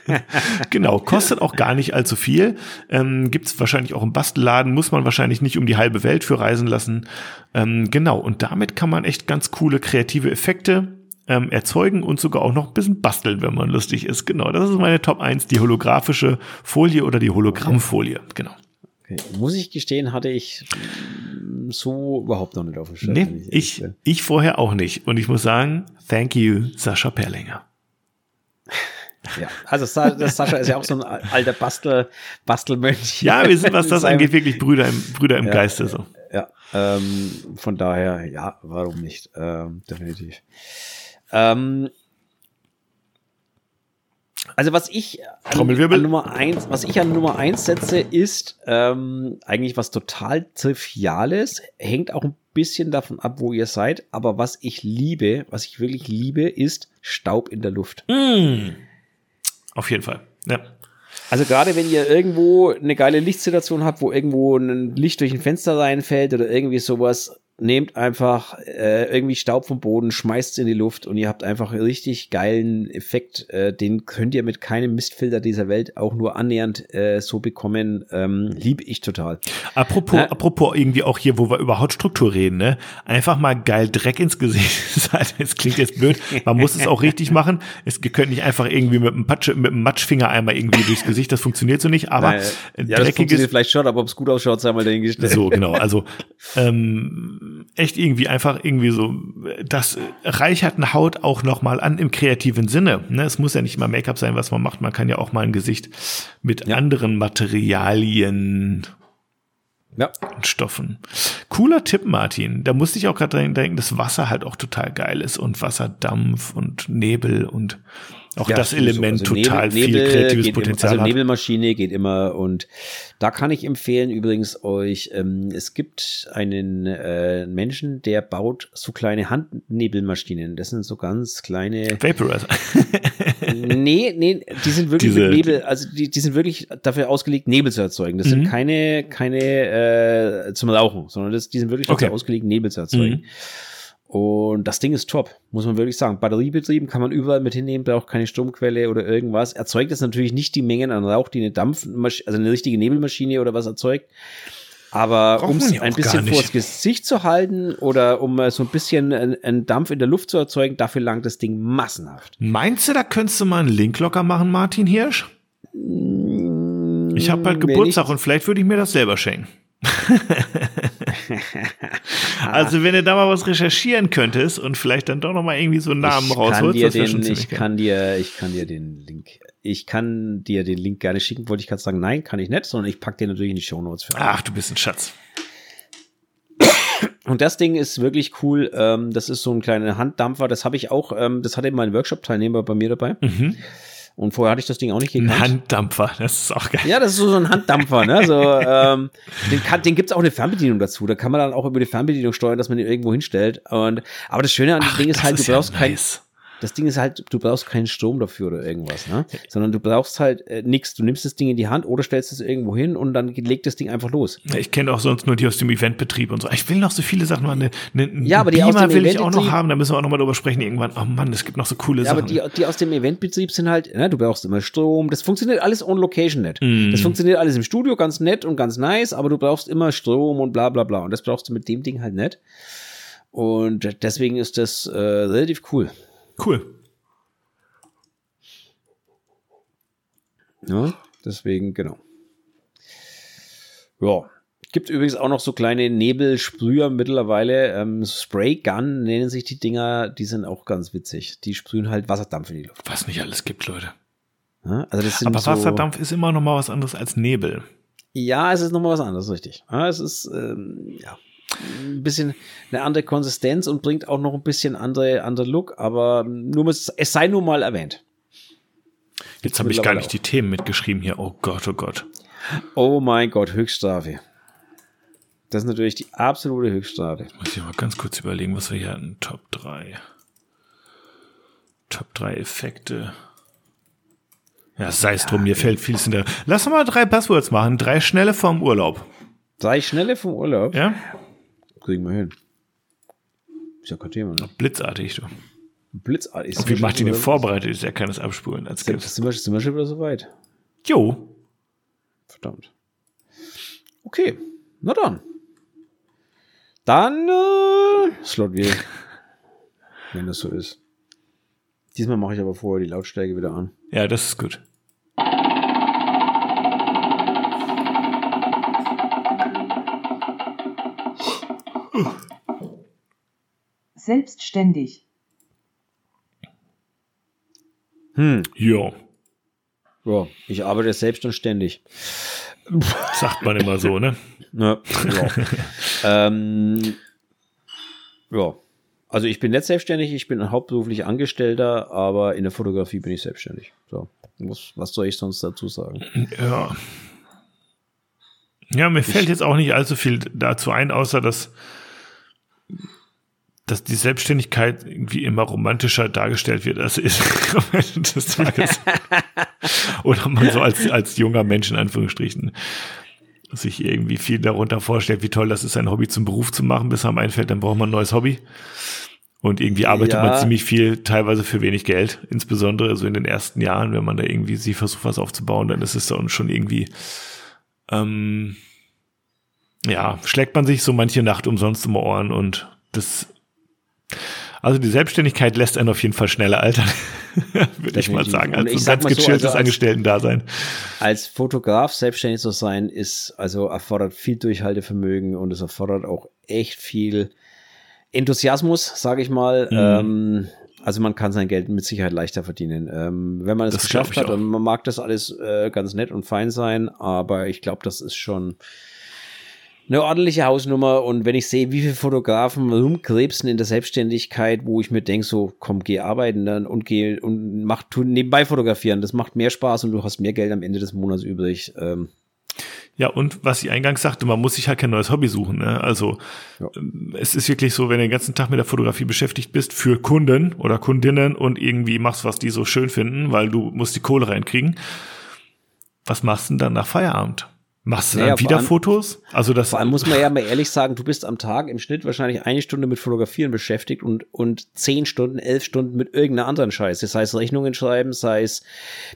genau, kostet auch gar nicht allzu viel. Ähm, Gibt es wahrscheinlich auch im Bastelladen, muss man wahrscheinlich nicht um die halbe Welt für reisen lassen. Ähm, genau, und damit kann man echt ganz coole kreative Effekte ähm, erzeugen und sogar auch noch ein bisschen basteln, wenn man lustig ist. Genau, das ist meine Top 1, die holographische Folie oder die Hologrammfolie. Genau. Okay. Muss ich gestehen, hatte ich so überhaupt noch nicht auf dem Schirm. Nee, ich, ich, ich vorher auch nicht. Und ich muss sagen, thank you, Sascha Perlinger. Ja, also Sascha ist ja auch so ein alter Bastel, Bastelmönch. Ja, wir sind, was das angeht, wirklich Brüder im, Brüder im ja, Geiste. So. Ja, ähm, von daher, ja, warum nicht? Ähm, definitiv. Ähm, also was ich an, an, Nummer eins, was ich an Nummer eins setze, ist ähm, eigentlich was total triviales, hängt auch ein bisschen davon ab, wo ihr seid. Aber was ich liebe, was ich wirklich liebe, ist Staub in der Luft. Mm. Auf jeden Fall. Ja. Also gerade wenn ihr irgendwo eine geile Lichtsituation habt, wo irgendwo ein Licht durch ein Fenster reinfällt oder irgendwie sowas, nehmt einfach äh, irgendwie Staub vom Boden, schmeißt es in die Luft und ihr habt einfach einen richtig geilen Effekt. Äh, den könnt ihr mit keinem Mistfilter dieser Welt auch nur annähernd äh, so bekommen. Ähm, lieb ich total. Apropos, äh, apropos irgendwie auch hier, wo wir über Hautstruktur reden, ne? Einfach mal geil Dreck ins Gesicht. Es klingt jetzt blöd. Man muss es auch richtig machen. Es könnt nicht einfach irgendwie mit einem, Patsch, mit einem Matschfinger einmal irgendwie durchs Gesicht. Das funktioniert so nicht. Aber äh, ja, das funktioniert vielleicht schon, aber ob es gut ausschaut, sei mal dahingestellt. So genau. Also ähm, echt irgendwie einfach irgendwie so, das reichert eine Haut auch nochmal an im kreativen Sinne. Ne? Es muss ja nicht mal Make-up sein, was man macht. Man kann ja auch mal ein Gesicht mit ja. anderen Materialien ja. und Stoffen. Cooler Tipp, Martin. Da musste ich auch gerade denken, dass Wasser halt auch total geil ist und Wasserdampf und Nebel und auch ja, das Element also total Nebel, viel kreatives Potenzial im, also Nebelmaschine geht immer und da kann ich empfehlen übrigens euch, ähm, es gibt einen äh, Menschen, der baut so kleine Handnebelmaschinen. Das sind so ganz kleine Vaporizer. nee, nee, die sind wirklich Diese, Nebel, also die, die sind wirklich dafür ausgelegt, Nebel zu erzeugen. Das mhm. sind keine, keine äh, zum Rauchen, sondern das, die sind wirklich okay. dafür ausgelegt, Nebel zu erzeugen. Mhm. Und das Ding ist top, muss man wirklich sagen. Batteriebetrieben kann man überall mit hinnehmen, braucht keine Stromquelle oder irgendwas. Erzeugt es natürlich nicht die Mengen an Rauch, die eine Dampfmaschine, also eine richtige Nebelmaschine oder was erzeugt. Aber um es ein bisschen vors Gesicht zu halten oder um so ein bisschen einen Dampf in der Luft zu erzeugen, dafür langt das Ding massenhaft. Meinst du, da könntest du mal einen Link locker machen, Martin Hirsch? Ich habe bald Geburtstag und vielleicht würde ich mir das selber schenken. also wenn du da mal was recherchieren könntest und vielleicht dann doch noch mal irgendwie so einen Namen ich rausholst, das den, ich kann dir, ich kann dir den Link, ich kann dir den Link gerne schicken. Wollte ich gerade sagen, nein, kann ich nicht, sondern ich packe dir natürlich in die Show Notes für. Ach, du bist ein Schatz. Und das Ding ist wirklich cool. Ähm, das ist so ein kleiner Handdampfer. Das habe ich auch. Ähm, das hatte mein Workshop-Teilnehmer bei mir dabei. Mhm. Und vorher hatte ich das Ding auch nicht gekannt. Ein Handdampfer, das ist auch geil. Ja, das ist so, ein Handdampfer, ne? So, ähm, den, kann, den gibt's auch eine Fernbedienung dazu. Da kann man dann auch über die Fernbedienung steuern, dass man den irgendwo hinstellt. Und, aber das Schöne an dem Ding ist halt, du brauchst ja nice. kein, das Ding ist halt, du brauchst keinen Strom dafür oder irgendwas, ne? Sondern du brauchst halt äh, nichts. Du nimmst das Ding in die Hand oder stellst es irgendwo hin und dann legt das Ding einfach los. Ich kenne auch sonst nur die aus dem Eventbetrieb und so. Ich will noch so viele Sachen. Eine, eine, ja, aber die Beamer aus dem will ich auch noch haben. Da müssen wir auch noch mal drüber sprechen irgendwann. Oh Mann, es gibt noch so coole ja, Sachen. Aber die, die aus dem Eventbetrieb sind halt, ne, du brauchst immer Strom. Das funktioniert alles on Location net. Mm. Das funktioniert alles im Studio ganz nett und ganz nice, aber du brauchst immer Strom und bla bla bla. Und das brauchst du mit dem Ding halt nicht. Und deswegen ist das äh, relativ cool. Cool. Ja, deswegen, genau. Ja, Gibt übrigens auch noch so kleine Nebelsprüher mittlerweile. Ähm, Spray Gun nennen sich die Dinger. Die sind auch ganz witzig. Die sprühen halt Wasserdampf in die Luft. Was nicht alles gibt, Leute. Ja, also das sind Aber so, Wasserdampf ist immer noch mal was anderes als Nebel. Ja, es ist nochmal was anderes, richtig. Ja, es ist ähm, ja ein bisschen eine andere Konsistenz und bringt auch noch ein bisschen andere, andere Look, aber nur es sei nur mal erwähnt. Jetzt habe ich gar nicht auch. die Themen mitgeschrieben hier. Oh Gott, oh Gott. Oh mein Gott, Höchststrafe. Das ist natürlich die absolute Höchststrafe. Jetzt muss ich mal ganz kurz überlegen, was wir hier hatten. Top 3. Top 3 Effekte. Ja, sei es drum, mir fällt vieles hinterher. Lass uns mal drei Passwords machen. Drei schnelle vom Urlaub. Drei schnelle vom Urlaub? Ja. Kriegen wir hin. Ist ja kein Thema, ne? Blitzartig, du. Blitzartig. Und wie macht die eine vorbereitet ist, er kann es abspulen als Kind. Sind wir, sind wir schon wieder so weit? Jo. Verdammt. Okay, na dann. Dann äh, Slot wie. wenn das so ist. Diesmal mache ich aber vorher die Lautstärke wieder an. Ja, das ist gut. Selbstständig. Hm. Ja. Ja, ich arbeite selbst und ständig. Sagt man immer so, ne? Ja. Ja. ähm, ja. Also ich bin nicht selbstständig, ich bin hauptberuflich Angestellter, aber in der Fotografie bin ich selbstständig. So, was, was soll ich sonst dazu sagen? Ja. Ja, mir ich, fällt jetzt auch nicht allzu viel dazu ein, außer dass, dass die Selbstständigkeit irgendwie immer romantischer dargestellt wird, als ist des Tages. Oder man so als, als junger Mensch in Anführungsstrichen sich irgendwie viel darunter vorstellt, wie toll das ist, ein Hobby zum Beruf zu machen, bis einem einfällt, dann braucht man ein neues Hobby. Und irgendwie arbeitet ja. man ziemlich viel, teilweise für wenig Geld, insbesondere so in den ersten Jahren, wenn man da irgendwie sie versucht, was aufzubauen, dann ist es dann schon irgendwie, ähm, ja, schlägt man sich so manche Nacht umsonst um Ohren und das, also die Selbstständigkeit lässt einen auf jeden Fall schneller altern, würde ich mal sagen, als ein ganz gechilltes so, also Angestellten-Dasein. Als Fotograf selbstständig zu sein, ist, also erfordert viel Durchhaltevermögen und es erfordert auch echt viel Enthusiasmus, sage ich mal. Mhm. Ähm, also man kann sein Geld mit Sicherheit leichter verdienen. Ähm, wenn man es geschafft hat, und man mag das alles äh, ganz nett und fein sein, aber ich glaube, das ist schon eine ordentliche Hausnummer. Und wenn ich sehe, wie viele Fotografen rumkrebsen in der Selbstständigkeit, wo ich mir denke, so komm, geh arbeiten dann und geh und mach tu nebenbei fotografieren. Das macht mehr Spaß und du hast mehr Geld am Ende des Monats übrig. Ähm, ja, und was ich eingangs sagte, man muss sich halt kein neues Hobby suchen. Ne? Also ja. Ähm, es ist wirklich so, wenn du den ganzen Tag mit der Fotografie beschäftigt bist für Kunden oder Kundinnen und irgendwie machst, was die so schön finden, weil du musst die Kohle reinkriegen. Was machst du denn dann nach Feierabend? Machst du naja, dann wieder allem, Fotos? Also das vor allem muss man ja mal ehrlich sagen, du bist am Tag im Schnitt wahrscheinlich eine Stunde mit Fotografieren beschäftigt und, und zehn Stunden, elf Stunden mit irgendeiner anderen Scheiße. Sei es Rechnungen schreiben, sei es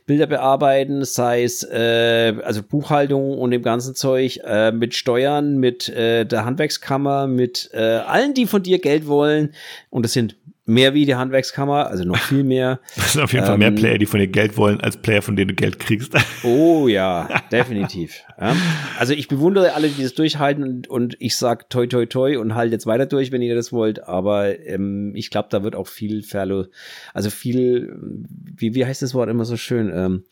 Bilder bearbeiten, sei es äh, also Buchhaltung und dem ganzen Zeug, äh, mit Steuern, mit äh, der Handwerkskammer, mit äh, allen, die von dir Geld wollen. Und das sind mehr wie die Handwerkskammer, also noch viel mehr. Das sind auf jeden ähm, Fall mehr ähm, Player, die von dir Geld wollen, als Player, von denen du Geld kriegst. Oh ja, definitiv. Ja. Also ich bewundere alle, die das durchhalten und, und ich sag toi toi toi und halt jetzt weiter durch, wenn ihr das wollt. Aber ähm, ich glaube, da wird auch viel Verlo, also viel, wie, wie heißt das Wort immer so schön? Ähm,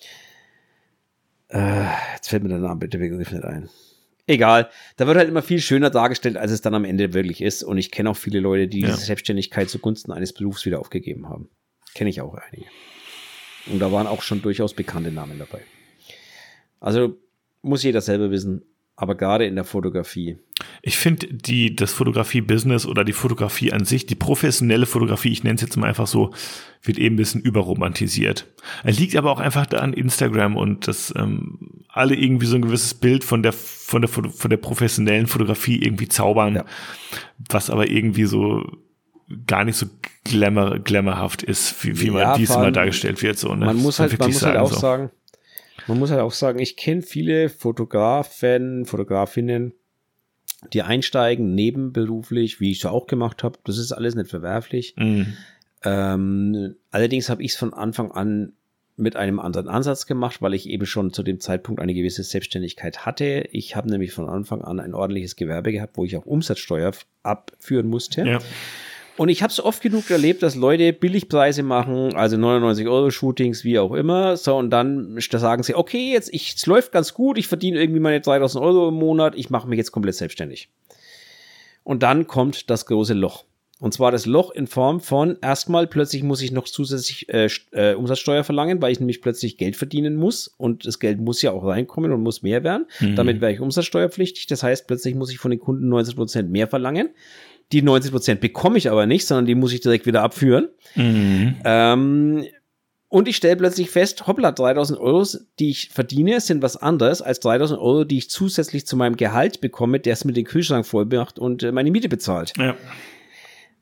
äh, jetzt fällt mir der Name bitte Begriff nicht ein egal. Da wird halt immer viel schöner dargestellt, als es dann am Ende wirklich ist. Und ich kenne auch viele Leute, die ja. diese Selbstständigkeit zugunsten eines Berufs wieder aufgegeben haben. Kenne ich auch einige. Und da waren auch schon durchaus bekannte Namen dabei. Also muss jeder selber wissen, aber gerade in der Fotografie. Ich finde die das Fotografie-Business oder die Fotografie an sich, die professionelle Fotografie, ich nenne es jetzt mal einfach so, wird eben ein bisschen überromantisiert. Er liegt aber auch einfach da an Instagram und dass ähm, alle irgendwie so ein gewisses Bild von der von der von der professionellen Fotografie irgendwie zaubern, ja. was aber irgendwie so gar nicht so glamour, glamourhaft ist, wie, wie ja, man diesmal dargestellt wird. So, ne? Man muss halt, man muss halt auch so. sagen, man muss halt auch sagen, ich kenne viele Fotografen, Fotografinnen, die einsteigen nebenberuflich, wie ich es auch gemacht habe. Das ist alles nicht verwerflich. Mhm. Ähm, allerdings habe ich es von Anfang an mit einem anderen Ansatz gemacht, weil ich eben schon zu dem Zeitpunkt eine gewisse Selbstständigkeit hatte. Ich habe nämlich von Anfang an ein ordentliches Gewerbe gehabt, wo ich auch Umsatzsteuer abführen musste. Ja. Und ich habe es oft genug erlebt, dass Leute Billigpreise machen, also 99 Euro Shootings, wie auch immer. So, und dann da sagen sie, okay, jetzt, ich, es läuft ganz gut, ich verdiene irgendwie meine 3000 Euro im Monat, ich mache mich jetzt komplett selbstständig. Und dann kommt das große Loch. Und zwar das Loch in Form von erstmal plötzlich muss ich noch zusätzlich äh, äh, Umsatzsteuer verlangen, weil ich nämlich plötzlich Geld verdienen muss und das Geld muss ja auch reinkommen und muss mehr werden. Mhm. Damit wäre ich umsatzsteuerpflichtig. Das heißt, plötzlich muss ich von den Kunden 90 Prozent mehr verlangen. Die 90 Prozent bekomme ich aber nicht, sondern die muss ich direkt wieder abführen. Mhm. Ähm, und ich stelle plötzlich fest, hoppla, 3000 Euro, die ich verdiene, sind was anderes als 3000 Euro, die ich zusätzlich zu meinem Gehalt bekomme, der es mit dem Kühlschrank voll macht und äh, meine Miete bezahlt. Ja.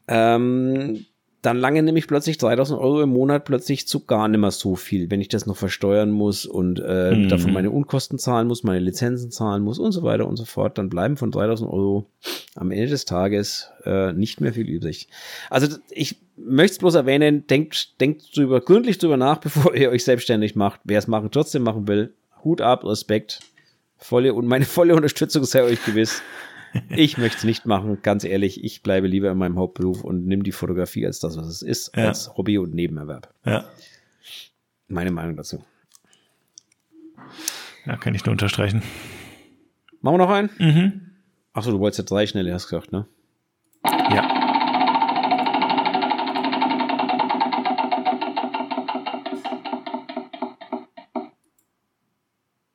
Ähm, dann lange nämlich plötzlich 3000 Euro im Monat plötzlich zu gar nicht mehr so viel, wenn ich das noch versteuern muss und äh, mhm. davon meine Unkosten zahlen muss, meine Lizenzen zahlen muss und so weiter und so fort, dann bleiben von 3000 Euro am Ende des Tages äh, nicht mehr viel übrig. Also ich möchte es bloß erwähnen, denkt, denkt drüber, gründlich drüber nach, bevor ihr euch selbstständig macht. Wer es machen, trotzdem machen will, Hut ab, Respekt, volle und meine volle Unterstützung sei euch gewiss. Ich möchte es nicht machen, ganz ehrlich. Ich bleibe lieber in meinem Hauptberuf und nehme die Fotografie als das, was es ist, ja. als Hobby und Nebenerwerb. Ja. Meine Meinung dazu. Ja, kann ich nur unterstreichen. Machen wir noch einen? Mhm. Achso, du wolltest ja drei schnell, hast gesagt, ne? Ja.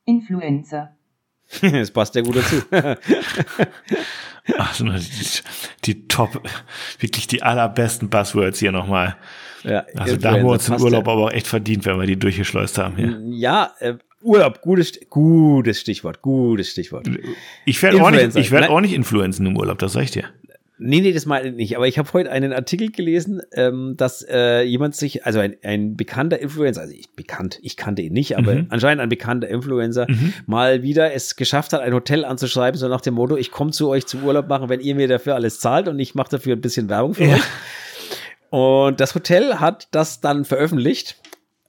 Influencer. das passt ja gut dazu. Ach, die, die Top, wirklich die allerbesten Buzzwords hier nochmal. Ja, also da haben wir uns den Urlaub ja. aber auch echt verdient, wenn wir die durchgeschleust haben hier. Ja, äh, Urlaub, gutes, gutes Stichwort, gutes Stichwort. Ich werde auch nicht, ich werde auch nicht Influenzen im Urlaub, das sag ich dir. Nee, nee, das meine ich nicht. Aber ich habe heute einen Artikel gelesen, ähm, dass äh, jemand sich, also ein, ein bekannter Influencer, also ich bekannt, ich kannte ihn nicht, aber mhm. anscheinend ein bekannter Influencer, mhm. mal wieder es geschafft hat, ein Hotel anzuschreiben, so nach dem Motto, ich komme zu euch zum Urlaub machen, wenn ihr mir dafür alles zahlt und ich mache dafür ein bisschen Werbung für ja. euch. Und das Hotel hat das dann veröffentlicht.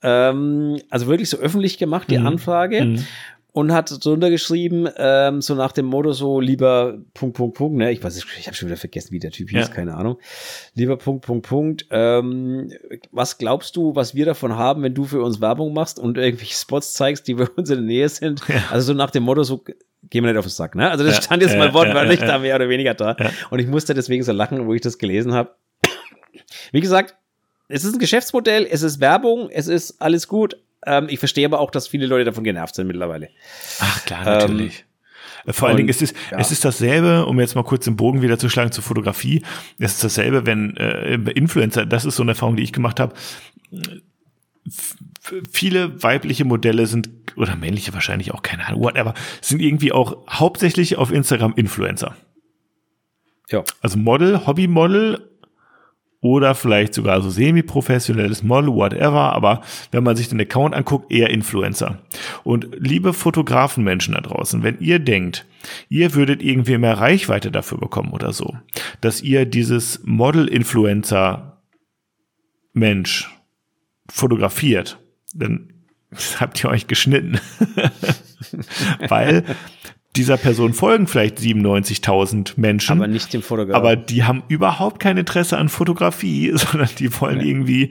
Ähm, also wirklich so öffentlich gemacht, die mhm. Anfrage. Mhm und hat drunter geschrieben, ähm, so nach dem Motto so lieber Punkt, Punkt, Punkt, ne? Ich weiß, ich habe schon wieder vergessen, wie der Typ hieß, ja. keine Ahnung. Lieber Punkt, Punkt, Punkt. Ähm, was glaubst du, was wir davon haben, wenn du für uns Werbung machst und irgendwelche Spots zeigst, die bei uns in der Nähe sind? Ja. Also so nach dem Motto so, gehen wir nicht auf den Sack, ne? Also das ja, stand jetzt mal wortwörtlich da mehr oder weniger da. Und ich musste deswegen so lachen, wo ich das gelesen habe. Wie gesagt, es ist ein Geschäftsmodell, es ist Werbung, es ist alles gut, ähm, ich verstehe aber auch, dass viele Leute davon genervt sind mittlerweile. Ach klar, natürlich. Ähm, Vor allen Dingen ist es, ja. es ist dasselbe, um jetzt mal kurz den Bogen wieder zu schlagen zur Fotografie. Es ist dasselbe, wenn äh, Influencer, das ist so eine Erfahrung, die ich gemacht habe. Viele weibliche Modelle sind, oder männliche wahrscheinlich auch, keine Ahnung, whatever, sind irgendwie auch hauptsächlich auf Instagram Influencer. Ja. Also Model, Hobbymodel oder vielleicht sogar so semi-professionelles Model, whatever, aber wenn man sich den Account anguckt, eher Influencer. Und liebe Fotografenmenschen da draußen, wenn ihr denkt, ihr würdet irgendwie mehr Reichweite dafür bekommen oder so, dass ihr dieses Model-Influencer Mensch fotografiert, dann habt ihr euch geschnitten. Weil dieser Person folgen vielleicht 97.000 Menschen. Aber nicht dem Fotograf. Aber die haben überhaupt kein Interesse an Fotografie, sondern die wollen ja. irgendwie,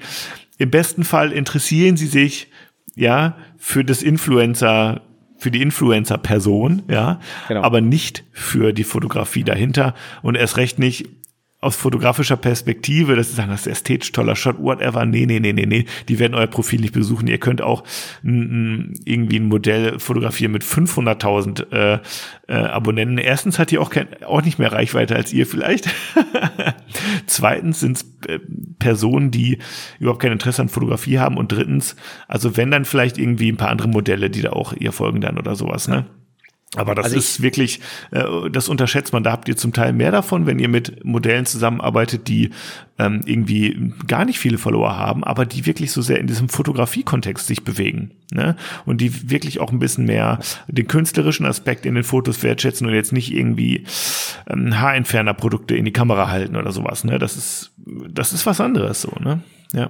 im besten Fall interessieren sie sich, ja, für das Influencer, für die Influencer-Person, ja, genau. aber nicht für die Fotografie dahinter und erst recht nicht aus fotografischer Perspektive, dass sie sagen, das ist ästhetisch toller Shot, whatever. Nee, nee, nee, nee, nee. Die werden euer Profil nicht besuchen. Ihr könnt auch irgendwie ein Modell fotografieren mit 500.000 äh, äh, Abonnenten. Erstens hat die auch, kein, auch nicht mehr Reichweite als ihr vielleicht. Zweitens sind es äh, Personen, die überhaupt kein Interesse an Fotografie haben. Und drittens, also wenn dann vielleicht irgendwie ein paar andere Modelle, die da auch ihr folgen dann oder sowas, ne? Aber das also ist wirklich, äh, das unterschätzt man. Da habt ihr zum Teil mehr davon, wenn ihr mit Modellen zusammenarbeitet, die ähm, irgendwie gar nicht viele Follower haben, aber die wirklich so sehr in diesem Fotografie-Kontext sich bewegen. Ne? Und die wirklich auch ein bisschen mehr den künstlerischen Aspekt in den Fotos wertschätzen und jetzt nicht irgendwie ähm, Haarentferner-Produkte in die Kamera halten oder sowas. Ne? Das ist, das ist was anderes so, ne? Ja.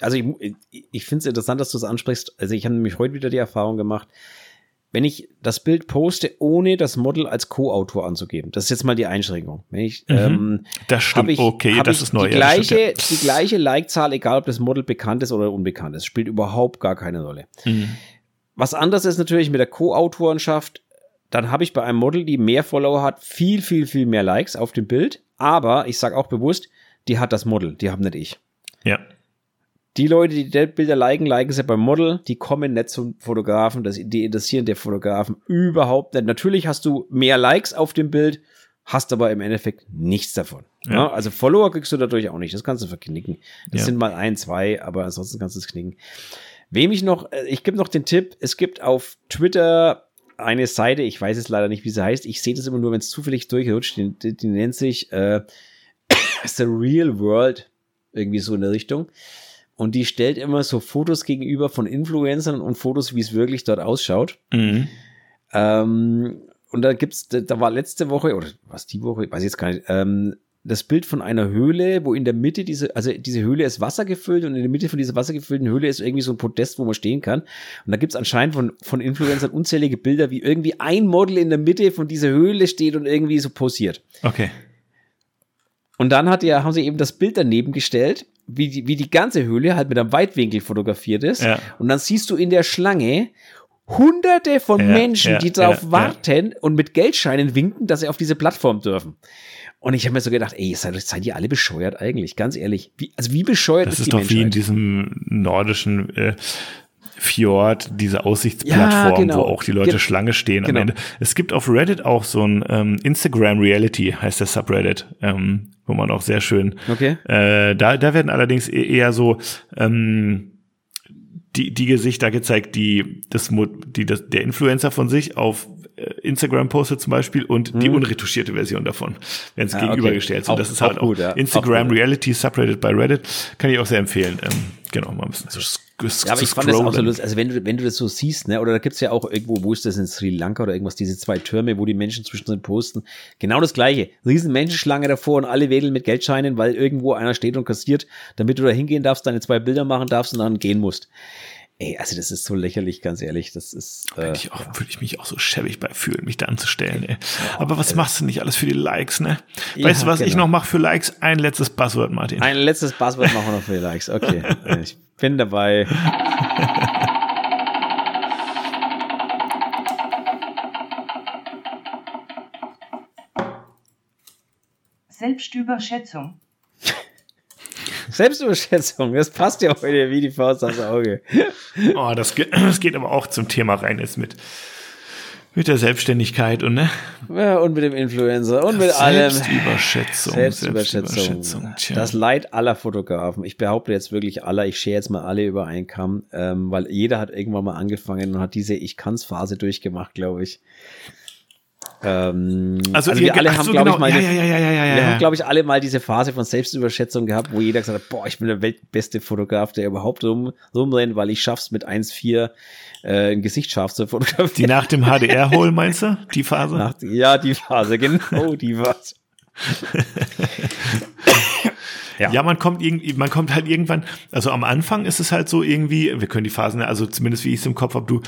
also ich, ich finde es interessant, dass du es ansprichst. Also ich habe nämlich heute wieder die Erfahrung gemacht, wenn ich das Bild poste, ohne das Model als Co-Autor anzugeben. Das ist jetzt mal die Einschränkung. Wenn ich, mhm. ähm, das stimmt, ich, okay, das ist neu. Die gleiche, ja, die gleiche Like-Zahl, egal ob das Model bekannt ist oder unbekannt ist, spielt überhaupt gar keine Rolle. Mhm. Was anders ist natürlich mit der Co-Autorenschaft, dann habe ich bei einem Model, die mehr Follower hat, viel, viel, viel mehr Likes auf dem Bild. Aber ich sage auch bewusst, die hat das Model, die haben nicht ich. Ja. Die Leute, die die Bilder liken, liken sie beim Model, die kommen nicht zum Fotografen, das, die interessieren der Fotografen überhaupt nicht. Natürlich hast du mehr Likes auf dem Bild, hast aber im Endeffekt nichts davon. Ja. Ja, also Follower kriegst du dadurch auch nicht, das kannst du verknicken. Das ja. sind mal ein, zwei, aber ansonsten kannst du es knicken. Wem ich noch, äh, ich gebe noch den Tipp, es gibt auf Twitter eine Seite, ich weiß es leider nicht, wie sie heißt, ich sehe das immer nur, wenn es zufällig durchrutscht, die, die, die nennt sich äh, The Real World, irgendwie so in der Richtung. Und die stellt immer so Fotos gegenüber von Influencern und Fotos, wie es wirklich dort ausschaut. Mhm. Ähm, und da gibt's, da war letzte Woche, oder was die Woche, weiß ich jetzt gar nicht, ähm, das Bild von einer Höhle, wo in der Mitte diese, also diese Höhle ist Wasser gefüllt und in der Mitte von dieser wassergefüllten Höhle ist irgendwie so ein Podest, wo man stehen kann. Und da gibt's anscheinend von, von Influencern unzählige Bilder, wie irgendwie ein Model in der Mitte von dieser Höhle steht und irgendwie so posiert. Okay. Und dann hat ja, haben sie eben das Bild daneben gestellt, wie die, wie die ganze Höhle halt mit einem Weitwinkel fotografiert ist. Ja. Und dann siehst du in der Schlange hunderte von ja, Menschen, ja, die darauf warten und mit Geldscheinen winken, dass sie auf diese Plattform dürfen. Und ich habe mir so gedacht, ey, seid, seid ihr alle bescheuert eigentlich? Ganz ehrlich. Wie, also wie bescheuert das ist, ist doch Menschheit? wie in diesem nordischen äh, Fjord, diese Aussichtsplattform, ja, genau. wo auch die Leute Ge Schlange stehen genau. am Ende. Es gibt auf Reddit auch so ein ähm, Instagram Reality, heißt der Subreddit, ähm, wo man auch sehr schön. Okay. Äh, da, da werden allerdings e-, eher so ähm, die, die Gesichter gezeigt, die das, die das, der Influencer von sich auf äh, Instagram postet zum Beispiel und mhm. die unretuschierte Version davon, wenn es ja, gegenübergestellt okay. Und das ist halt auch, gut, ja. Instagram auch Reality Subreddit bei Reddit, kann ich auch sehr empfehlen. Ähm, genau, mal ein bisschen zu ja, aber ich fand das auch so lustig. Also wenn du, wenn du das so siehst, ne, oder da gibt's ja auch irgendwo, wo ist das in Sri Lanka oder irgendwas, diese zwei Türme, wo die Menschen zwischendrin posten. Genau das gleiche. Riesen Menschenschlange davor und alle wedeln mit Geldscheinen, weil irgendwo einer steht und kassiert, damit du da hingehen darfst, deine zwei Bilder machen darfst und dann gehen musst. Ey, also das ist so lächerlich, ganz ehrlich. Das ist. Äh, ich auch, ja. würde ich mich auch so schäbig bei fühlen, mich da anzustellen, ey. Aber was machst du nicht alles für die Likes, ne? Ja, weißt du, was genau. ich noch mache für Likes? Ein letztes Passwort, Martin. Ein letztes Passwort machen wir noch für die Likes. Okay. ich bin dabei. Selbstüberschätzung. Selbstüberschätzung, das passt ja heute wie die Faust aufs Auge. Oh, das, das geht aber auch zum Thema rein jetzt mit, mit der Selbstständigkeit und ne? Ja, und mit dem Influencer und mit allem. Selbstüberschätzung. Selbstüberschätzung. Selbstüberschätzung das Leid aller Fotografen. Ich behaupte jetzt wirklich aller, ich schere jetzt mal alle über einen Kamm, ähm, weil jeder hat irgendwann mal angefangen und hat diese Ich kann's Phase durchgemacht, glaube ich. Ähm, also, also wir alle haben, so glaube genau. ich, mal, ja, ja, ja, ja, ja, wir haben, glaube ich, alle mal diese Phase von Selbstüberschätzung gehabt, wo jeder gesagt hat, boah, ich bin der weltbeste Fotograf, der überhaupt rum, rumrennt, weil ich schaff's mit 1,4 äh, ein Gesicht scharf zu fotografieren. Die nach dem HDR-Hole, meinst du? Die Phase? Nach, ja, die Phase, genau, die Phase. Ja. ja, man kommt irgendwie, man kommt halt irgendwann, also am Anfang ist es halt so irgendwie, wir können die Phasen, also zumindest wie ich es im Kopf habe, du,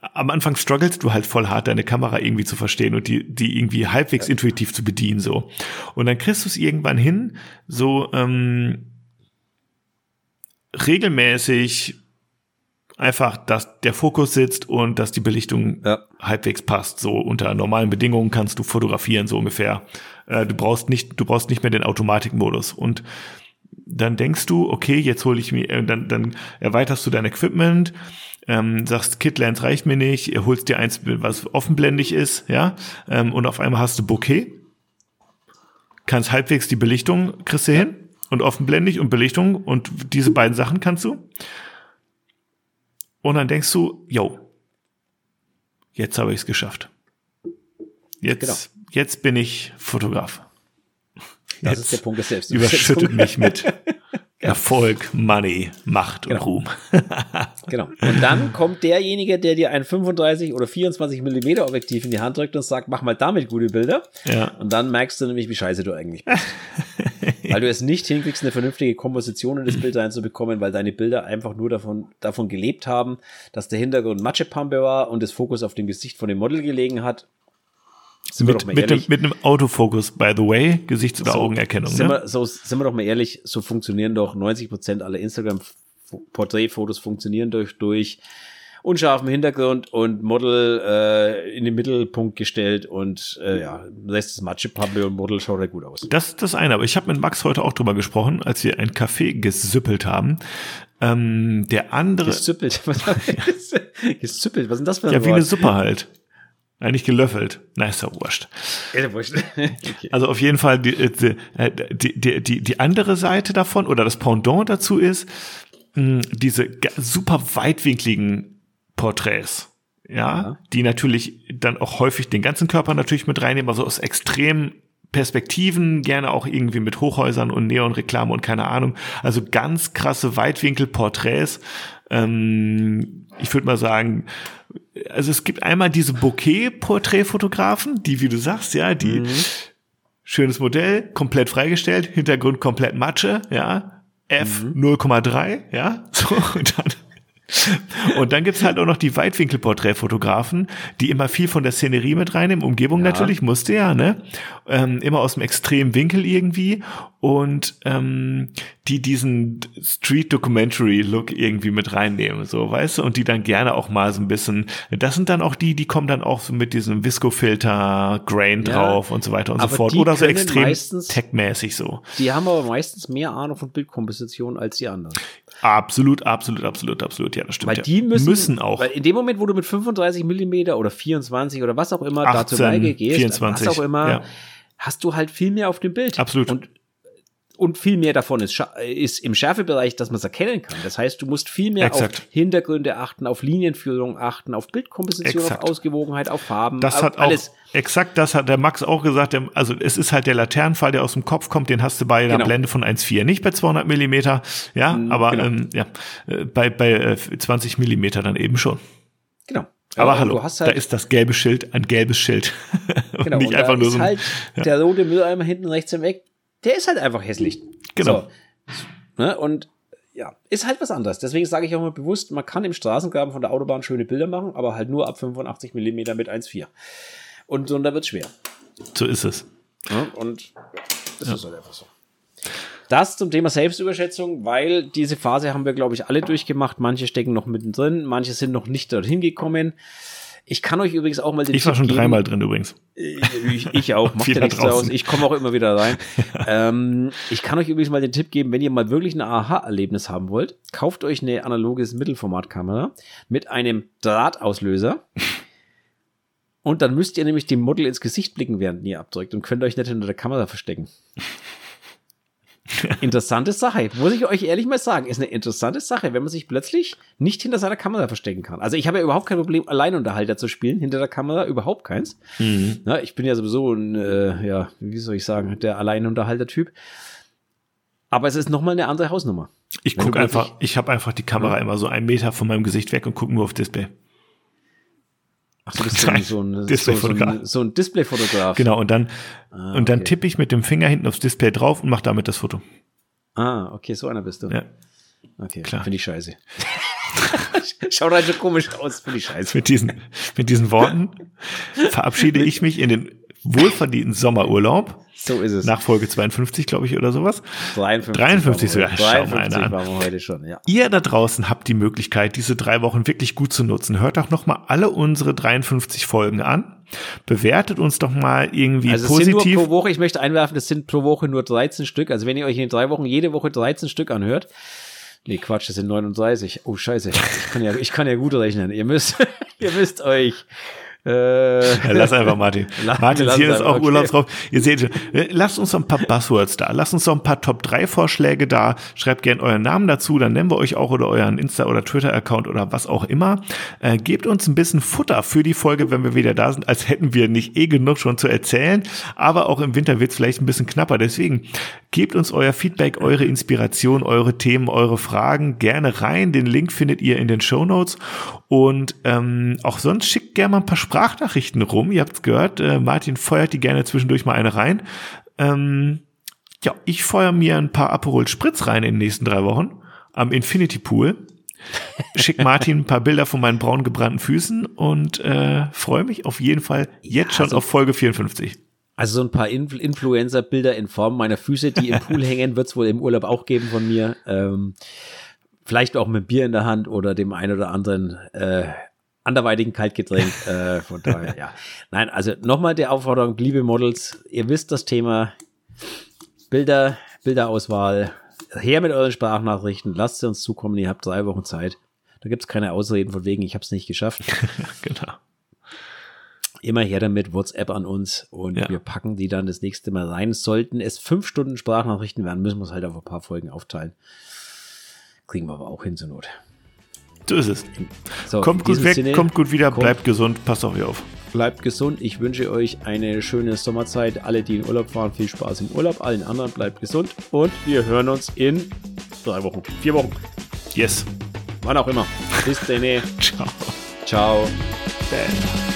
am Anfang strugglest du halt voll hart, deine Kamera irgendwie zu verstehen und die, die irgendwie halbwegs intuitiv zu bedienen, so. Und dann kriegst du es irgendwann hin, so, ähm, regelmäßig einfach, dass der Fokus sitzt und dass die Belichtung ja. halbwegs passt. So unter normalen Bedingungen kannst du fotografieren, so ungefähr. Äh, du brauchst nicht, du brauchst nicht mehr den Automatikmodus. Und dann denkst du, okay, jetzt hole ich mir, äh, dann, dann erweiterst du dein Equipment, ähm, sagst, Kitlens reicht mir nicht, holst dir eins, was offenblendig ist, ja, ähm, und auf einmal hast du Bouquet, kannst halbwegs die Belichtung, kriegst du hin, und offenblendig und Belichtung, und diese beiden Sachen kannst du. Und dann denkst du, yo, jetzt habe ich es geschafft. Jetzt, genau. jetzt bin ich Fotograf. Das jetzt ist der Punkt des Selbst. Überschüttet mich mit Erfolg, Money, Macht und genau. Ruhm. genau. Und dann kommt derjenige, der dir ein 35 oder 24 Millimeter Objektiv in die Hand drückt und sagt, mach mal damit gute Bilder. Ja. Und dann merkst du nämlich, wie scheiße du eigentlich bist. weil du es nicht hinkriegst, eine vernünftige Komposition in das Bild reinzubekommen, weil deine Bilder einfach nur davon, davon gelebt haben, dass der Hintergrund Matschepampe war und das Fokus auf dem Gesicht von dem Model gelegen hat. Sind mit, mit, dem, mit einem Autofokus, by the way, Gesichts- oder so, Augenerkennung. Sind, ne? wir, so, sind wir doch mal ehrlich, so funktionieren doch 90 Prozent aller Instagram-Porträtfotos funktionieren durch, durch unscharfen Hintergrund und Model äh, in den Mittelpunkt gestellt und äh, ja, lässt das Matschepampe und Model schaut halt gut aus. Das das eine, aber ich habe mit Max heute auch drüber gesprochen, als wir ein Café gesüppelt haben. Ähm, der andere. Gesüppelt? Was, gesüppelt, was ist denn das für ein Ja, Wort? wie eine Suppe halt. Eigentlich gelöffelt. Na, ist ja wurscht. Also auf jeden Fall die, die, die, die, die andere Seite davon oder das Pendant dazu ist, mh, diese super weitwinkligen Porträts. Ja, ja, die natürlich dann auch häufig den ganzen Körper natürlich mit reinnehmen, also aus extremen Perspektiven, gerne auch irgendwie mit Hochhäusern und Neonreklame und keine Ahnung. Also ganz krasse Weitwinkelporträts. Ähm, ich würde mal sagen, also es gibt einmal diese Bouquet-Porträtfotografen, die, wie du sagst, ja, die mhm. schönes Modell, komplett freigestellt, Hintergrund komplett Matsche, ja, F mhm. 0,3, ja, so, und dann und dann gibt's halt auch noch die Weitwinkelporträtfotografen, die immer viel von der Szenerie mit reinnehmen, Umgebung ja. natürlich, musste ja, ne? Ähm, immer aus dem extremen Winkel irgendwie und ähm, die diesen Street-Documentary-Look irgendwie mit reinnehmen, so, weißt du, und die dann gerne auch mal so ein bisschen, das sind dann auch die, die kommen dann auch so mit diesem Visco-Filter, Grain ja, drauf und so weiter und so fort. Oder so extrem tech-mäßig so. Die haben aber meistens mehr Ahnung von Bildkomposition als die anderen. Absolut, absolut, absolut, absolut. Ja, das stimmt. Weil die müssen, müssen auch. Weil in dem Moment, wo du mit 35 Millimeter oder 24 oder was auch immer 18, dazu beigehst, 24, was auch immer, ja. hast du halt viel mehr auf dem Bild. Absolut. Und und viel mehr davon ist, ist im Schärfebereich, dass man es erkennen kann. Das heißt, du musst viel mehr Exakt. auf Hintergründe achten, auf Linienführung achten, auf Bildkomposition, Exakt. auf Ausgewogenheit, auf Farben. Das auf hat alles. Auch, exakt, das hat der Max auch gesagt. Also es ist halt der Laternenfall, der aus dem Kopf kommt, den hast du bei einer genau. Blende von 1,4, nicht bei 200 Millimeter, ja, mhm, aber genau. ähm, ja, äh, bei, bei 20 äh, Millimeter dann eben schon. Genau. Aber ja, hallo, halt da ist das gelbe Schild ein gelbes Schild. genau, nicht einfach nur so. Halt ja. Der rote Mülleimer hinten rechts im Eck, der ist halt einfach hässlich. Genau. So, ne? Und ja, ist halt was anderes. Deswegen sage ich auch mal bewusst, man kann im Straßengraben von der Autobahn schöne Bilder machen, aber halt nur ab 85 mm mit 1,4. Und, und da wird schwer. So ist es. Ja, und das ja. ist halt einfach so. Das zum Thema Selbstüberschätzung, weil diese Phase haben wir, glaube ich, alle durchgemacht. Manche stecken noch mittendrin, manche sind noch nicht dorthin gekommen. Ich kann euch übrigens auch mal den Ich war Tipp schon geben. dreimal drin übrigens. Ich, ich auch, macht ja nichts aus. Ich komme auch immer wieder rein. ähm, ich kann euch übrigens mal den Tipp geben, wenn ihr mal wirklich ein Aha-Erlebnis haben wollt, kauft euch eine analoge Mittelformatkamera mit einem Drahtauslöser. Und dann müsst ihr nämlich dem Model ins Gesicht blicken, während ihr abdrückt und könnt euch nicht hinter der Kamera verstecken. Interessante Sache. Muss ich euch ehrlich mal sagen, ist eine interessante Sache, wenn man sich plötzlich nicht hinter seiner Kamera verstecken kann. Also ich habe ja überhaupt kein Problem, Alleinunterhalter zu spielen, hinter der Kamera überhaupt keins. Mhm. Na, ich bin ja sowieso ein, äh, ja, wie soll ich sagen, der Alleinunterhalter-Typ. Aber es ist nochmal eine andere Hausnummer. Ich gucke einfach, ich habe einfach die Kamera ja. immer so einen Meter von meinem Gesicht weg und gucke nur auf Display. Ach, du bist so ein, so ein, so, so ein, so ein Displayfotograf. Genau, und dann, ah, und dann okay. tippe ich mit dem Finger hinten aufs Display drauf und mache damit das Foto. Ah, okay, so einer bist du. Ja. Okay, klar. Finde ich scheiße. Schaut halt so komisch aus, finde ich scheiße. Mit diesen, mit diesen Worten verabschiede ich mich in den wohlverdienten Sommerurlaub. So ist es. Nach Folge 52, glaube ich, oder sowas. 53. 53 sogar. 53 waren wir heute schon, ja. Ihr da draußen habt die Möglichkeit, diese drei Wochen wirklich gut zu nutzen. Hört doch noch mal alle unsere 53 Folgen an. Bewertet uns doch mal irgendwie also positiv. Sind nur pro Woche, ich möchte einwerfen, das sind pro Woche nur 13 Stück. Also wenn ihr euch in drei Wochen jede Woche 13 Stück anhört, Nee, Quatsch, das sind 39. Oh, scheiße. Ich kann ja, ich kann ja gut rechnen. Ihr müsst, ihr müsst euch äh, lass einfach Martin. Martin, hier ist auch okay. Urlaubsraum. Ihr seht, äh, lasst uns doch ein paar Buzzwords da. Lasst uns doch ein paar Top 3 Vorschläge da. Schreibt gerne euren Namen dazu, dann nennen wir euch auch oder euren Insta- oder Twitter-Account oder was auch immer. Äh, gebt uns ein bisschen Futter für die Folge, wenn wir wieder da sind, als hätten wir nicht eh genug schon zu erzählen. Aber auch im Winter wird es vielleicht ein bisschen knapper. Deswegen gebt uns euer Feedback, eure Inspiration, eure Themen, eure Fragen gerne rein. Den Link findet ihr in den Show Notes. Und ähm, auch sonst schickt gerne mal ein paar Sprachnachrichten rum. Ihr habt's gehört, äh, Martin feuert die gerne zwischendurch mal eine rein. Ähm, Ja, ich feuer mir ein paar Aperol Spritz rein in den nächsten drei Wochen am Infinity Pool. Schick Martin ein paar Bilder von meinen braun gebrannten Füßen und äh, freue mich auf jeden Fall jetzt ja, schon also, auf Folge 54. Also so ein paar Influ Influencer-Bilder in Form meiner Füße, die im Pool hängen, wird es wohl im Urlaub auch geben von mir. Ähm, vielleicht auch mit Bier in der Hand oder dem ein oder anderen äh, anderweitigen Kaltgetränk. Äh, von daher, ja. Nein, also nochmal die Aufforderung, liebe Models, ihr wisst das Thema Bilder, Bilderauswahl, her mit euren Sprachnachrichten, lasst sie uns zukommen, ihr habt drei Wochen Zeit. Da gibt es keine Ausreden von wegen, ich habe es nicht geschafft. genau. Immer her damit, WhatsApp an uns und ja. wir packen die dann das nächste Mal rein. Sollten es fünf Stunden Sprachnachrichten werden, müssen wir es halt auf ein paar Folgen aufteilen. Kriegen wir aber auch hin zur Not. So ist es. So, kommt gut weg, Sinne, kommt gut wieder, kommt, bleibt gesund, passt auf euch auf. Bleibt gesund. Ich wünsche euch eine schöne Sommerzeit. Alle, die in Urlaub fahren, viel Spaß im Urlaub. Allen anderen bleibt gesund. Und wir hören uns in drei Wochen, vier Wochen. Yes. Wann auch immer. Bis dann. Ciao. Ciao. Bye.